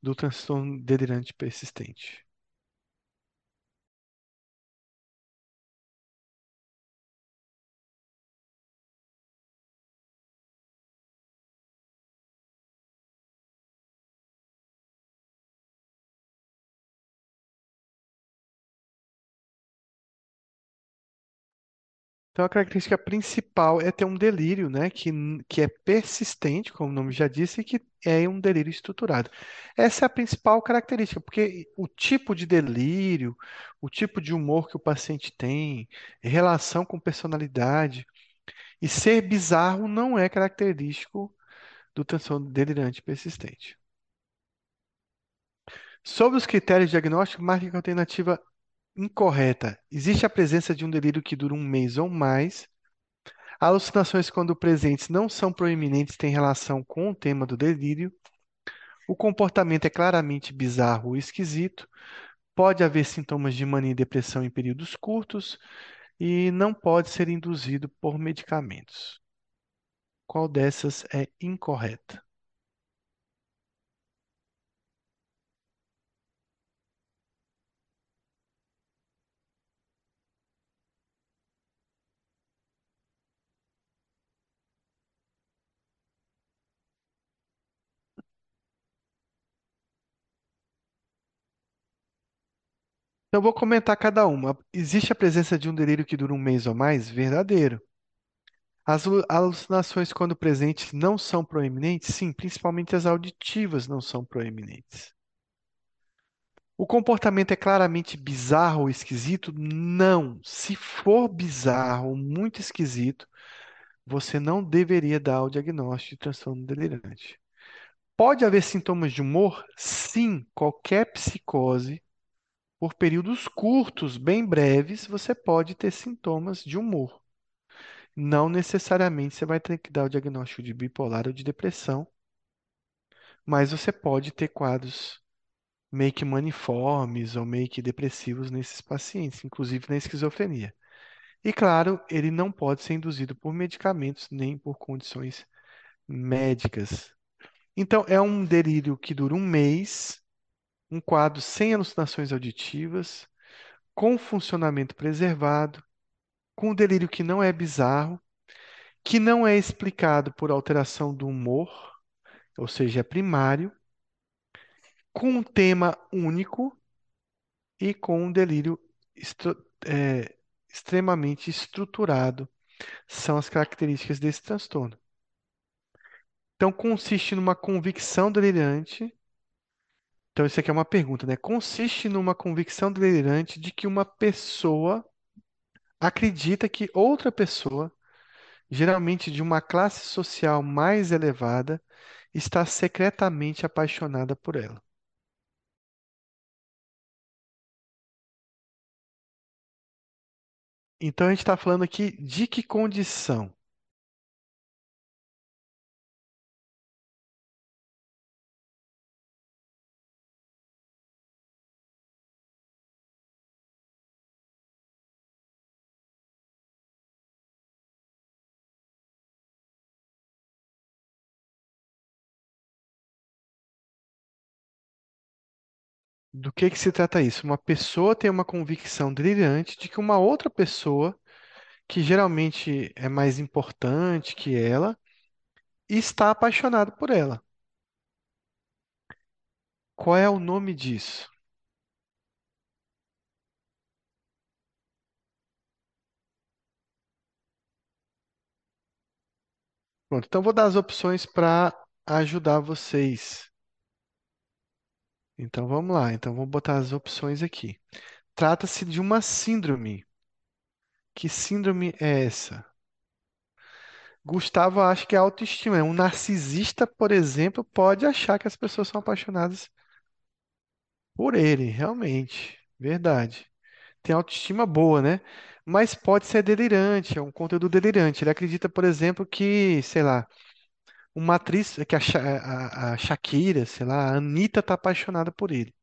S1: do transtorno delirante persistente? Então, a característica principal é ter um delírio, né, que, que é persistente, como o nome já disse, e que é um delírio estruturado. Essa é a principal característica, porque o tipo de delírio, o tipo de humor que o paciente tem, relação com personalidade, e ser bizarro não é característico do transtorno delirante persistente. Sobre os critérios diagnósticos, marque a alternativa incorreta. Existe a presença de um delírio que dura um mês ou mais. Alucinações, quando presentes, não são proeminentes, têm relação com o tema do delírio. O comportamento é claramente bizarro ou esquisito. Pode haver sintomas de mania e depressão em períodos curtos e não pode ser induzido por medicamentos. Qual dessas é incorreta? Então, vou comentar cada uma. Existe a presença de um delírio que dura um mês ou mais? Verdadeiro. As alu- alucinações, quando presentes, não são proeminentes? Sim, principalmente as auditivas não são proeminentes. O comportamento é claramente bizarro ou esquisito? Não. Se for bizarro, muito esquisito, você não deveria dar o diagnóstico de transtorno delirante. Pode haver sintomas de humor? Sim. Qualquer psicose, por períodos curtos, bem breves, você pode ter sintomas de humor. Não necessariamente você vai ter que dar o diagnóstico de bipolar ou de depressão, mas você pode ter quadros meio que maniformes ou meio que depressivos nesses pacientes, inclusive na esquizofrenia. E claro, ele não pode ser induzido por medicamentos nem por condições médicas. Então, é um delírio que dura um mês, um quadro sem alucinações auditivas, com funcionamento preservado, com um delírio que não é bizarro, que não é explicado por alteração do humor, ou seja, é primário, com um tema único e com um delírio estru- é, extremamente estruturado. São as características desse transtorno. Então, consiste numa convicção delirante. Então, isso aqui é uma pergunta, né? Consiste numa convicção delirante de que uma pessoa acredita que outra pessoa, geralmente de uma classe social mais elevada, está secretamente apaixonada por ela. Então, a gente está falando aqui de que condição? Do que que se trata isso? Uma pessoa tem uma convicção delirante de que uma outra pessoa, que geralmente é mais importante que ela, está apaixonado por ela. Qual é o nome disso? Pronto, então vou dar as opções para ajudar vocês. Então vamos lá, então vou botar as opções aqui. Trata-se de uma síndrome. Que síndrome é essa? Gustavo acha que é autoestima. Um narcisista, por exemplo, pode achar que as pessoas são apaixonadas por ele, realmente. Verdade. Tem autoestima boa, né? Mas pode ser delirante, é um conteúdo delirante. Ele acredita, por exemplo, que, sei lá, uma atriz, que a, a, a Shakira, sei lá, a Anitta tá apaixonada por ele,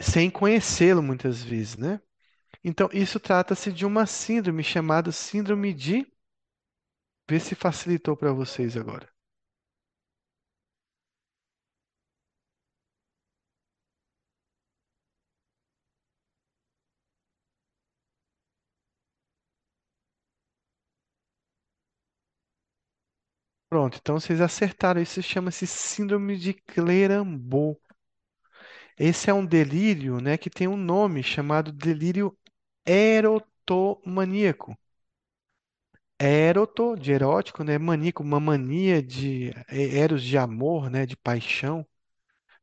S1: sem conhecê-lo muitas vezes, né? Então, isso trata-se de uma síndrome chamada síndrome de. Vê se facilitou para vocês agora. Pronto, então vocês acertaram. Isso chama-se síndrome de Clerambault. Esse é um delírio, né, que tem um nome chamado delírio erotomaníaco. Eroto, de erótico, né? Maníaco, uma mania de é, eros de amor, né? De paixão.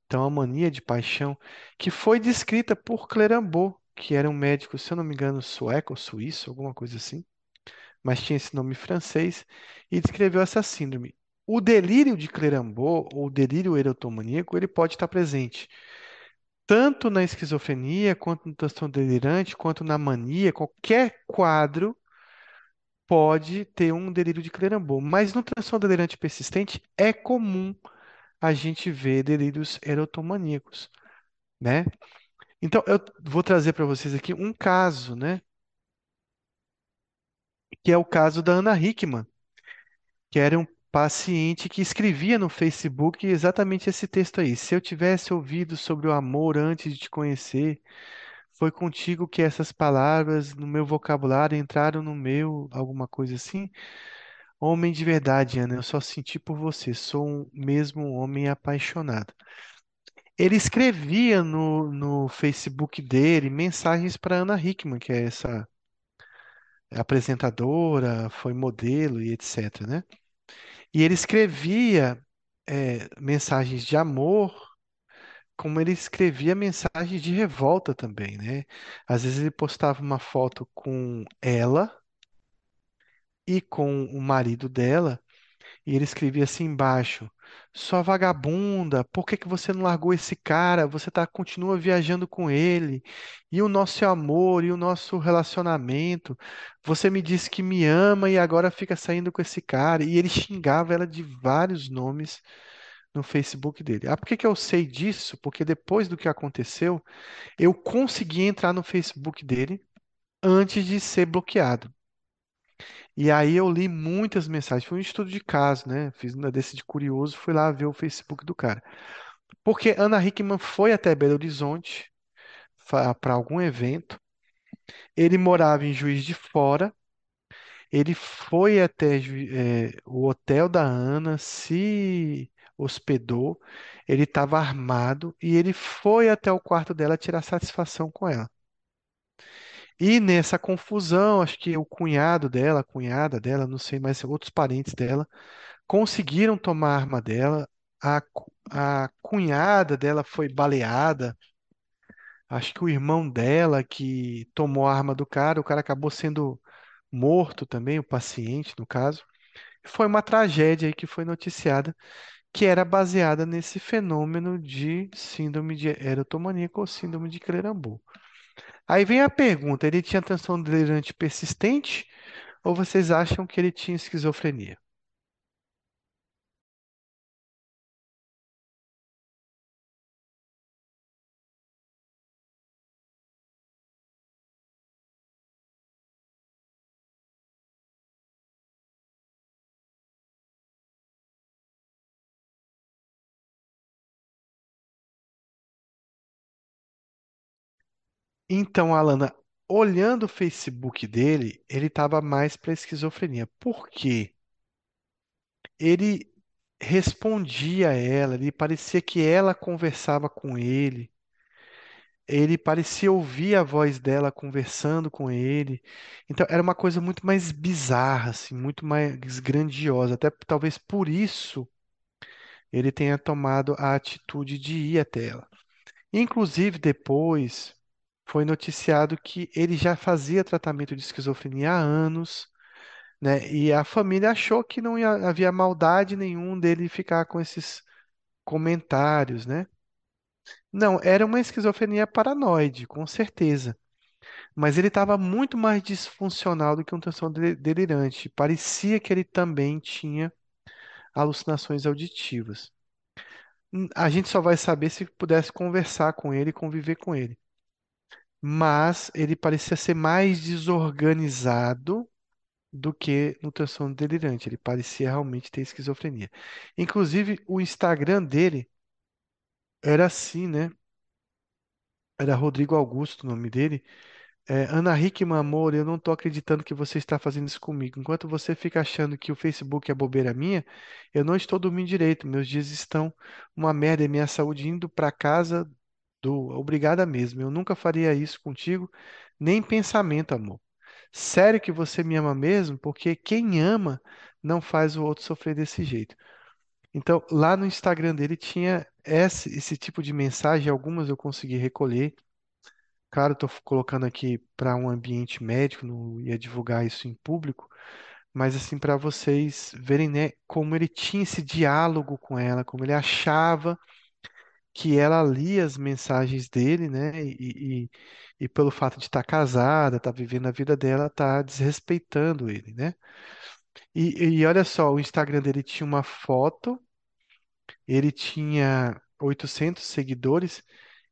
S1: Então, a mania de paixão, que foi descrita por Clerambault, que era um médico, se eu não me engano, sueco ou suíço, alguma coisa assim, mas tinha esse nome francês, e descreveu essa síndrome. O delírio de Clerambault, ou delírio erotomaníaco, ele pode estar presente tanto na esquizofrenia, quanto no transtorno delirante, quanto na mania, qualquer quadro pode ter um delírio de Clerambault, mas no transtorno delirante persistente é comum a gente ver delírios erotomaníacos, né? Então eu vou trazer para vocês aqui um caso, né? Que é o caso da Ana Hickman, que era um paciente que escrevia no Facebook exatamente esse texto aí. Se eu tivesse ouvido sobre o amor antes de te conhecer, foi contigo que essas palavras no meu vocabulário entraram no meu, alguma coisa assim. Homem de verdade, Ana, eu só senti por você, sou um mesmo um homem apaixonado. Ele escrevia no, no Facebook dele mensagens para Ana Hickman, que é essa apresentadora, foi modelo e etc, né? E ele escrevia é, mensagens de amor, como ele escrevia mensagens de revolta também, né? Às vezes ele postava uma foto com ela e com o marido dela. E ele escrevia assim embaixo: Sua vagabunda, por que que você não largou esse cara? Você tá, continua viajando com ele. E o nosso amor e o nosso relacionamento. Você me disse que me ama e agora fica saindo com esse cara. E ele xingava ela de vários nomes no Facebook dele. Ah, por que que eu sei disso? Porque depois do que aconteceu, eu consegui entrar no Facebook dele antes de ser bloqueado. E aí eu li muitas mensagens. Foi um estudo de caso, né? Fiz uma desse de curioso, fui lá ver o Facebook do cara. Porque Ana Hickman foi até Belo Horizonte para algum evento. Ele morava em Juiz de Fora. Ele foi até eh, o hotel da Ana, se hospedou. Ele estava armado e ele foi até o quarto dela tirar satisfação com ela. E nessa confusão, acho que o cunhado dela, a cunhada dela, não sei mais, outros parentes dela, conseguiram tomar a arma dela. A, a cunhada dela foi baleada. Acho que o irmão dela que tomou a arma do cara, o cara acabou sendo morto também, o paciente, no caso. Foi uma tragédia aí que foi noticiada, que era baseada nesse fenômeno de síndrome de erotomaníaca ou síndrome de Clerambault. Aí vem a pergunta: ele tinha transtorno delirante persistente ou vocês acham que ele tinha esquizofrenia? Então, Alana, olhando o Facebook dele, ele estava mais para esquizofrenia. Por quê? Ele respondia a ela, ele parecia que ela conversava com ele. Ele parecia ouvir a voz dela conversando com ele. Então era uma coisa muito mais bizarra, assim, muito mais grandiosa. Até talvez por isso ele tenha tomado a atitude de ir até ela. Inclusive depois foi noticiado que ele já fazia tratamento de esquizofrenia há anos, né? E a família achou que não ia- havia maldade nenhum dele ficar com esses comentários, né? Não, era uma esquizofrenia paranoide, com certeza. Mas ele estava muito mais disfuncional do que um transtorno deli- delirante. Parecia que ele também tinha alucinações auditivas. Hum, A gente só vai saber se pudesse conversar com ele conviver com ele. Mas ele parecia ser mais desorganizado do que no transtorno delirante. Ele parecia realmente ter esquizofrenia. Inclusive, o Instagram dele era assim, né? Era Rodrigo Augusto o nome dele. É, Ana Hickman, amor, eu não tô acreditando que você está fazendo isso comigo. Enquanto você fica achando que o Facebook é bobeira minha, eu não estou dormindo direito. Meus dias estão uma merda e minha saúde indo para casa obrigada mesmo. Eu nunca faria isso contigo, nem em pensamento, amor. Sério que você me ama mesmo? Porque quem ama não faz o outro sofrer desse jeito. Então, lá no Instagram dele tinha esse, esse tipo de mensagem, algumas eu consegui recolher. Claro, estou colocando aqui para um ambiente médico, não ia divulgar isso em público, mas assim, para vocês verem, né, como ele tinha esse diálogo com ela, como ele achava que ela lia as mensagens dele, né, e, e, e pelo fato de estar casada, estar vivendo a vida dela, tá desrespeitando ele, né? E, e olha só, o Instagram dele tinha uma foto, ele tinha 800 seguidores,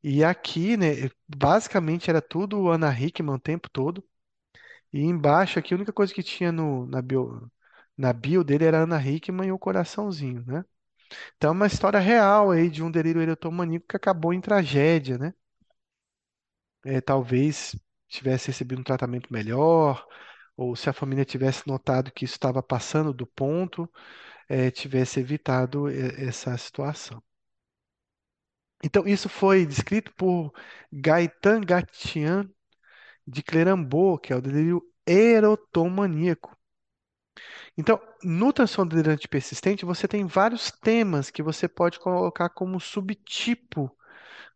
S1: e aqui, né, basicamente era tudo Ana Hickman o tempo todo. E embaixo aqui, a única coisa que tinha no, na bio, na bio dele era Ana Hickman e o coraçãozinho, né? Então, é uma história real aí de um delírio erotomaníaco que acabou em tragédia, né? É, talvez tivesse recebido um tratamento melhor, ou se a família tivesse notado que isso estava passando do ponto, é, tivesse evitado é, essa situação. Então, isso foi descrito por Gaetan Gatian de Clerambault, que é o delírio erotomaníaco. Então, no transtorno delirante persistente, você tem vários temas que você pode colocar como subtipo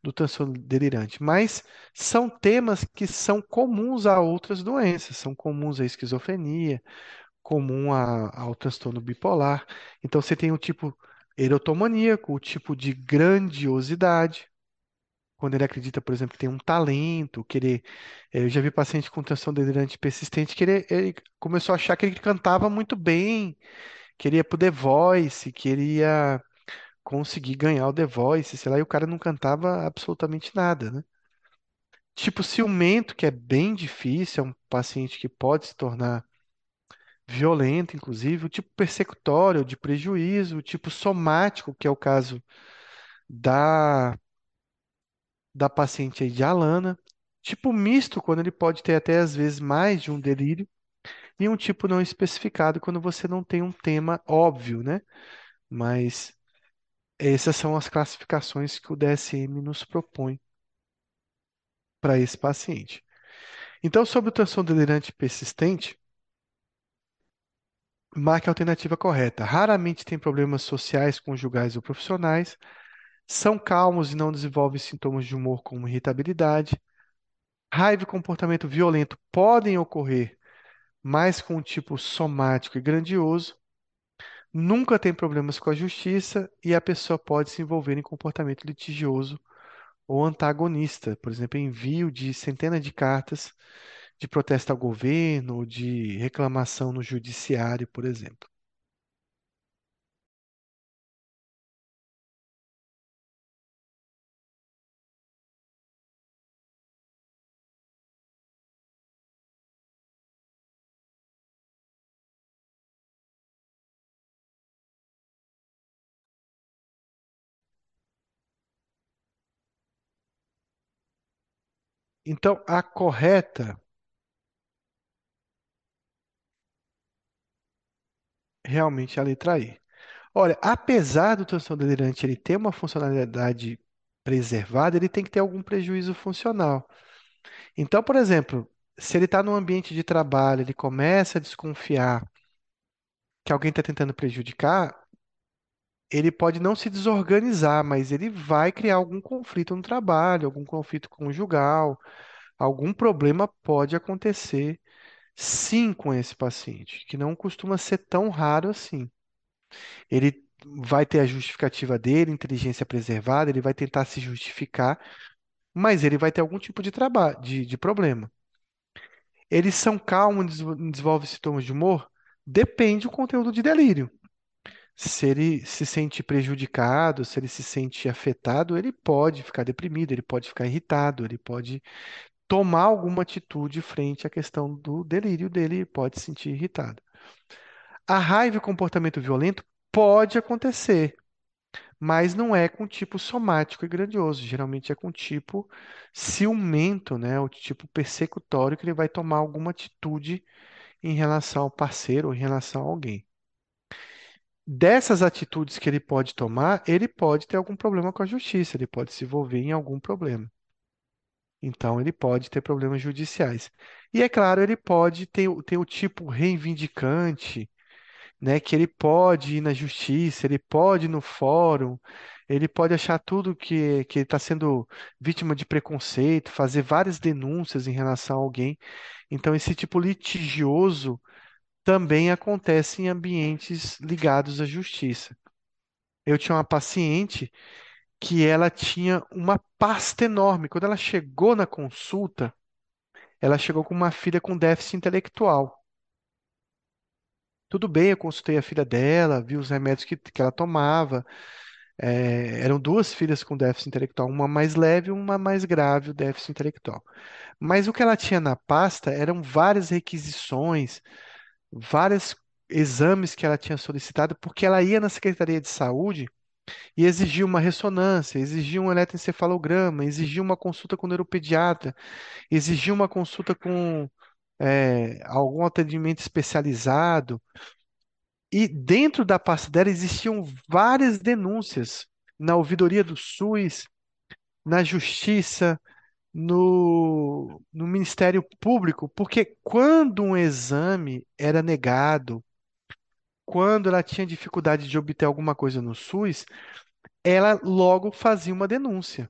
S1: do transtorno delirante, mas são temas que são comuns a outras doenças, são comuns à esquizofrenia, comum a- ao transtorno bipolar. Então, você tem o tipo erotomaníaco, o tipo de grandiosidade, quando ele acredita, por exemplo, que tem um talento, que ele, eh, eu já vi paciente com transtorno delirante persistente que ele, ele começou a achar que ele cantava muito bem, queria The Voice, queria conseguir ganhar o The Voice, sei lá, e o cara não cantava absolutamente nada, né? Tipo ciumento, que é bem difícil, é um paciente que pode se tornar violento, inclusive, o tipo persecutório, de prejuízo, o tipo somático, que é o caso da, da paciente aí de Alana, tipo misto, quando ele pode ter até às vezes mais de um delírio, e um tipo não especificado, quando você não tem um tema óbvio, né? Mas Essas são as classificações que o DSM nos propõe para esse paciente. Então, sobre o transtorno delirante persistente, marque a alternativa correta. Raramente tem problemas sociais, conjugais ou profissionais. São calmos e não desenvolvem sintomas de humor como irritabilidade. Raiva e comportamento violento podem ocorrer, mas com um tipo somático e grandioso. Nunca tem problemas com a justiça e a pessoa pode se envolver em comportamento litigioso ou antagonista, por exemplo, envio de centenas de cartas de protesto ao governo, ou de reclamação no judiciário, por exemplo. Então, a correta realmente é a letra E. Olha, apesar do transtorno delirante ele ter uma funcionalidade preservada, ele tem que ter algum prejuízo funcional. Então, por exemplo, se ele está num ambiente de trabalho, ele começa a desconfiar que alguém está tentando prejudicar, ele pode não se desorganizar, mas ele vai criar algum conflito no trabalho, algum conflito conjugal, algum problema pode acontecer sim com esse paciente, que não costuma ser tão raro assim. Ele vai ter a justificativa dele, inteligência preservada, ele vai tentar se justificar, mas ele vai ter algum tipo de trabalho, de, de problema. Eles são calmos, desenvol- desenvolvem sintomas de humor? Depende do conteúdo de delírio. Se ele se sente prejudicado, se ele se sente afetado, ele pode ficar deprimido, ele pode ficar irritado, ele pode tomar alguma atitude frente à questão do delírio dele, ele pode se sentir irritado. A raiva e o comportamento violento pode acontecer, mas não é com tipo somático e grandioso. Geralmente é com tipo ciumento, né? O tipo persecutório que ele vai tomar alguma atitude em relação ao parceiro ou em relação a alguém. Dessas atitudes que ele pode tomar, ele pode ter algum problema com a justiça, ele pode se envolver em algum problema. Então, ele pode ter problemas judiciais. E é claro, ele pode ter, o- ter o tipo reivindicante, né? Que ele pode ir na justiça, ele pode ir no fórum, ele pode achar tudo que, que ele está sendo vítima de preconceito, fazer várias denúncias em relação a alguém. Então, esse tipo litigioso também acontece em ambientes ligados à justiça. Eu tinha uma paciente que ela tinha uma pasta enorme. Quando ela chegou na consulta, ela chegou com uma filha com déficit intelectual. Tudo bem, eu consultei a filha dela, vi os remédios que, que ela tomava. É, eram duas filhas com déficit intelectual, uma mais leve e uma mais grave, o déficit intelectual. Mas o que ela tinha na pasta eram várias requisições, vários exames que ela tinha solicitado, porque ela ia na Secretaria de Saúde e exigia uma ressonância, exigia um eletroencefalograma, exigia uma consulta com o neuropediatra, exigia uma consulta com é, algum atendimento especializado. E dentro da pasta dela existiam várias denúncias na ouvidoria do SUS, na Justiça, no, no Ministério Público, porque quando um exame era negado, quando ela tinha dificuldade de obter alguma coisa no SUS, ela logo fazia uma denúncia.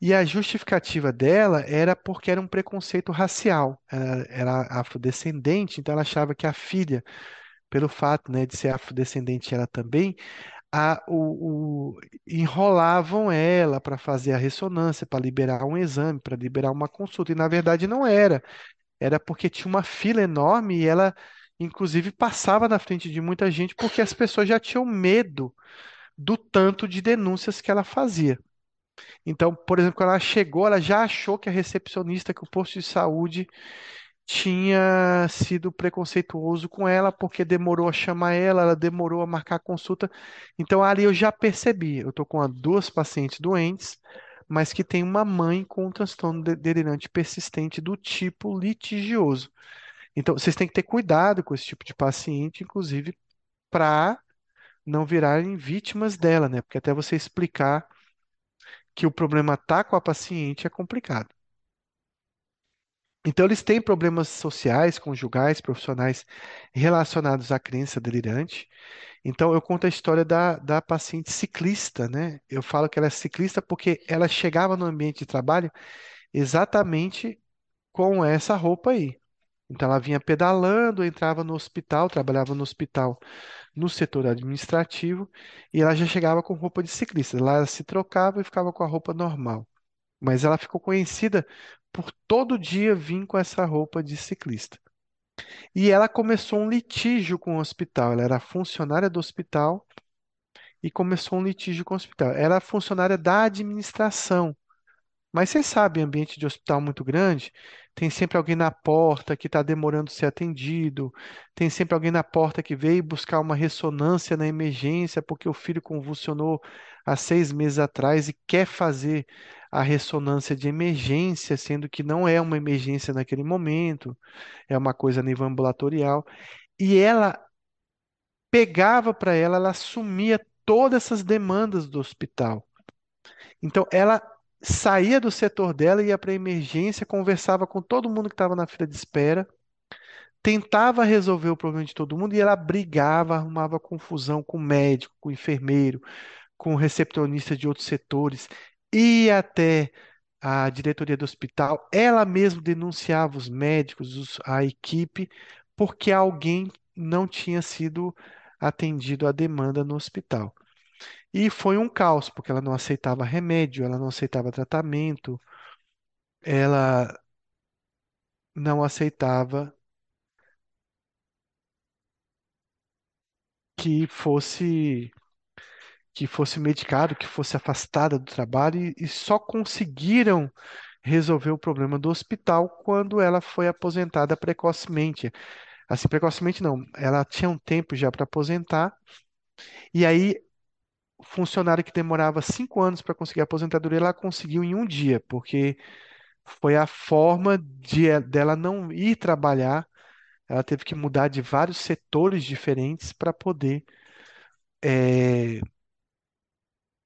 S1: E a justificativa dela era porque era um preconceito racial. Ela era afrodescendente, então ela achava que a filha, pelo fato, né, de ser afrodescendente ela também, a, o, o- enrolavam ela para fazer a ressonância, para liberar um exame, para liberar uma consulta. E na verdade não era. Era porque tinha uma fila enorme e ela, inclusive, passava na frente de muita gente porque as pessoas já tinham medo do tanto de denúncias que ela fazia. Então, por exemplo, quando ela chegou, ela já achou que a recepcionista, que o posto de saúde tinha sido preconceituoso com ela porque demorou a chamar ela, ela demorou a marcar a consulta. Então, ali eu já percebi, eu estou com duas pacientes doentes, mas que tem uma mãe com um transtorno de- delirante persistente do tipo litigioso. Então, vocês têm que ter cuidado com esse tipo de paciente, inclusive para não virarem vítimas dela, né? Porque até você explicar que o problema está com a paciente é complicado. Então, eles têm problemas sociais, conjugais, profissionais relacionados à crença delirante. Então, eu conto a história da, da paciente ciclista, né? Eu falo que ela é ciclista porque ela chegava no ambiente de trabalho exatamente com essa roupa aí. Então, ela vinha pedalando, entrava no hospital, trabalhava no hospital no setor administrativo e ela já chegava com roupa de ciclista. Lá ela se trocava e ficava com a roupa normal. Mas ela ficou conhecida por todo dia vir com essa roupa de ciclista. E ela começou um litígio com o hospital. Ela era funcionária do hospital e começou um litígio com o hospital. Ela era funcionária da administração. Mas vocês sabem, ambiente de hospital muito grande, tem sempre alguém na porta que está demorando ser atendido, tem sempre alguém na porta que veio buscar uma ressonância na emergência porque o filho convulsionou há seis meses atrás e quer fazer a ressonância de emergência, sendo que não é uma emergência naquele momento, é uma coisa a nível ambulatorial. E ela pegava para ela, ela assumia todas essas demandas do hospital. Então, ela saía do setor dela, ia para emergência, conversava com todo mundo que estava na fila de espera, tentava resolver o problema de todo mundo e ela brigava, arrumava confusão com o médico, com o enfermeiro, com o recepcionista de outros setores, ia até a diretoria do hospital, ela mesma denunciava os médicos, os- a equipe, porque alguém não tinha sido atendido à demanda no hospital. E foi um caos, porque ela não aceitava remédio, ela não aceitava tratamento, ela não aceitava que fosse que fosse medicado, que fosse afastada do trabalho e, e só conseguiram resolver o problema do hospital quando ela foi aposentada precocemente. Assim, precocemente não, ela tinha um tempo já para aposentar e aí funcionário que demorava cinco anos para conseguir a aposentadoria, ela conseguiu em um dia, porque foi a forma de, dela não ir trabalhar. Ela teve que mudar de vários setores diferentes para poder eh,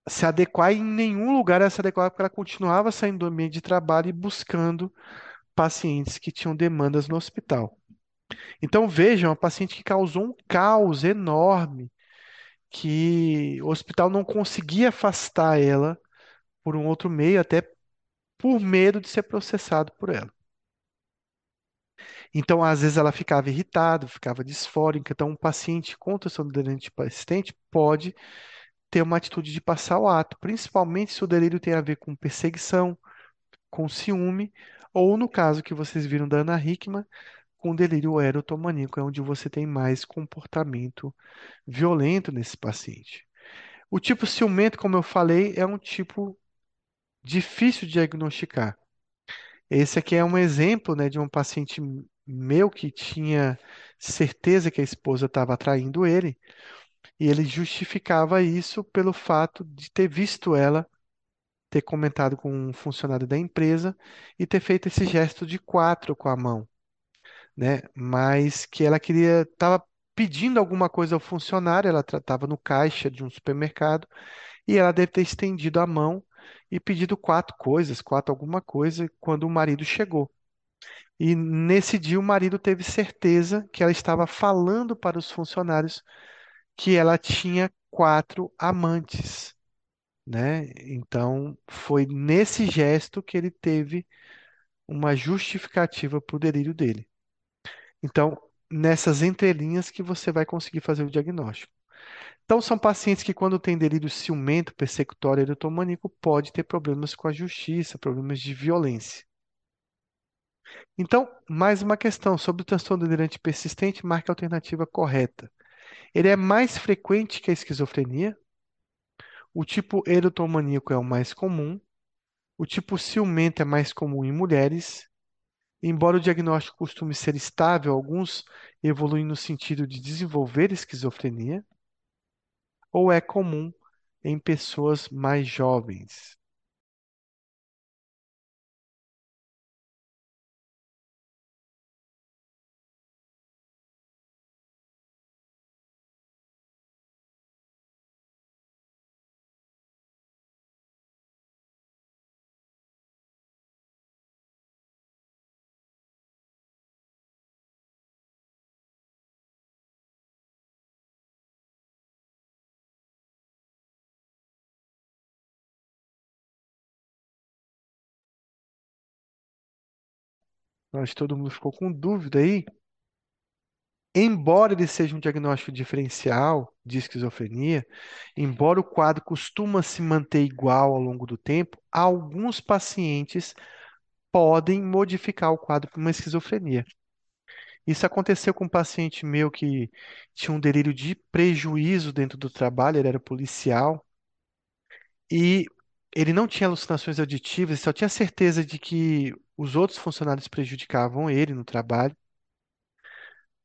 S1: se adequar e em nenhum lugar ela se adequava porque ela continuava saindo do ambiente de trabalho e buscando pacientes que tinham demandas no hospital. Então vejam, uma paciente que causou um caos enorme, que o hospital não conseguia afastar ela por um outro meio, até por medo de ser processado por ela. Então, às vezes, ela ficava irritada, ficava disfórica. Então, um paciente com transtorno delirante persistente pode ter uma atitude de passar o ato, principalmente se o delírio tem a ver com perseguição, com ciúme, ou no caso que vocês viram da Ana Hickman, com delírio erotomaníaco, é onde você tem mais comportamento violento nesse paciente. O tipo ciumento, como eu falei, é um tipo difícil de diagnosticar. Esse aqui é um exemplo, né, de um paciente meu que tinha certeza que a esposa estava traindo ele, e ele justificava isso pelo fato de ter visto ela ter comentado com um funcionário da empresa e ter feito esse gesto de quatro com a mão, né? Mas que ela queria, estava pedindo alguma coisa ao funcionário, ela estava no caixa de um supermercado e ela deve ter estendido a mão e pedido quatro coisas, quatro alguma coisa, quando o marido chegou. E nesse dia o marido teve certeza que ela estava falando para os funcionários que ela tinha quatro amantes, né? Então foi nesse gesto que ele teve uma justificativa para o delírio dele. Então, nessas entrelinhas que você vai conseguir fazer o diagnóstico. Então, são pacientes que, quando têm delírio ciumento, persecutório, erotomaníaco, pode ter problemas com a justiça, problemas de violência. Então, mais uma questão sobre o transtorno delirante persistente, marque a alternativa correta. Ele é mais frequente que a esquizofrenia. O tipo erotomaníaco é o mais comum. O tipo ciumento é mais comum em mulheres. Embora o diagnóstico costume ser estável, alguns evoluem no sentido de desenvolver esquizofrenia, ou é comum em pessoas mais jovens. Acho que todo mundo ficou com dúvida aí. Embora ele seja um diagnóstico diferencial de esquizofrenia, embora o quadro costuma se manter igual ao longo do tempo, alguns pacientes podem modificar o quadro para uma esquizofrenia. Isso aconteceu com um paciente meu que tinha um delírio de prejuízo dentro do trabalho, ele era policial, e ele não tinha alucinações auditivas, só tinha certeza de que os outros funcionários prejudicavam ele no trabalho.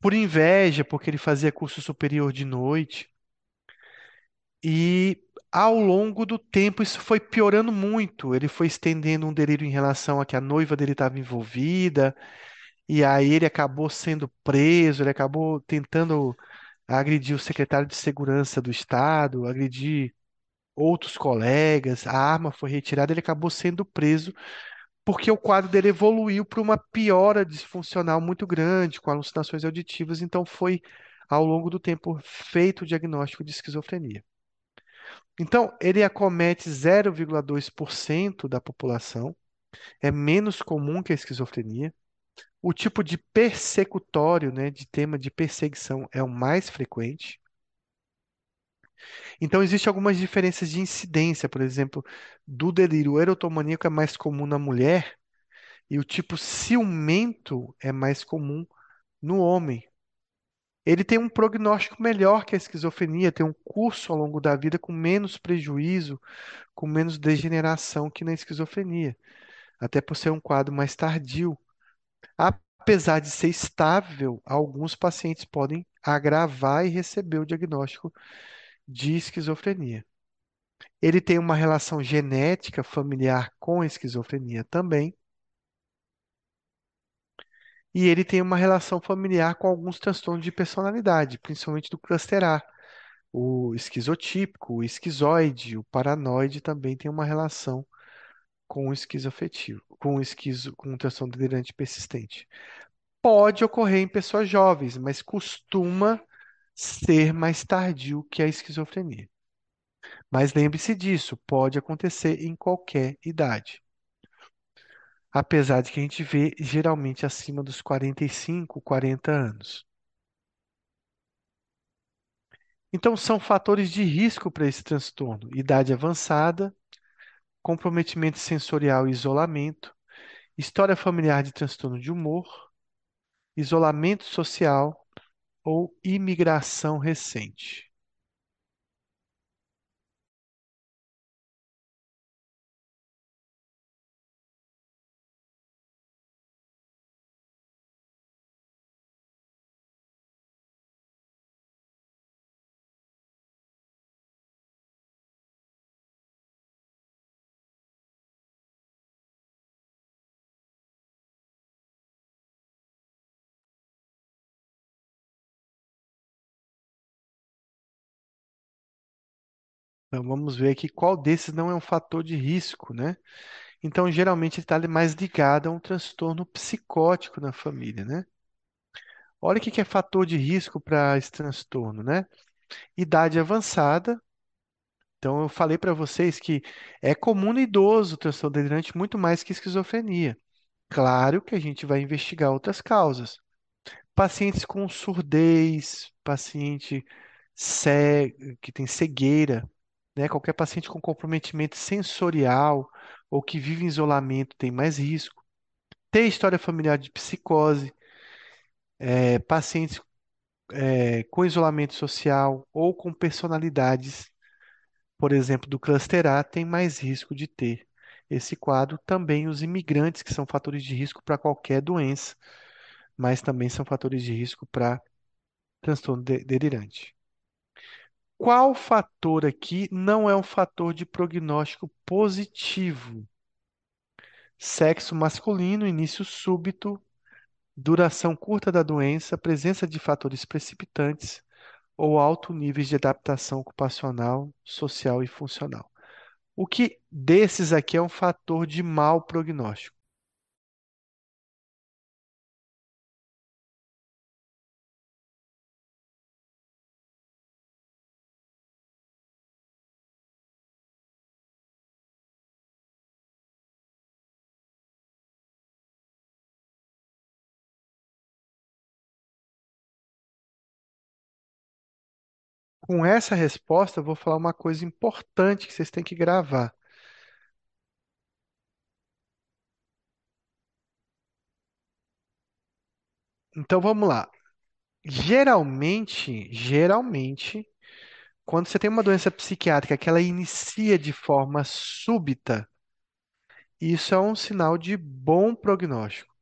S1: Por inveja, porque ele fazia curso superior de noite. E ao longo do tempo isso foi piorando muito. Ele foi estendendo um delírio em relação a que a noiva dele estava envolvida, e aí ele acabou sendo preso, ele acabou tentando agredir o secretário de Segurança do Estado, agredir outros colegas, a arma foi retirada, ele acabou sendo preso porque o quadro dele evoluiu para uma piora disfuncional muito grande, com alucinações auditivas, então foi, ao longo do tempo, feito o diagnóstico de esquizofrenia. Então, ele acomete 0,2% da população, é menos comum que a esquizofrenia. O tipo de persecutório, né, de tema de perseguição, é o mais frequente. Então, existem algumas diferenças de incidência, por exemplo, do delírio erotomaníaco é mais comum na mulher e o tipo ciumento é mais comum no homem. Ele tem um prognóstico melhor que a esquizofrenia, tem um curso ao longo da vida com menos prejuízo, com menos degeneração que na esquizofrenia, até por ser um quadro mais tardio. Apesar de ser estável, alguns pacientes podem agravar e receber o diagnóstico de esquizofrenia. Ele tem uma relação genética familiar com a esquizofrenia também. E ele tem uma relação familiar com alguns transtornos de personalidade, principalmente do cluster A. O esquizotípico, o esquizoide, o paranoide também tem uma relação com o esquizoafetivo, com o esquizo, com o transtorno delirante persistente. Pode ocorrer em pessoas jovens, mas costuma ser mais tardio que a esquizofrenia. Mas lembre-se disso, pode acontecer em qualquer idade. Apesar de que a gente vê geralmente acima dos 45, 40 anos. Então, são fatores de risco para esse transtorno: idade avançada, comprometimento sensorial e isolamento, história familiar de transtorno de humor, isolamento social ou imigração recente. Então, vamos ver aqui qual desses não é um fator de risco, né? Então, geralmente, ele está mais ligado a um transtorno psicótico na família, né? Olha o que é fator de risco para esse transtorno, né? Idade avançada. Então, eu falei para vocês que é comum no idoso o transtorno delirante muito mais que esquizofrenia. Claro que a gente vai investigar outras causas. Pacientes com surdez, paciente cego, que tem cegueira, né? Qualquer paciente com comprometimento sensorial ou que vive em isolamento tem mais risco. Ter história familiar de psicose, é, pacientes é, com isolamento social ou com personalidades, por exemplo, do cluster A, tem mais risco de ter esse quadro. Também os imigrantes, que são fatores de risco para qualquer doença, mas também são fatores de risco para transtorno de- delirante. Qual fator aqui não é um fator de prognóstico positivo? Sexo masculino, início súbito, duração curta da doença, presença de fatores precipitantes ou alto nível de adaptação ocupacional, social e funcional. O que desses aqui é um fator de mau prognóstico? Com essa resposta, eu vou falar uma coisa importante que vocês têm que gravar. Então vamos lá. Geralmente, geralmente, quando você tem uma doença psiquiátrica que ela inicia de forma súbita, isso é um sinal de bom prognóstico.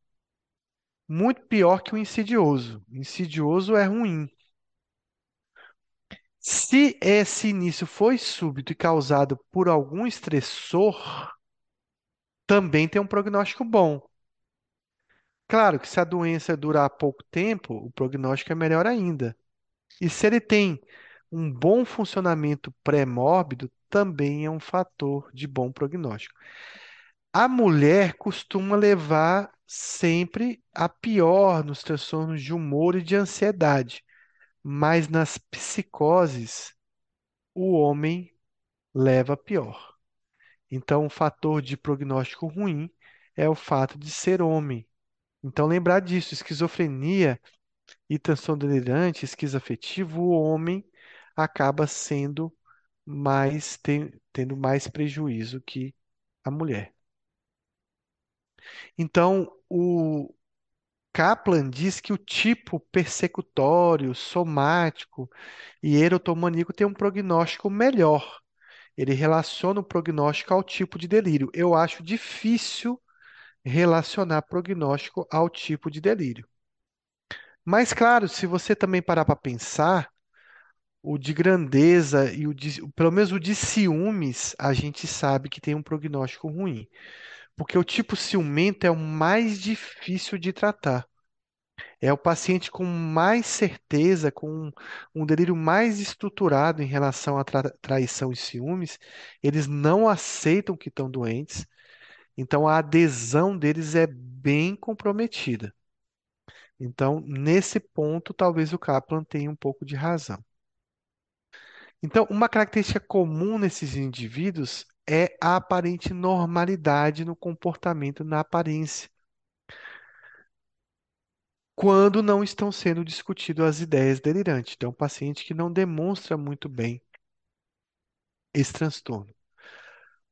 S1: Muito pior que o insidioso. Insidioso é ruim. Se esse início foi súbito e causado por algum estressor, também tem um prognóstico bom. Claro que se a doença durar pouco tempo, o prognóstico é melhor ainda. E se ele tem um bom funcionamento pré-mórbido, também é um fator de bom prognóstico. A mulher costuma levar sempre a pior nos transtornos de humor e de ansiedade, mas nas psicoses, o homem leva pior. Então, o fator de prognóstico ruim é o fato de ser homem. Então, lembrar disso, esquizofrenia e transtorno delirante, esquizoafetivo, o homem acaba sendo mais, ten- tendo mais prejuízo que a mulher. Então, o Kaplan diz que o tipo persecutório, somático e erotomaníaco tem um prognóstico melhor. Ele relaciona o prognóstico ao tipo de delírio. Eu acho difícil relacionar prognóstico ao tipo de delírio. Mas, claro, se você também parar para pensar, o de grandeza e o de, pelo menos o de ciúmes, a gente sabe que tem um prognóstico ruim. Porque o tipo ciumento é o mais difícil de tratar. É o paciente com mais certeza, com um, delírio mais estruturado em relação à tra- traição e ciúmes. Eles não aceitam que estão doentes, então a adesão deles é bem comprometida. Então, nesse ponto, talvez o Kaplan tenha um pouco de razão. Então, uma característica comum nesses indivíduos é a aparente normalidade no comportamento, na aparência, quando não estão sendo discutidas as ideias delirantes. Então, é um paciente que não demonstra muito bem esse transtorno.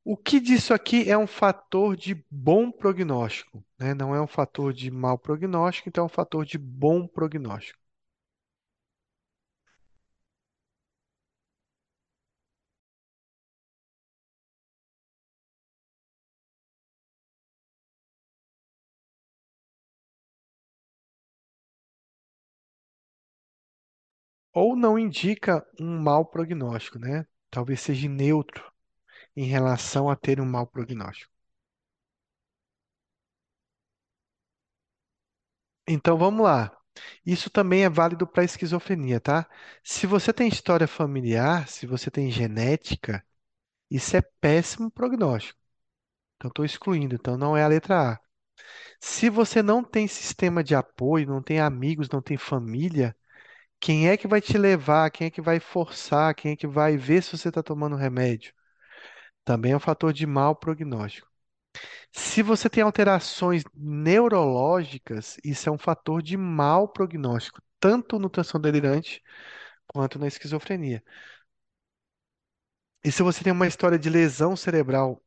S1: O que disso aqui é um fator de bom prognóstico, né? Não é um fator de mau prognóstico, então é um fator de bom prognóstico. Ou não indica um mau prognóstico, né? Talvez seja neutro em relação a ter um mau prognóstico. Então vamos lá. Isso também é válido para esquizofrenia, tá? Se você tem história familiar, se você tem genética, isso é péssimo prognóstico. Então estou excluindo, então não é a letra A. Se você não tem sistema de apoio, não tem amigos, não tem família, quem é que vai te levar? Quem é que vai forçar? Quem é que vai ver se você está tomando remédio? Também é um fator de mau prognóstico. Se você tem alterações neurológicas, isso é um fator de mau prognóstico, tanto no transtorno delirante quanto na esquizofrenia. E se você tem uma história de lesão cerebral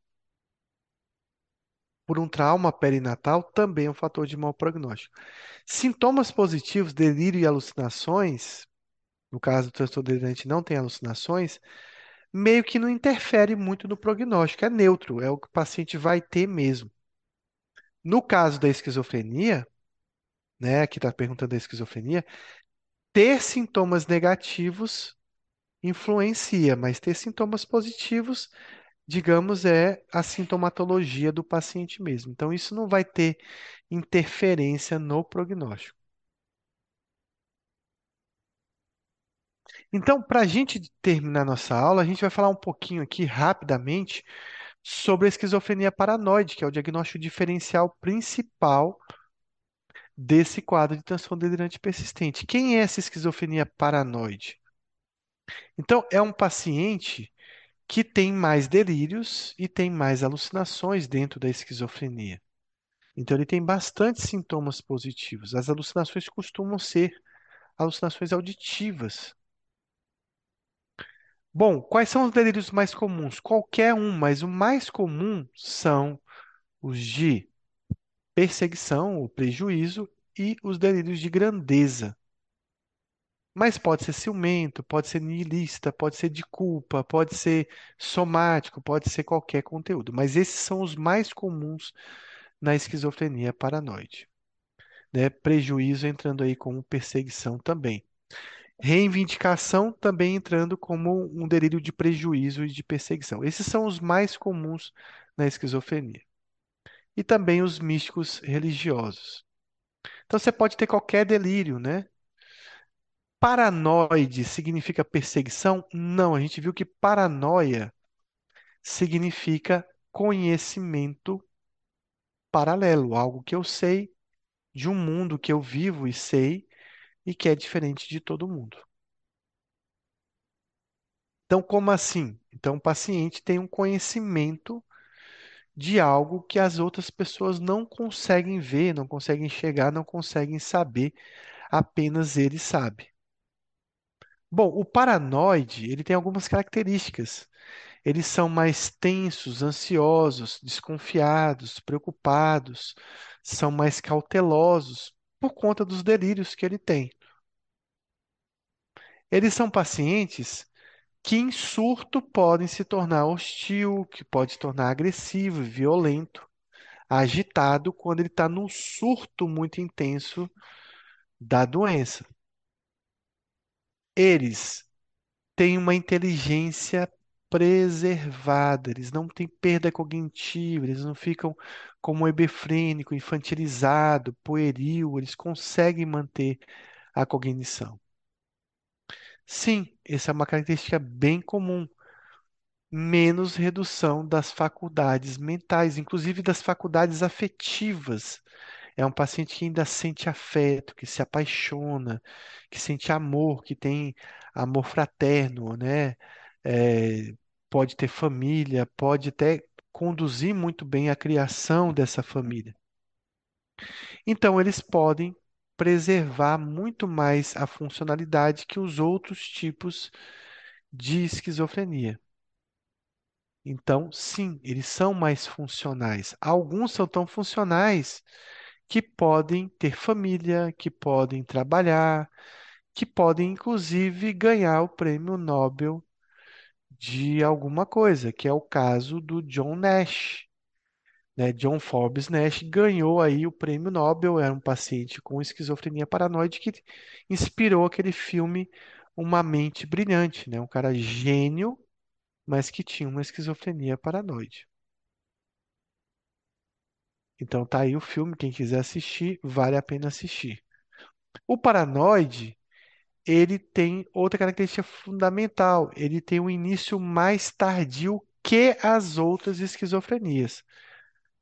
S1: por um trauma perinatal, também é um fator de mau prognóstico. Sintomas positivos, delírio e alucinações, no caso do transtorno delirante não tem alucinações, meio que não interfere muito no prognóstico, é neutro, é o que o paciente vai ter mesmo. No caso da esquizofrenia, né, que está perguntando da esquizofrenia, ter sintomas negativos influencia, mas ter sintomas positivos, digamos, é a sintomatologia do paciente mesmo. Então, isso não vai ter interferência no prognóstico. Então, para a gente terminar nossa aula, a gente vai falar um pouquinho aqui rapidamente sobre a esquizofrenia paranoide, que é o diagnóstico diferencial principal desse quadro de transtorno delirante persistente. Quem é essa esquizofrenia paranoide? Então, é um paciente que tem mais delírios e tem mais alucinações dentro da esquizofrenia. Então, ele tem bastante sintomas positivos. As alucinações costumam ser alucinações auditivas. Bom, quais são os delírios mais comuns? Qualquer um, mas o mais comum são os de perseguição ou prejuízo e os delírios de grandeza. Mas pode ser ciumento, pode ser niilista, pode ser de culpa, pode ser somático, pode ser qualquer conteúdo. Mas esses são os mais comuns na esquizofrenia paranoide. Né? Prejuízo entrando aí como perseguição também. Reivindicação também entrando como um delírio de prejuízo e de perseguição. Esses são os mais comuns na esquizofrenia. E também os místicos religiosos. Então você pode ter qualquer delírio, né? Paranoide significa perseguição? Não, a gente viu que paranoia significa conhecimento paralelo, algo que eu sei de um mundo que eu vivo e sei e que é diferente de todo mundo. Então, como assim? Então, o paciente tem um conhecimento de algo que as outras pessoas não conseguem ver, não conseguem enxergar, não conseguem saber, apenas ele sabe. Bom, o paranoide, ele tem algumas características. Eles são mais tensos, ansiosos, desconfiados, preocupados, são mais cautelosos por conta dos delírios que ele tem. Eles são pacientes que em surto podem se tornar hostil, que pode se tornar agressivo, violento, agitado quando ele está num surto muito intenso da doença. Eles têm uma inteligência preservada, eles não têm perda cognitiva, eles não ficam como hebefrênico, infantilizado, pueril, eles conseguem manter a cognição. Sim, essa é uma característica bem comum. Menos redução das faculdades mentais, inclusive das faculdades afetivas. É um paciente que ainda sente afeto, que se apaixona, que sente amor, que tem amor fraterno, né? É, pode ter família, pode até conduzir muito bem a criação dessa família. Então, eles podem preservar muito mais a funcionalidade que os outros tipos de esquizofrenia. Então, sim, eles são mais funcionais. Alguns são tão funcionais que podem ter família, que podem trabalhar, que podem inclusive ganhar o prêmio Nobel de alguma coisa, que é o caso do John Nash. Né? John Forbes Nash ganhou aí o prêmio Nobel, era um paciente com esquizofrenia paranoide que inspirou aquele filme Uma Mente Brilhante, né? Um cara gênio, mas que tinha uma esquizofrenia paranoide. Então tá aí o filme, quem quiser assistir, vale a pena assistir. O paranoide, ele tem outra característica fundamental, ele tem um início mais tardio que as outras esquizofrenias,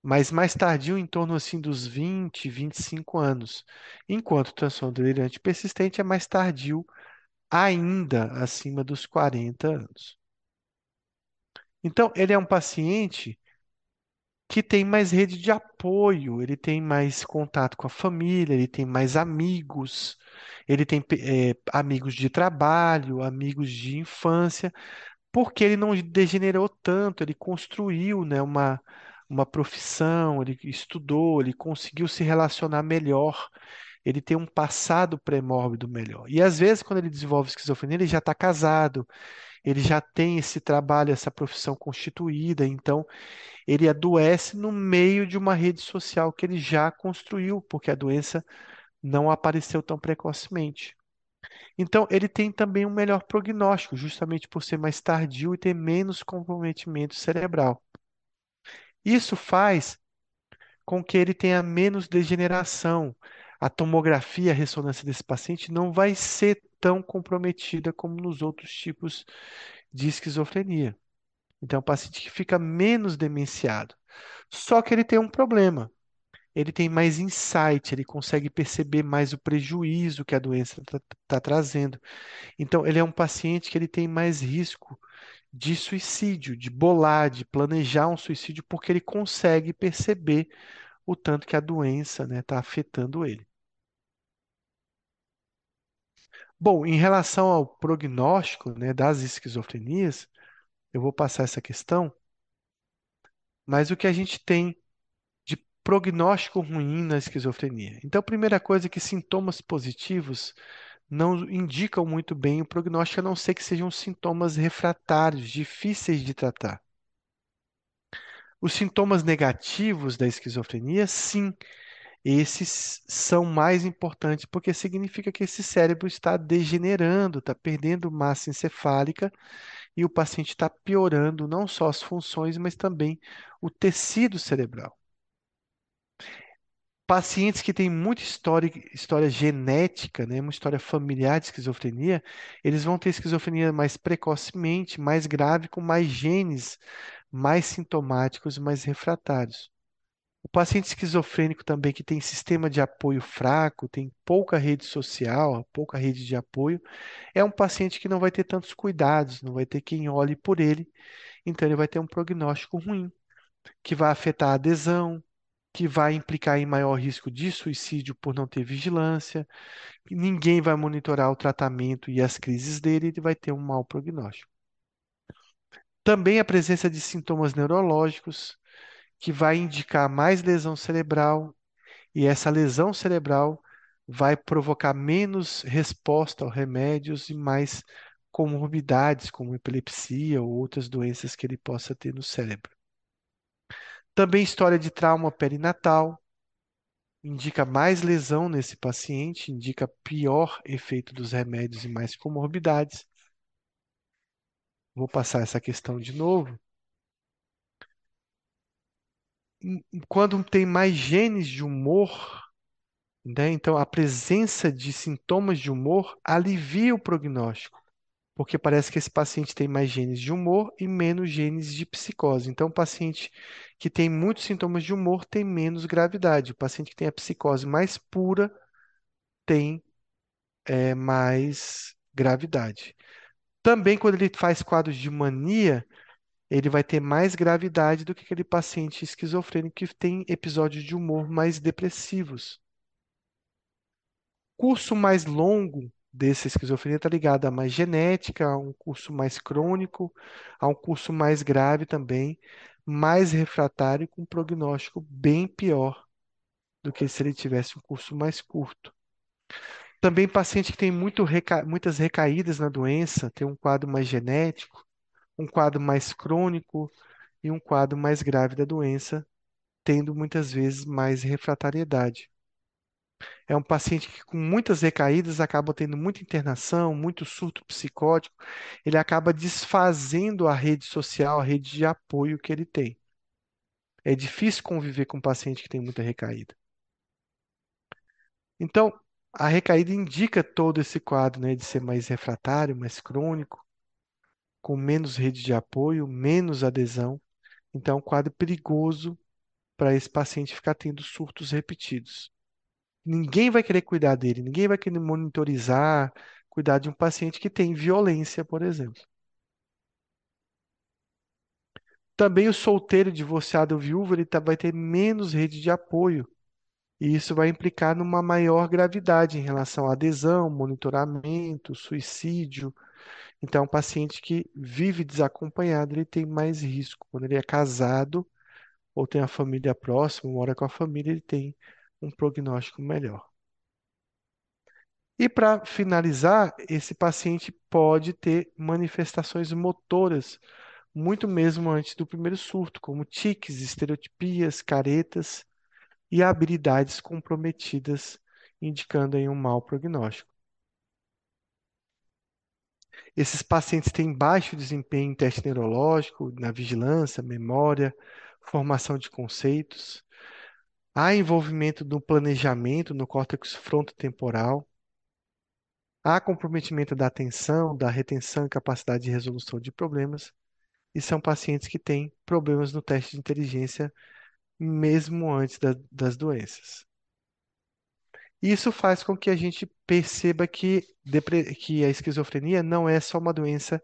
S1: mas mais tardio em torno assim dos 20, 25 anos, enquanto o transtorno delirante persistente é mais tardio ainda acima dos 40 anos. Então, ele é um paciente que tem mais rede de apoio, ele tem mais contato com a família, ele tem mais amigos, ele tem é, amigos de trabalho, amigos de infância, porque ele não degenerou tanto, ele construiu, né, uma, uma profissão, ele estudou, ele conseguiu se relacionar melhor, ele tem um passado pré-mórbido melhor. E às vezes, quando ele desenvolve esquizofrenia, ele já está casado, ele já tem esse trabalho, essa profissão constituída, então ele adoece no meio de uma rede social que ele já construiu, porque a doença não apareceu tão precocemente. Então, ele tem também um melhor prognóstico, justamente por ser mais tardio e ter menos comprometimento cerebral. Isso faz com que ele tenha menos degeneração. A tomografia, a ressonância desse paciente não vai ser tão comprometida como nos outros tipos de esquizofrenia. Então, é um paciente que fica menos demenciado. Só que ele tem um problema. Ele tem mais insight, ele consegue perceber mais o prejuízo que a doença está tá trazendo. Então, ele é um paciente que ele tem mais risco de suicídio, de bolar, de planejar um suicídio, porque ele consegue perceber o tanto que a doença está né, tá afetando ele. Bom, em relação ao prognóstico né, das esquizofrenias, eu vou passar essa questão, mas o que a gente tem de prognóstico ruim na esquizofrenia? Então, a primeira coisa é que sintomas positivos não indicam muito bem o prognóstico, a não ser que sejam sintomas refratários, difíceis de tratar. Os sintomas negativos da esquizofrenia, sim, esses são mais importantes porque significa que esse cérebro está degenerando, está perdendo massa encefálica e o paciente está piorando não só as funções, mas também o tecido cerebral. Pacientes que têm muita história, história genética, né, uma história familiar de esquizofrenia, eles vão ter esquizofrenia mais precocemente, mais grave, com mais genes, mais sintomáticos, mais refratários. O paciente esquizofrênico também que tem sistema de apoio fraco, tem pouca rede social, pouca rede de apoio, é um paciente que não vai ter tantos cuidados, não vai ter quem olhe por ele, então ele vai ter um prognóstico ruim, que vai afetar a adesão, que vai implicar em maior risco de suicídio por não ter vigilância, ninguém vai monitorar o tratamento e as crises dele, ele vai ter um mau prognóstico. Também a presença de sintomas neurológicos, que vai indicar mais lesão cerebral, e essa lesão cerebral vai provocar menos resposta aos remédios e mais comorbidades, como epilepsia ou outras doenças que ele possa ter no cérebro. Também história de trauma perinatal, indica mais lesão nesse paciente, indica pior efeito dos remédios e mais comorbidades. Vou passar essa questão de novo. Quando tem mais genes de humor, né, então a presença de sintomas de humor alivia o prognóstico porque parece que esse paciente tem mais genes de humor e menos genes de psicose. Então, o paciente que tem muitos sintomas de humor tem menos gravidade. O paciente que tem a psicose mais pura tem é, mais gravidade. Também, quando ele faz quadros de mania, ele vai ter mais gravidade do que aquele paciente esquizofrênico que tem episódios de humor mais depressivos. Curso mais longo dessa esquizofrenia está ligada a mais genética, a um curso mais crônico, a um curso mais grave também, mais refratário, com prognóstico bem pior do que se ele tivesse um curso mais curto. Também paciente que tem muito reca... muitas recaídas na doença, tem um quadro mais genético, um quadro mais crônico e um quadro mais grave da doença, tendo muitas vezes mais refratariedade. É um paciente que, com muitas recaídas, acaba tendo muita internação, muito surto psicótico. Ele acaba desfazendo a rede social, a rede de apoio que ele tem. É difícil conviver com um paciente que tem muita recaída. Então, a recaída indica todo esse quadro, né, de ser mais refratário, mais crônico, com menos rede de apoio, menos adesão. Então, é um quadro perigoso para esse paciente ficar tendo surtos repetidos. Ninguém vai querer cuidar dele, ninguém vai querer monitorizar, cuidar de um paciente que tem violência, por exemplo. Também o solteiro, divorciado ou viúvo, ele tá, vai ter menos rede de apoio. E isso vai implicar numa maior gravidade em relação à adesão, monitoramento, suicídio. Então, um paciente que vive desacompanhado, ele tem mais risco. Quando ele é casado ou tem a família próxima, mora com a família, ele tem um prognóstico melhor. E para finalizar, esse paciente pode ter manifestações motoras, muito mesmo antes do primeiro surto, como tiques, estereotipias, caretas e habilidades comprometidas, indicando aí um mau prognóstico. Esses pacientes têm baixo desempenho em teste neurológico, na vigilância, memória, formação de conceitos. Há envolvimento no planejamento, no córtex frontotemporal. Há comprometimento da atenção, da retenção e capacidade de resolução de problemas. E são pacientes que têm problemas no teste de inteligência mesmo antes da, das doenças. Isso faz com que a gente perceba que, que a esquizofrenia não é só uma doença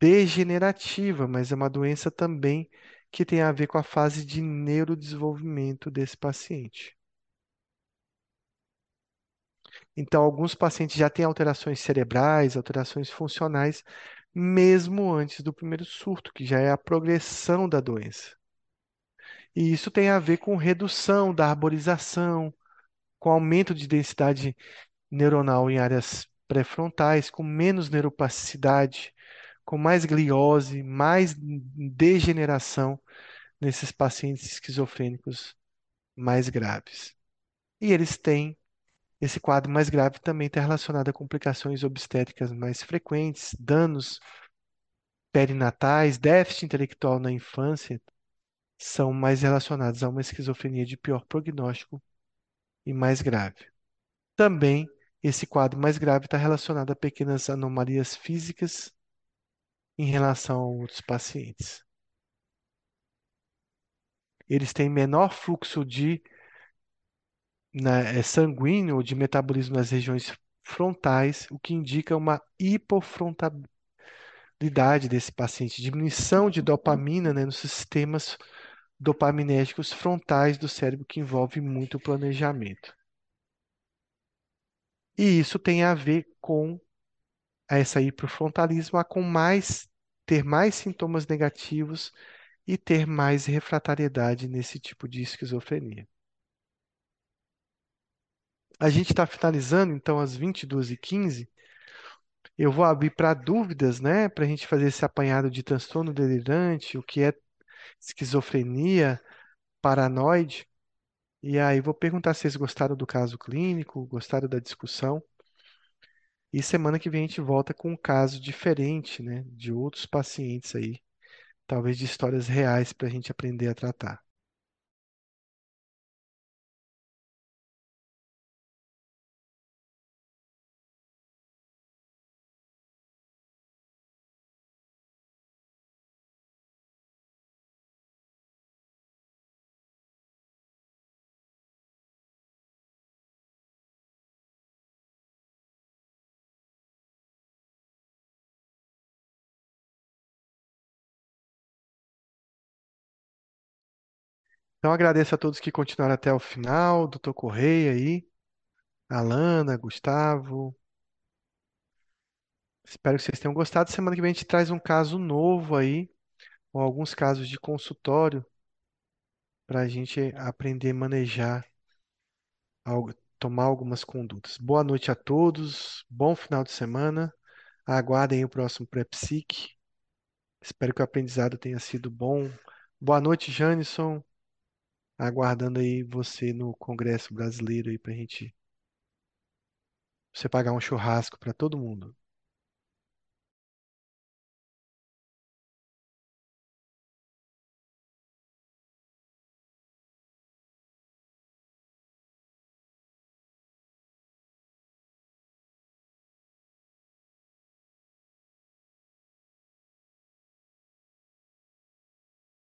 S1: degenerativa, mas é uma doença também que tem a ver com a fase de neurodesenvolvimento desse paciente. Então, alguns pacientes já têm alterações cerebrais, alterações funcionais, mesmo antes do primeiro surto, que já é a progressão da doença. E isso tem a ver com redução da arborização, com aumento de densidade neuronal em áreas pré-frontais, com menos neuroplasticidade, com mais gliose, mais degeneração nesses pacientes esquizofrênicos mais graves. E eles têm esse quadro mais grave também está relacionado a complicações obstétricas mais frequentes, danos perinatais, déficit intelectual na infância, são mais relacionados a uma esquizofrenia de pior prognóstico e mais grave. Também, esse quadro mais grave está relacionado a pequenas anomalias físicas em relação a outros pacientes. Eles têm menor fluxo de né, é sanguíneo ou de metabolismo nas regiões frontais, o que indica uma hipofrontalidade desse paciente, diminuição de dopamina, né, nos sistemas dopaminérgicos frontais do cérebro, que envolve muito planejamento. E isso tem a ver com essa hiperfrontalismo, a com mais ter mais sintomas negativos e ter mais refratariedade nesse tipo de esquizofrenia. A gente está finalizando, então, às 22h15. Eu vou abrir para dúvidas, né? Para a gente fazer esse apanhado de transtorno delirante, o que é esquizofrenia, paranoide. E aí vou perguntar se vocês gostaram do caso clínico, gostaram da discussão. E semana que vem a gente volta com um caso diferente, né? De outros pacientes aí, talvez de histórias reais para a gente aprender a tratar. Então agradeço a todos que continuaram até o final, doutor Correia aí, Alana, Gustavo. Espero que vocês tenham gostado. Semana que vem a gente traz um caso novo aí, ou alguns casos de consultório, para a gente aprender a manejar, tomar algumas condutas. Boa noite a todos, bom final de semana. Aguardem o próximo Prepsic. Espero que o aprendizado tenha sido bom. Boa noite, Janison. Aguardando aí você no Congresso Brasileiro aí para a gente você pagar um churrasco para todo mundo.